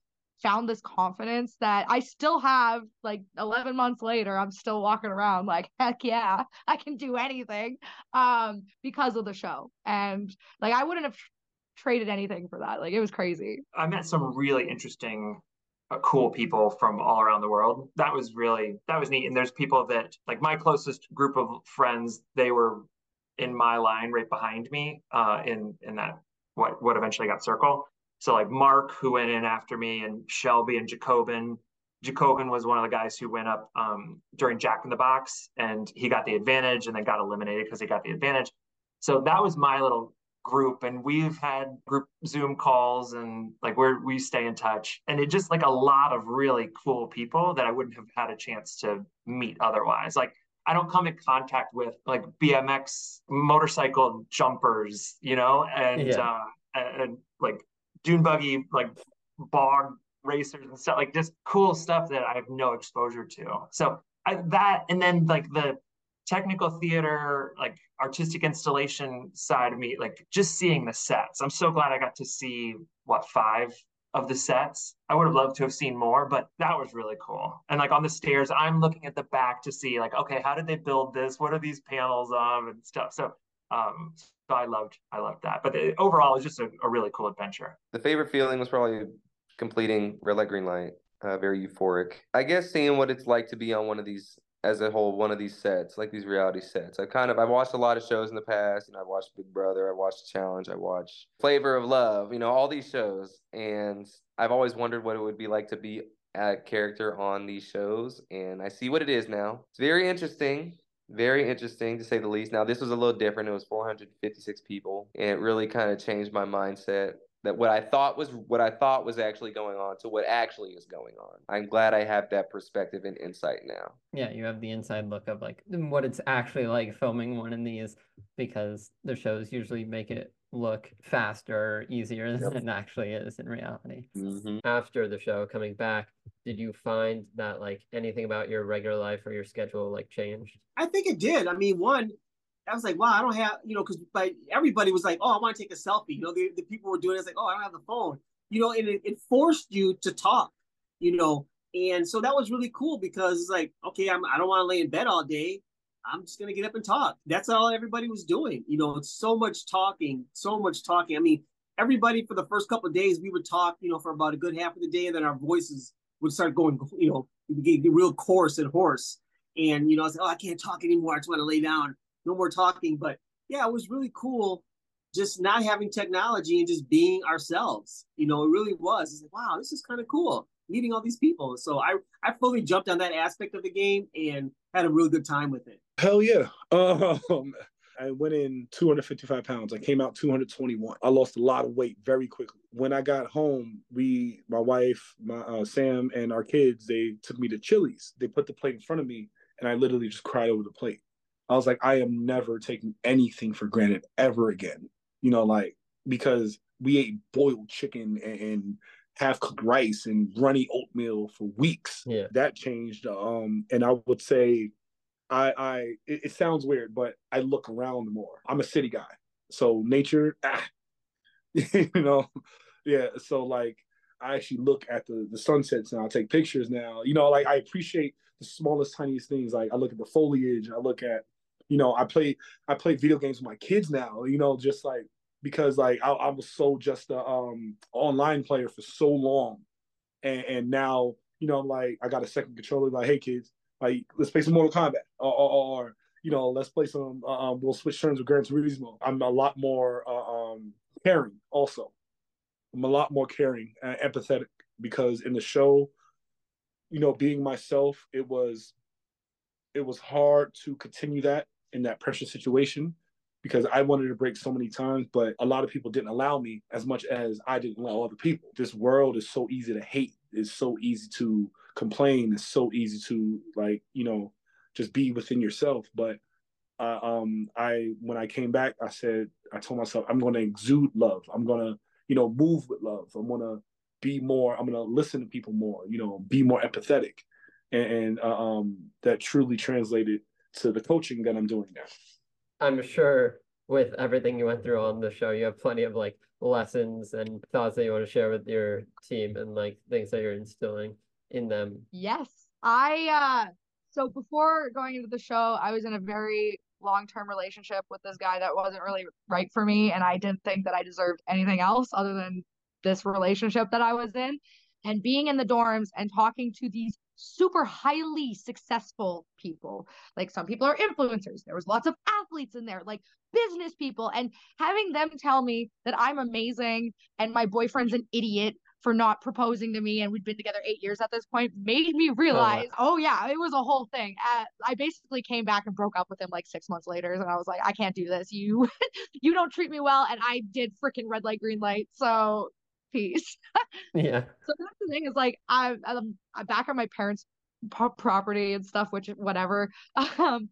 found this confidence that I still have like 11 months later I'm still walking around like heck yeah I can do anything um because of the show. And like I wouldn't have traded anything for that. Like it was crazy. I met some really interesting, uh, cool people from all around the world. That was really that was neat. And there's people that like my closest group of friends. They were in my line right behind me uh, in in that what what eventually got circle. So like Mark who went in after me and Shelby and Jacobin. Jacobin was one of the guys who went up um, during Jack in the Box and he got the advantage and then got eliminated because he got the advantage. So that was my little group and we've had group zoom calls and like where we stay in touch. And it just like a lot of really cool people that i wouldn't have had a chance to meet otherwise. Like i don't come in contact with like bmx motorcycle jumpers you know and yeah. uh and, and like dune buggy like bog racers and stuff like just cool stuff that i have no exposure to. So I, that and then like the technical theater, like artistic installation side of me, like just seeing the sets. I'm so glad I got to see what five of the sets. I would have loved to have seen more, but that was really cool. And like on the stairs, I'm looking at the back to see like, okay, how did they build this? What are these panels of and stuff? So um so I loved I loved that. But it, overall, it was just a, a, really cool adventure. The favorite feeling was probably completing red light green light. Uh, very euphoric. I guess seeing what it's like to be on one of these as a whole one of these sets, like these reality sets. I kind of I've watched a lot of shows in the past, and I've watched Big Brother, I watched Challenge, I watched Flavor of Love, you know, all these shows, and I've always wondered what it would be like to be a character on these shows, and I see what it is now. It's very interesting. Very interesting to say the least. Now, this was a little different. It was 456 people, and it really kind of changed my mindset that what I thought was what I thought was actually going on to what actually is going on. I'm glad I have that perspective and insight now. Yeah, you have the inside look of like what it's actually like filming one of these because the shows usually make it look faster, easier yep. than it actually is in reality. Mm-hmm. After the show coming back, did you find that like anything about your regular life or your schedule like changed? I think it did. I mean, one, I was like, wow, I don't have, you know, because like everybody was like, oh, I want to take a selfie. You know, the, the people were doing it. It's like, oh, I don't have the phone. You know, and it, it forced you to talk. You know, and so that was really cool because it's like, okay, I'm, I don't want to lay in bed all day. I'm just gonna get up and talk. That's all everybody was doing. You know, it's so much talking, so much talking. I mean, everybody for the first couple of days we would talk, you know, for about a good half of the day, and then our voices would start going, you know, get, real coarse and hoarse. And you know, I was like, oh, I can't talk anymore. I just want to lay down no more talking. But yeah, it was really cool just not having technology and just being ourselves. You know, it really was. It's like, wow, this is kind of cool meeting all these people. So I I fully jumped on that aspect of the game and had a really good time with it. Hell yeah. Um I went in 255 pounds. I came out 221. I lost a lot of weight very quickly. When I got home, we, my wife, my uh, Sam, and our kids, they took me to Chili's. They put the plate in front of me, and I literally just cried over the plate. I was like, I am never taking anything for granted ever again. You know, like because we ate boiled chicken and, half cooked rice and runny oatmeal for weeks. Yeah. That changed. Um, and I would say I I it, it, sounds weird, but I look around more. I'm a city guy. So nature, ah, you know, yeah. So like I actually look at the the sunsets now, I take pictures now. You know, like I appreciate the smallest, tiniest things. Like I look at the foliage, I look at you know, I play I play video games with my kids now, you know, just like because like I, I was so just a um online player for so long. And and now, you know, i'm like I got a second controller, like, hey kids, like let's play some Mortal Kombat. Or, or, or you know, let's play some uh, um, we'll switch turns with Gran Turismo. I'm a lot more uh, um caring also. I'm a lot more caring and empathetic because in the show, you know, being myself, it was it was hard to continue that in that pressure situation because I wanted to break so many times, but a lot of people didn't allow me as much as I didn't allow other people. This world is so easy to hate. It's so easy to complain. It's so easy to like, you know, just be within yourself. But uh, um, I when I came back, I said, I told myself, I'm going to exude love. I'm going to, you know, move with love. I'm going to be more. I'm going to listen to people more. You know, be more empathetic, and, and uh, um, that truly translated to the coaching that I'm doing now. I'm sure with everything you went through on the show, you have plenty of like lessons and thoughts that you want to share with your team and like things that you're instilling in them. Yes. I uh so before going into the show, I was in a very long-term relationship with this guy that wasn't really right for me and I didn't think that I deserved anything else other than this relationship that I was in. And being in the dorms and talking to these super highly successful people. Like some people are influencers. There was lots of athletes in there, like business people, and having them tell me that I'm amazing and my boyfriend's an idiot for not proposing to me and we'd been together eight years at this point made me realize oh, oh yeah it was a whole thing. Uh, i basically came back and broke up with him like six months later. And i was like i can't do this. You you don't treat me well. And i did freaking red light green light. So peace. yeah. So that's the thing is like I, I'm, I'm back on my parents' property and stuff, which whatever. Um,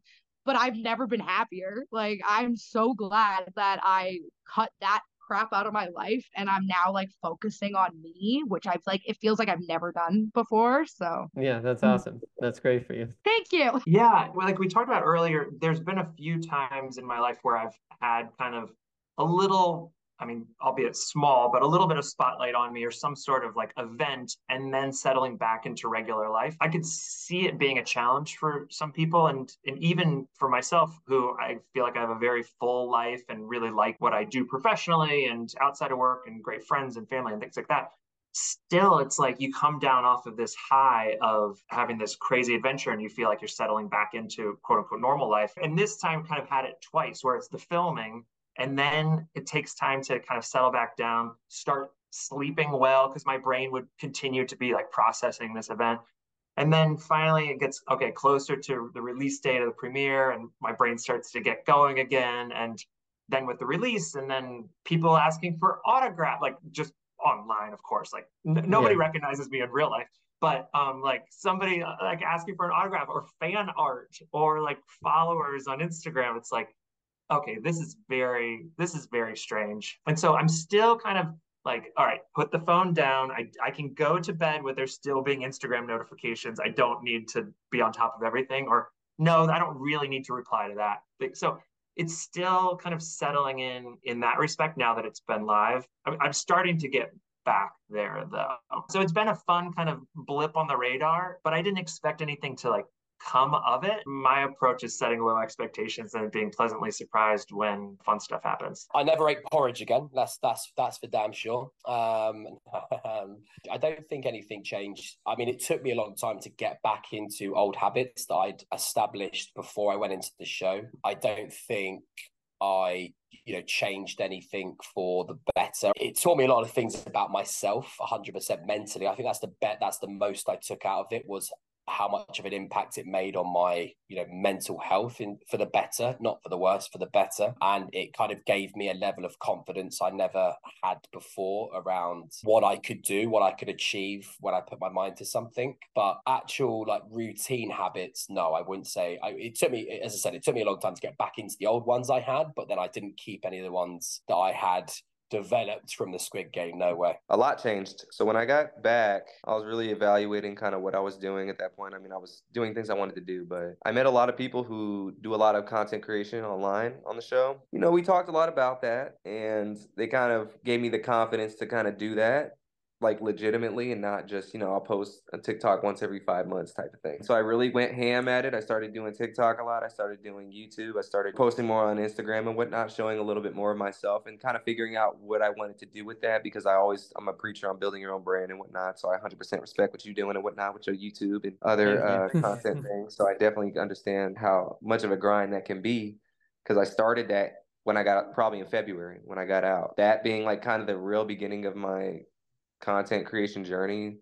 but I've never been happier. Like I'm so glad that I cut that crap out of my life and I'm now like focusing on me, which I've like it feels like I've never done before. So Yeah, that's awesome. That's great for you. thank you. Yeah, well, like we talked about earlier, there's been a few times in my life where I've had kind of a little, I mean, albeit small, but a little bit of spotlight on me or some sort of like event and then settling back into regular life. I could see it being a challenge for some people and and even for myself who I feel like I have a very full life and really like what I do professionally and outside of work and great friends and family and things like that still it's like you come down off of this high of having this crazy adventure and you feel like you're settling back into quote unquote normal life and this time kind of had it twice where it's the filming and then it takes time to kind of settle back down start sleeping well because my brain would continue to be like processing this event and then finally it gets okay closer to the release date of the premiere and my brain starts to get going again and then with the release and then people asking for autograph like just online, of course. Like n- nobody Yeah. recognizes me in real life, but um, like somebody uh, like asking for an autograph or fan art or like followers on Instagram. It's like, okay, this is very, this is very strange. And so I'm still kind of like, all right, put the phone down. I I can go to bed with there still being Instagram notifications. I don't need to be on top of everything. Or no, I don't really need to reply to that. So it's still kind of settling in in that respect now that it's been live. I'm, I'm starting to get back there though. So it's been a fun kind of blip on the radar, but I didn't expect anything to like come of it. My approach is setting low expectations and being pleasantly surprised when fun stuff happens. I never ate porridge again. That's that's that's for damn sure. Um, I don't think anything changed. I mean, it took me a long time to get back into old habits that I'd established before I went into the show. I don't think I, you know, changed anything for the better. It taught me a lot of things about myself, 100% mentally. I think that's the bet. That's the most I took out of it was how much of an impact it made on my you know mental health in for the better not for the worse for the better. And it kind of gave me a level of confidence i never had before around what i could do what i could achieve when i put my mind to something. But actual like routine habits no i wouldn't say. I, it took me as i said it took me a long time to get back into the old ones i had but then i didn't keep any of the ones that i had developed from the squid game no way a lot changed. So when I got back, I was really evaluating kind of what I was doing at that point. I mean, I was doing things I wanted to do, but I met a lot of people who do a lot of content creation online on the show. You know, we talked a lot about that and they kind of gave me the confidence to kind of do that like legitimately and not just, you know, I'll post a TikTok once every five months type of thing. So I really went ham at it. I started doing TikTok a lot. I started doing YouTube. I started posting more on Instagram and whatnot, showing a little bit more of myself and kind of figuring out what I wanted to do with that because I always, I'm a preacher on building your own brand and whatnot. So I 100% respect what you're doing and whatnot with your YouTube and other uh, content things. So I definitely understand how much of a grind that can be because I started that when I got probably in February when I got out. That being like kind of the real beginning of my content creation journey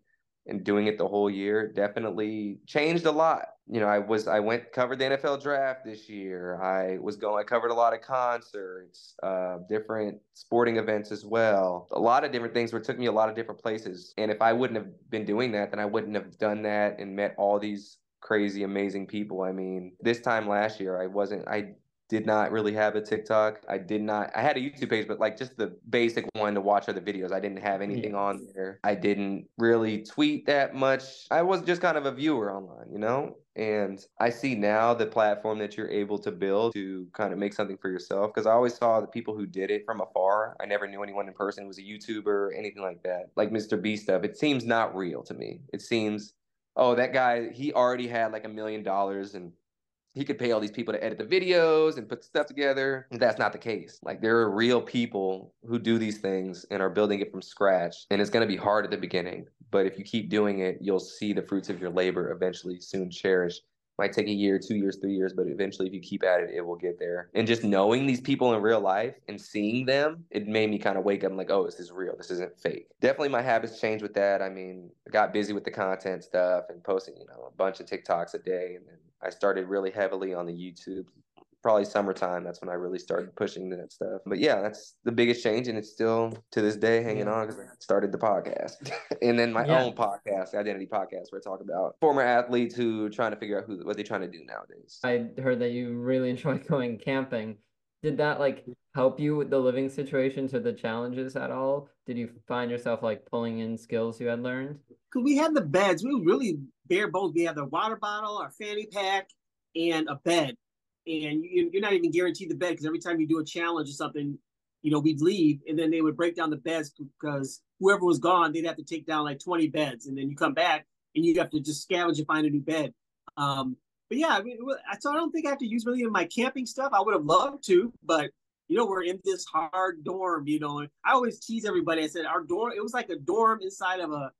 and doing it the whole year definitely changed a lot. You know, I was I went covered the NFL draft this year. I was going I covered a lot of concerts, uh, different sporting events as well. A lot of different things where it took me a lot of different places. And if I wouldn't have been doing that, then I wouldn't have done that and met all these crazy amazing people. I mean, this time last year I wasn't I did not really have a TikTok. I did not. I had a YouTube page, but like just the basic one to watch other videos. I didn't have anything on there. I didn't really tweet that much. I was just kind of a viewer online, you know? And I see now the platform that you're able to build to kind of make something for yourself. Because I always saw the people who did it from afar. I never knew anyone in person who was a YouTuber or anything like that. Like MrBeast stuff. It seems not real to me. It seems, oh, that guy, he already had like a million dollars and he could pay all these people to edit the videos and put stuff together. That's not the case. Like there are real people who do these things and are building it from scratch. And it's going to be hard at the beginning, but if you keep doing it, you'll see the fruits of your labor eventually soon cherished. Might take a year, two years, three years, but eventually, if you keep at it, it will get there. And just knowing these people in real life and seeing them, it made me kind of wake up. I'm like, oh, this is real. This isn't fake. Definitely, my habits changed with that. I mean, I got busy with the content stuff and posting, you know, a bunch of TikToks a day, and then I started really heavily on the YouTube. Probably summertime. That's when I really started pushing that stuff. But yeah, that's the biggest change, and it's still to this day hanging Yeah. on because I started the podcast, and then my Yeah. own podcast, Identity Podcast, where I talk about former athletes who are trying to figure out who what they're trying to do nowadays. I heard that you really enjoy going camping. Did that like help you with the living situations or the challenges at all? Did you find yourself like pulling in skills you had learned? Because we had the beds, we really bare bones. We had the water bottle, our fanny pack, and a bed. And you, you're not even guaranteed the bed because every time you do a challenge or something, you know, we'd leave and then they would break down the beds because whoever was gone, they'd have to take down like 20 beds. And then you come back and you have to just scavenge and find a new bed. Um, but yeah, I mean, so I don't think I have to use really of my camping stuff. I would have loved to, but you know, we're in this hard dorm, you know. I always tease everybody. I said our dorm, it was like a dorm inside of a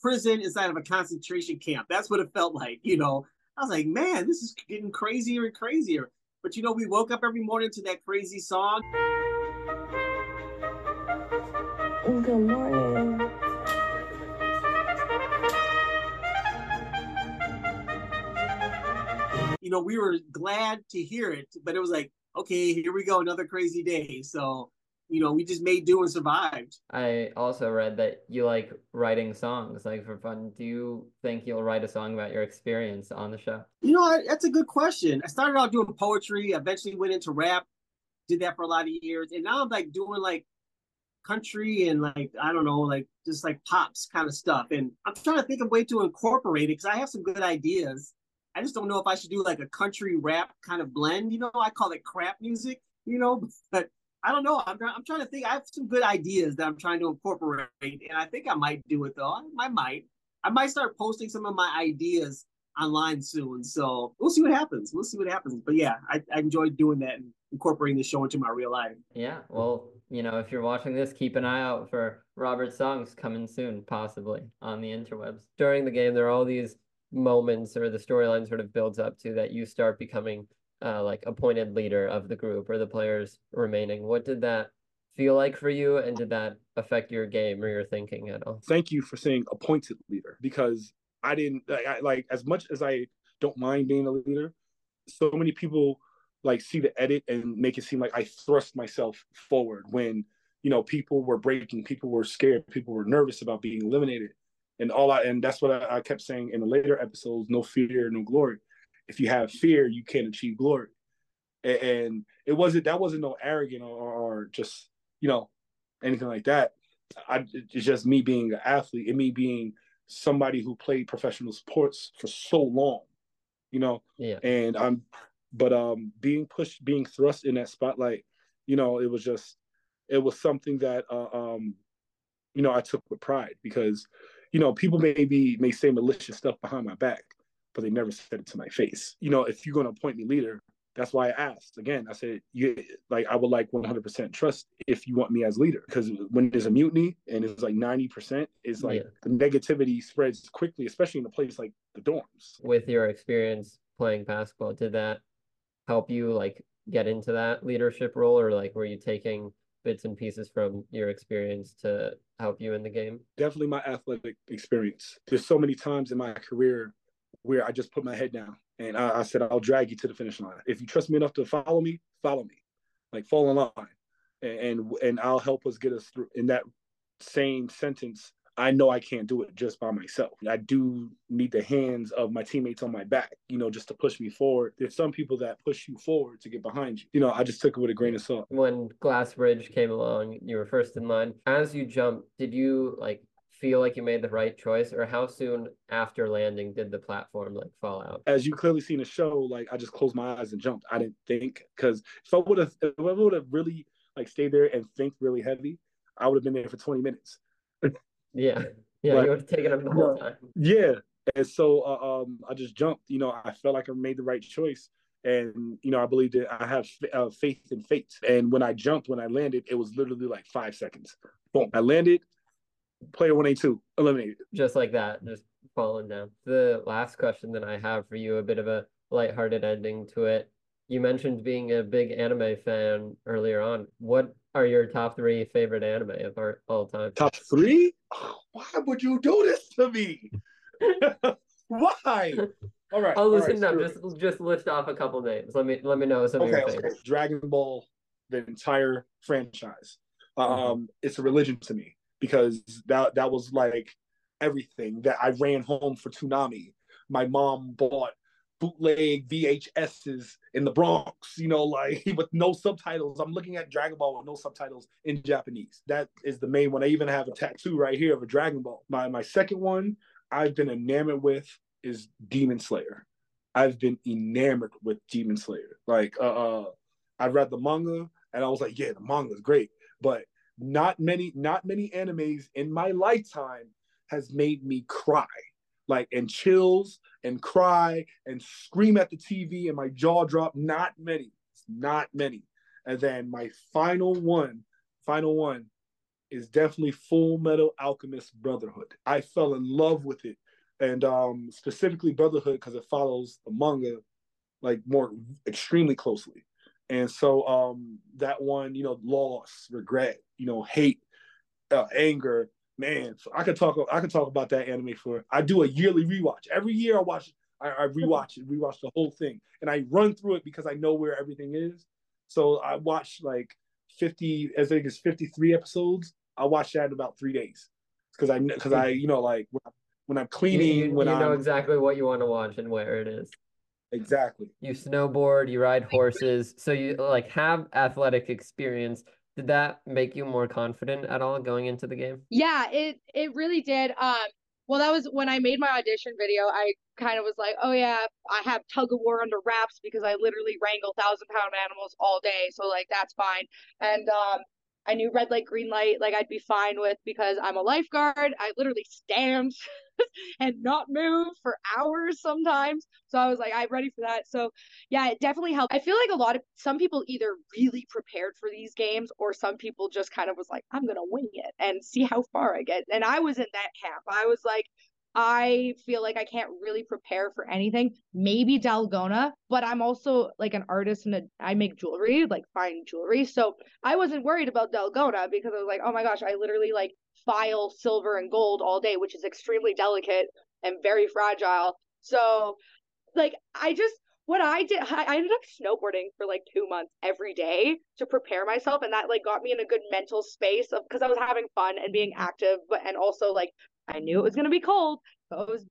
prison, inside of a concentration camp. That's what it felt like, you know. I was like, man, this is getting crazier and crazier. But you know, we woke up every morning to that crazy song. Good morning. You know, we were glad to hear it, but it was like, okay, here we go, another crazy day. So, you know, we just made do and survived. I also read that you like writing songs, like for fun. Do you think you'll write a song about your experience on the show? You know, that's a good question. I started out doing poetry, eventually went into rap, did that for a lot of years, and now I'm like doing like country and like I don't know, like just like pops kind of stuff. And I'm trying to think of a way to incorporate it because I have some good ideas. I just don't know if I should do like a country rap kind of blend. You know, I call it crap music. You know, but I don't know. I'm I'm trying to think. I have some good ideas that I'm trying to incorporate, and I think I might do it though. I might. I might start posting some of my ideas online soon. So we'll see what happens. We'll see what happens. But yeah, I, I enjoyed doing that and incorporating the show into my real life. Yeah. Well, you know, if you're watching this, keep an eye out for Robert's songs coming soon, possibly on the interwebs. During the game, there are all these moments or the storyline sort of builds up to that you start becoming uh, like appointed leader of the group or the players remaining. What did that feel like for you and did that affect your game or your thinking at all? Thank you for saying appointed leader because I didn't like, I, like as much as I don't mind being a leader, so many people like see the edit and make it seem like I thrust myself forward when you know people were breaking, people were scared, people were nervous about being eliminated, and all I and that's what I, I kept saying in the later episodes: no fear, no glory. If you have fear, you can't achieve glory. And, and it wasn't that wasn't no arrogant or, or just you know anything like that. I, it's just me being an athlete and me being somebody who played professional sports for so long, you know. Yeah. And I'm but um being pushed being thrust in that spotlight you know it was just it was something that uh, um you know i took with pride because you know people maybe may say malicious stuff behind my back but they never said it to my face. You know if you're going to appoint me leader that's why i asked. Again i said you like i would like 100% trust if you want me as leader. Because when there's a mutiny and it's like 90% is like yeah. the negativity spreads quickly especially in a place like the dorms. With your experience playing basketball did that help you like get into that leadership role or like were you taking bits and pieces from your experience to help you in the game? Definitely my athletic experience. There's so many times in my career where I just put my head down and I, I said, I'll drag you to the finish line. If you trust me enough to follow me, follow me. Like fall in line. And and, and I'll help us get us through in that same sentence I know I can't do it just by myself. I do need the hands of my teammates on my back, you know, just to push me forward. There's some people that push you forward to get behind you. You know, I just took it with a grain of salt. When Glass Bridge came along, you were first in line. As you jumped, did you like feel like you made the right choice or how soon after landing did the platform like fall out as you clearly seen the show like i just closed my eyes and jumped i didn't think because if i would have if i would have really like stayed there and think really heavy i would have been there for 20 minutes yeah. Yeah. You have taken up the whole time. Yeah. And so uh, um, I just jumped. You know, I felt like I made the right choice. And, you know, I believe that I have uh, faith in fate. And when I jumped, when I landed, it was literally like five seconds. Boom. I landed, player 182, eliminated. Just like that, just falling down. The last question that I have for you, a bit of a lighthearted ending to it. You mentioned being a big anime fan earlier on. What are your top three favorite anime of our, all time? Top three? Why would you do this to me? Why? All right. I'll listen right, up. Just just list off a couple names. Let me let me know some okay, of your favorites. Okay. Dragon Ball, the entire franchise. Mm-hmm. Um, it's a religion to me because that that was like everything that I ran home for Toonami. My mom bought bootleg VHSs in the Bronx, you know, like with no subtitles. I'm looking at Dragon Ball with no subtitles in Japanese. That is the main one. I even have a tattoo right here of a Dragon Ball. My my second one I've been enamored with is Demon Slayer. I've been enamored with Demon Slayer. Like uh, uh I read the manga and I was like, yeah, the manga is great. But not many, not many animes in my lifetime has made me cry like and chills and cry and scream at the TV and my jaw drop. Not many, not many. And then my final one, final one is definitely Full Metal Alchemist Brotherhood. I fell in love with it, and um, specifically Brotherhood because it follows the manga like more extremely closely. And so um, that one, you know, loss, regret, you know, hate, uh, anger, man, so I could talk. I could talk about that anime for. I do a yearly rewatch. Every year I watch. I, I rewatch it, rewatch the whole thing, and I run through it because I know where everything is. So I watch like fifty. I think it's fifty three episodes. I watch that in about three days because I because I you know like when I'm cleaning you, you, when you I'm, know exactly what you want to watch and where it is. Exactly. You snowboard, you ride horses, so you like have athletic experience did that make you more confident at all going into the game? Yeah, it it really did. Um, well, that was when I made my audition video. I kind of was like, oh yeah, I have tug of war under wraps because I literally wrangle thousand pound animals all day, so like that's fine. And um, I knew red light, green light, like I'd be fine with because I'm a lifeguard. I literally stand and not move for hours sometimes. So I was like, I'm ready for that. So yeah, it definitely helped. I feel like a lot of some people either really prepared for these games or some people just kind of was like, I'm gonna wing it and see how far I get. And I was in that camp. I was like, I feel like I can't really prepare for anything. Maybe Dalgona, but I'm also like an artist and a, I make jewelry, like fine jewelry. So I wasn't worried about Dalgona because I was like, oh my gosh, I literally like file silver and gold all day, which is extremely delicate and very fragile. So like I just what I did, I ended up snowboarding for like two months every day to prepare myself, and that like got me in a good mental space of because I was having fun and being active, but and also like I knew it was going to be cold. So I was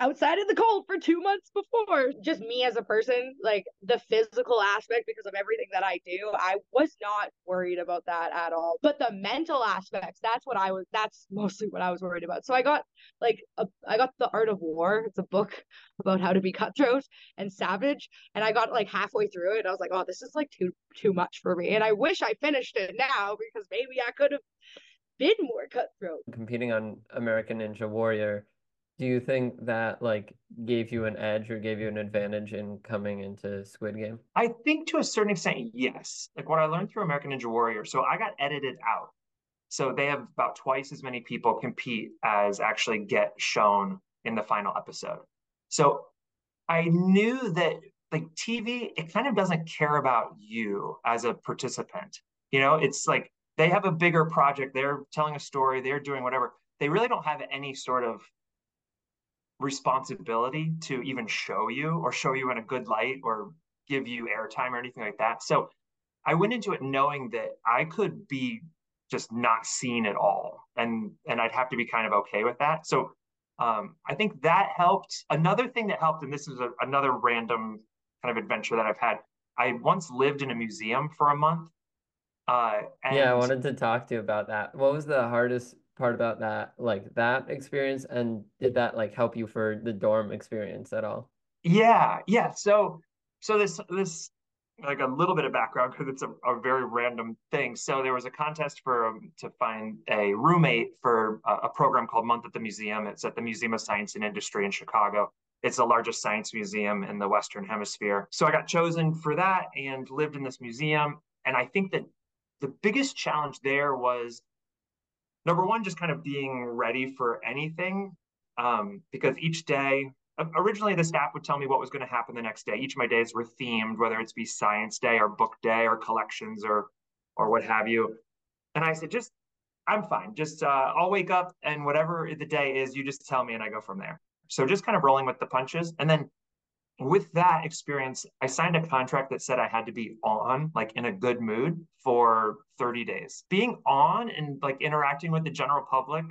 outside in the cold for two months before. Just me as a person, like the physical aspect because of everything that I do, I was not worried about that at all. But the mental aspects, that's what I was, that's mostly what I was worried about. So I got like, a, I got The Art of War. It's a book about how to be cutthroat and savage. And I got like halfway through it. I was like, oh, this is like too, too much for me. And I wish I finished it now because maybe I could have been more cutthroat. Competing on American Ninja Warrior, do you think that like gave you an edge or gave you an advantage in coming into Squid Game? I think to a certain extent, yes. Like what I learned through American Ninja Warrior, so I got edited out. So they have about twice as many people compete as actually get shown in the final episode. So I knew that like TV, it kind of doesn't care about you as a participant. You know, it's like they have a bigger project. They're telling a story. They're doing whatever. They really don't have any sort of responsibility to even show you or show you in a good light or give you airtime or anything like that. So I went into it knowing that I could be just not seen at all, and and I'd have to be kind of okay with that. So um, I think that helped. Another thing that helped, and this is a, another random kind of adventure that I've had. I once lived in a museum for a month, uh, yeah, I wanted to talk to you about that. What was the hardest part about that, like that experience, and did that like help you for the dorm experience at all? Yeah, yeah. So, so this this like a little bit of background because it's a, a very random thing. So there was a contest for um, to find a roommate for a, a program called Month at the Museum. It's at the Museum of Science and Industry in Chicago. It's the largest science museum in the Western Hemisphere. So I got chosen for that and lived in this museum. And I think that the biggest challenge there was number one, just kind of being ready for anything. Um, because each day, originally the staff would tell me what was going to happen the next day. Each of my days were themed, whether it's be science day or book day or collections or or what have you. And I said, just I'm fine. Just uh, I'll wake up and whatever the day is, you just tell me and I go from there. So just kind of rolling with the punches. And then with that experience, I signed a contract that said I had to be on, like in a good mood for 30 days. Being on and like interacting with the general public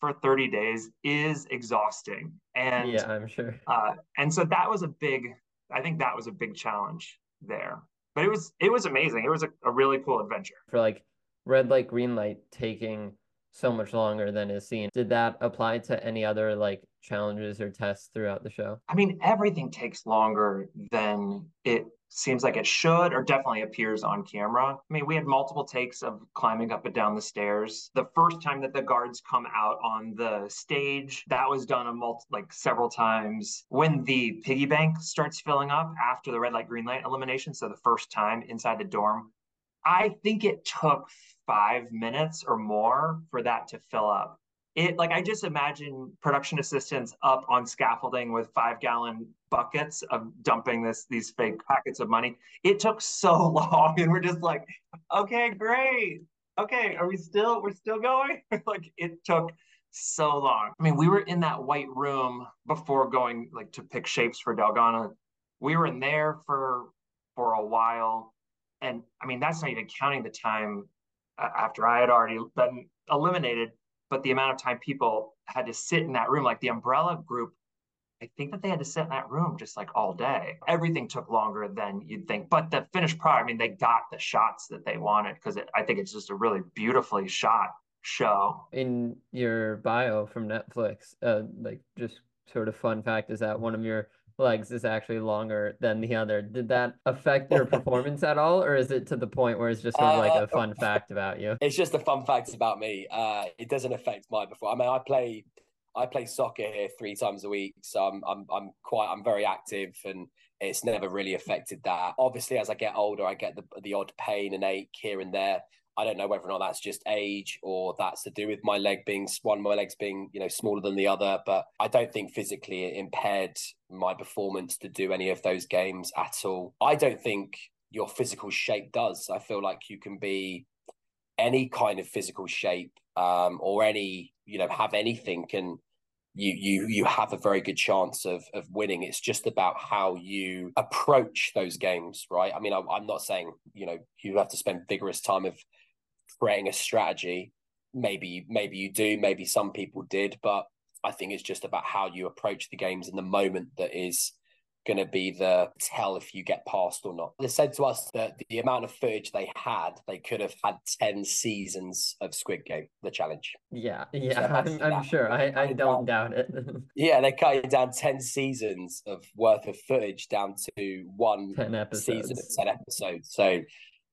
for 30 days is exhausting. And yeah, I'm sure. Uh, and so that was a big I think that was a big challenge there. But it was it was amazing. It was a, a really cool adventure. For like red light, green light taking so much longer than is seen. Did that apply to any other like challenges or tests throughout the show? I mean, everything takes longer than it seems like it should or definitely appears on camera. I mean, we had multiple takes of climbing up and down the stairs. The first time that the guards come out on the stage, that was done a multi like several times. When the piggy bank starts filling up after the red light green light elimination, so the first time inside the dorm, I think it took 5 minutes or more for that to fill up it like I just imagine production assistants up on scaffolding with five gallon buckets of dumping this these fake packets of money. It took so long, and we're just like, okay, great, okay, are we still we're still going? like it took so long. I mean, we were in that white room before going like to pick shapes for Dalgona. We were in there for for a while, and I mean that's not even counting the time uh, after I had already been eliminated but the amount of time people had to sit in that room, like the umbrella group, I think that they had to sit in that room just like all day. Everything took longer than you'd think. But the finished product, I mean, they got the shots that they wanted because I think it's just a really beautifully shot show. In your bio from Netflix, uh, like just sort of fun fact is that one of your legs is actually longer than the other. Did that affect your performance at all, or is it to the point where it's just sort of like a uh, fun fact about you? It's just a fun fact about me. Uh, it doesn't affect my performance. I mean, I play I play soccer here three times a week, so I'm I'm I'm quite I'm very active and it's never really affected that. Obviously, as I get older, I get the the odd pain and ache here and there. I don't know whether or not that's just age or that's to do with my leg being one of my legs being you know smaller than the other. But I don't think physically it impaired my performance to do any of those games at all. I don't think your physical shape does. I feel like you can be any kind of physical shape um, or any you know have anything and you you you have a very good chance of of winning. It's just about how you approach those games, right? I mean, I, I'm not saying you know you have to spend vigorous time of creating a strategy. Maybe maybe you do, maybe some people did, but I think it's just about how you approach the games in the moment that is going to be the tell if you get past or not. They said to us that the amount of footage they had, they could have had 10 seasons of Squid Game, the challenge. Yeah, yeah, so I'm, I'm sure. I, I don't doubt it. yeah, they cut down 10 seasons of worth of footage down to one 10 season of 10 episodes. So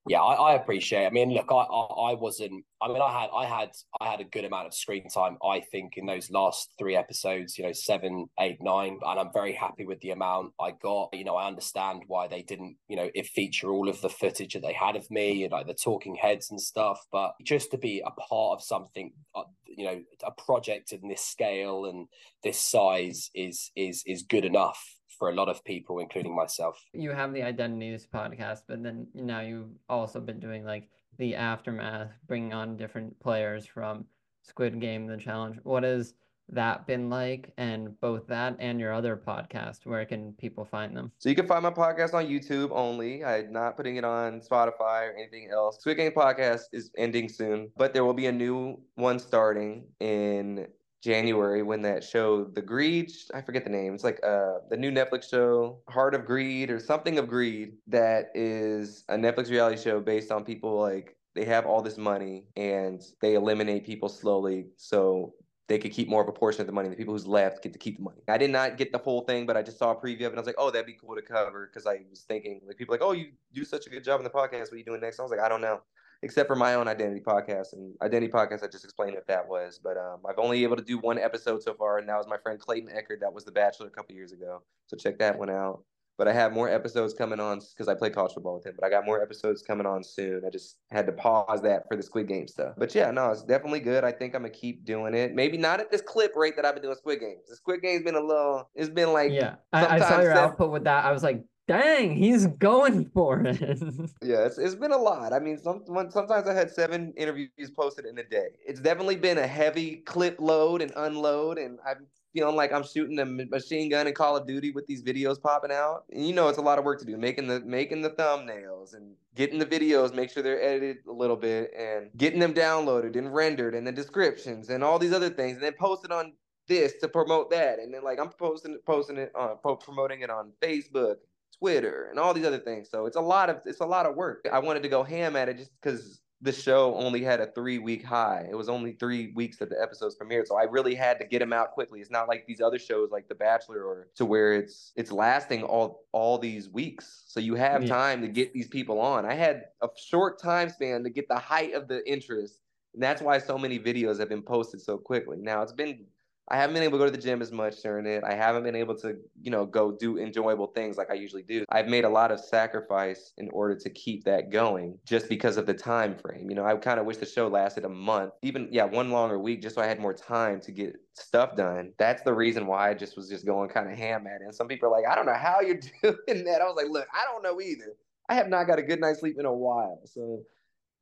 yeah, I, I, appreciate. I mean, look, I, I, I wasn't. I mean, I had I had I had a good amount of screen time. I think in those last three episodes, you know, seven, eight, nine, and I'm very happy with the amount I got. You know, I understand why they didn't, you know, it feature all of the footage that they had of me and like the talking heads and stuff. But just to be a part of something, uh, you know, a project in this scale and this size is is is good enough for a lot of people, including myself. You have the Identities podcast, but then now you've also been doing like the aftermath, bringing on different players from Squid Game, the challenge. What has that been like? And both that and your other podcast, where can people find them? So you can find my podcast on YouTube only. I'm not putting it on Spotify or anything else. Squid Game podcast is ending soon, but there will be a new one starting in January when that show, The Greed, I forget the name. It's like uh the new Netflix show, Heart of Greed or something of Greed, that is a Netflix reality show based on people like they have all this money and they eliminate people slowly so they could keep more of a portion of the money. The people who's left get to keep the money. I did not get the whole thing, but I just saw a preview of it and I was like, oh, that'd be cool to cover because I was thinking like people like, oh, you do such a good job in the podcast. What are you doing next? I was like, I don't know except for my own identity podcast and identity podcast. I just explained what that was, but um, I've only able to do one episode so far, and that was my friend Clayton Echard. That was The Bachelor a couple years ago, so check that one out. But I have more episodes coming on because I play college football with him. But I got more episodes coming on soon. I just had to pause that for the Squid Game stuff. But yeah, no, it's definitely good. I think I'm gonna keep doing it. Maybe not at this clip rate that I've been doing Squid Games. The Squid Game's been a little. It's been like yeah. I, I saw your seven, output with that. I was like, Dang, he's going for it. yeah, it's, it's been a lot. I mean, some, sometimes I had seven interviews posted in a day. It's definitely been a heavy clip load and unload, and I'm feeling like I'm shooting a machine gun in Call of Duty with these videos popping out. And you know, it's a lot of work to do, making the making the thumbnails and getting the videos, make sure they're edited a little bit, and getting them downloaded and rendered, and the descriptions and all these other things, and then posted on this to promote that, and then like I'm posting posting it on promoting it on Facebook, Twitter and all these other things. So it's a lot of it's a lot of work. I wanted to go ham at it just because the show only had a three week high. It was only three weeks that the episodes premiered, so I really had to get them out quickly. It's not like these other shows like The Bachelor or to where it's it's lasting all all these weeks. So you have Yeah. time to get these people on. I had a short time span to get the height of the interest, and that's why so many videos have been posted so quickly. Now it's been I haven't been able to go to the gym as much during it. I haven't been able to, you know, go do enjoyable things like I usually do. I've made a lot of sacrifice in order to keep that going just because of the time frame. You know, I kind of wish the show lasted a month, even yeah, one longer week just so I had more time to get stuff done. That's the reason why I just was just going kind of ham at it. And some people are like, "I don't know how you're doing that." I was like, "Look, I don't know either. I have not got a good night's sleep in a while." So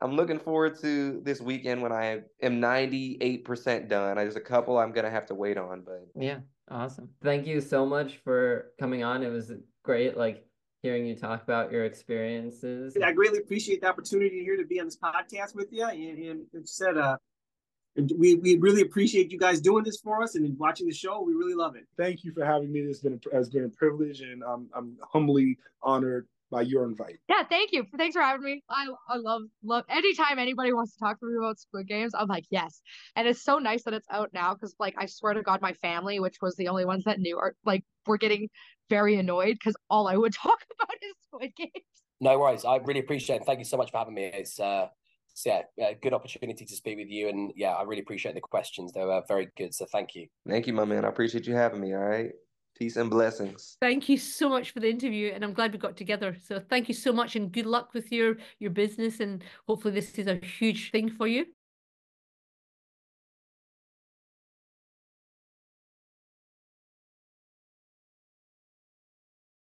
I'm looking forward to this weekend when I am 98% done. There's a couple I'm gonna have to wait on, but Yeah, awesome. Thank you so much for coming on. It was great, like hearing you talk about your experiences. I greatly appreciate the opportunity here to be on this podcast with you. And, and as said, uh, we, we really appreciate you guys doing this for us and watching the show. We really love it. Thank you for having me. It's been a, has been a privilege, and I'm I'm humbly honored by your invite. Yeah, thank you. Thanks for having me. I I love love anytime anybody wants to talk to me about Squid Games, I'm like, yes. And it's so nice that it's out now because like I swear to God, my family, which was the only ones that knew, are like we're getting very annoyed because all I would talk about is Squid Games. No worries. I really appreciate it. Thank you so much for having me. It's uh it's, yeah, a good opportunity to speak with you. And yeah, I really appreciate the questions. They were very good. So thank you. thank you, my man. I appreciate you having me. All right. Peace and blessings. Thank you so much for the interview, and I'm glad we got together. So thank you so much, and good luck with your your business. And hopefully, this is a huge thing for you.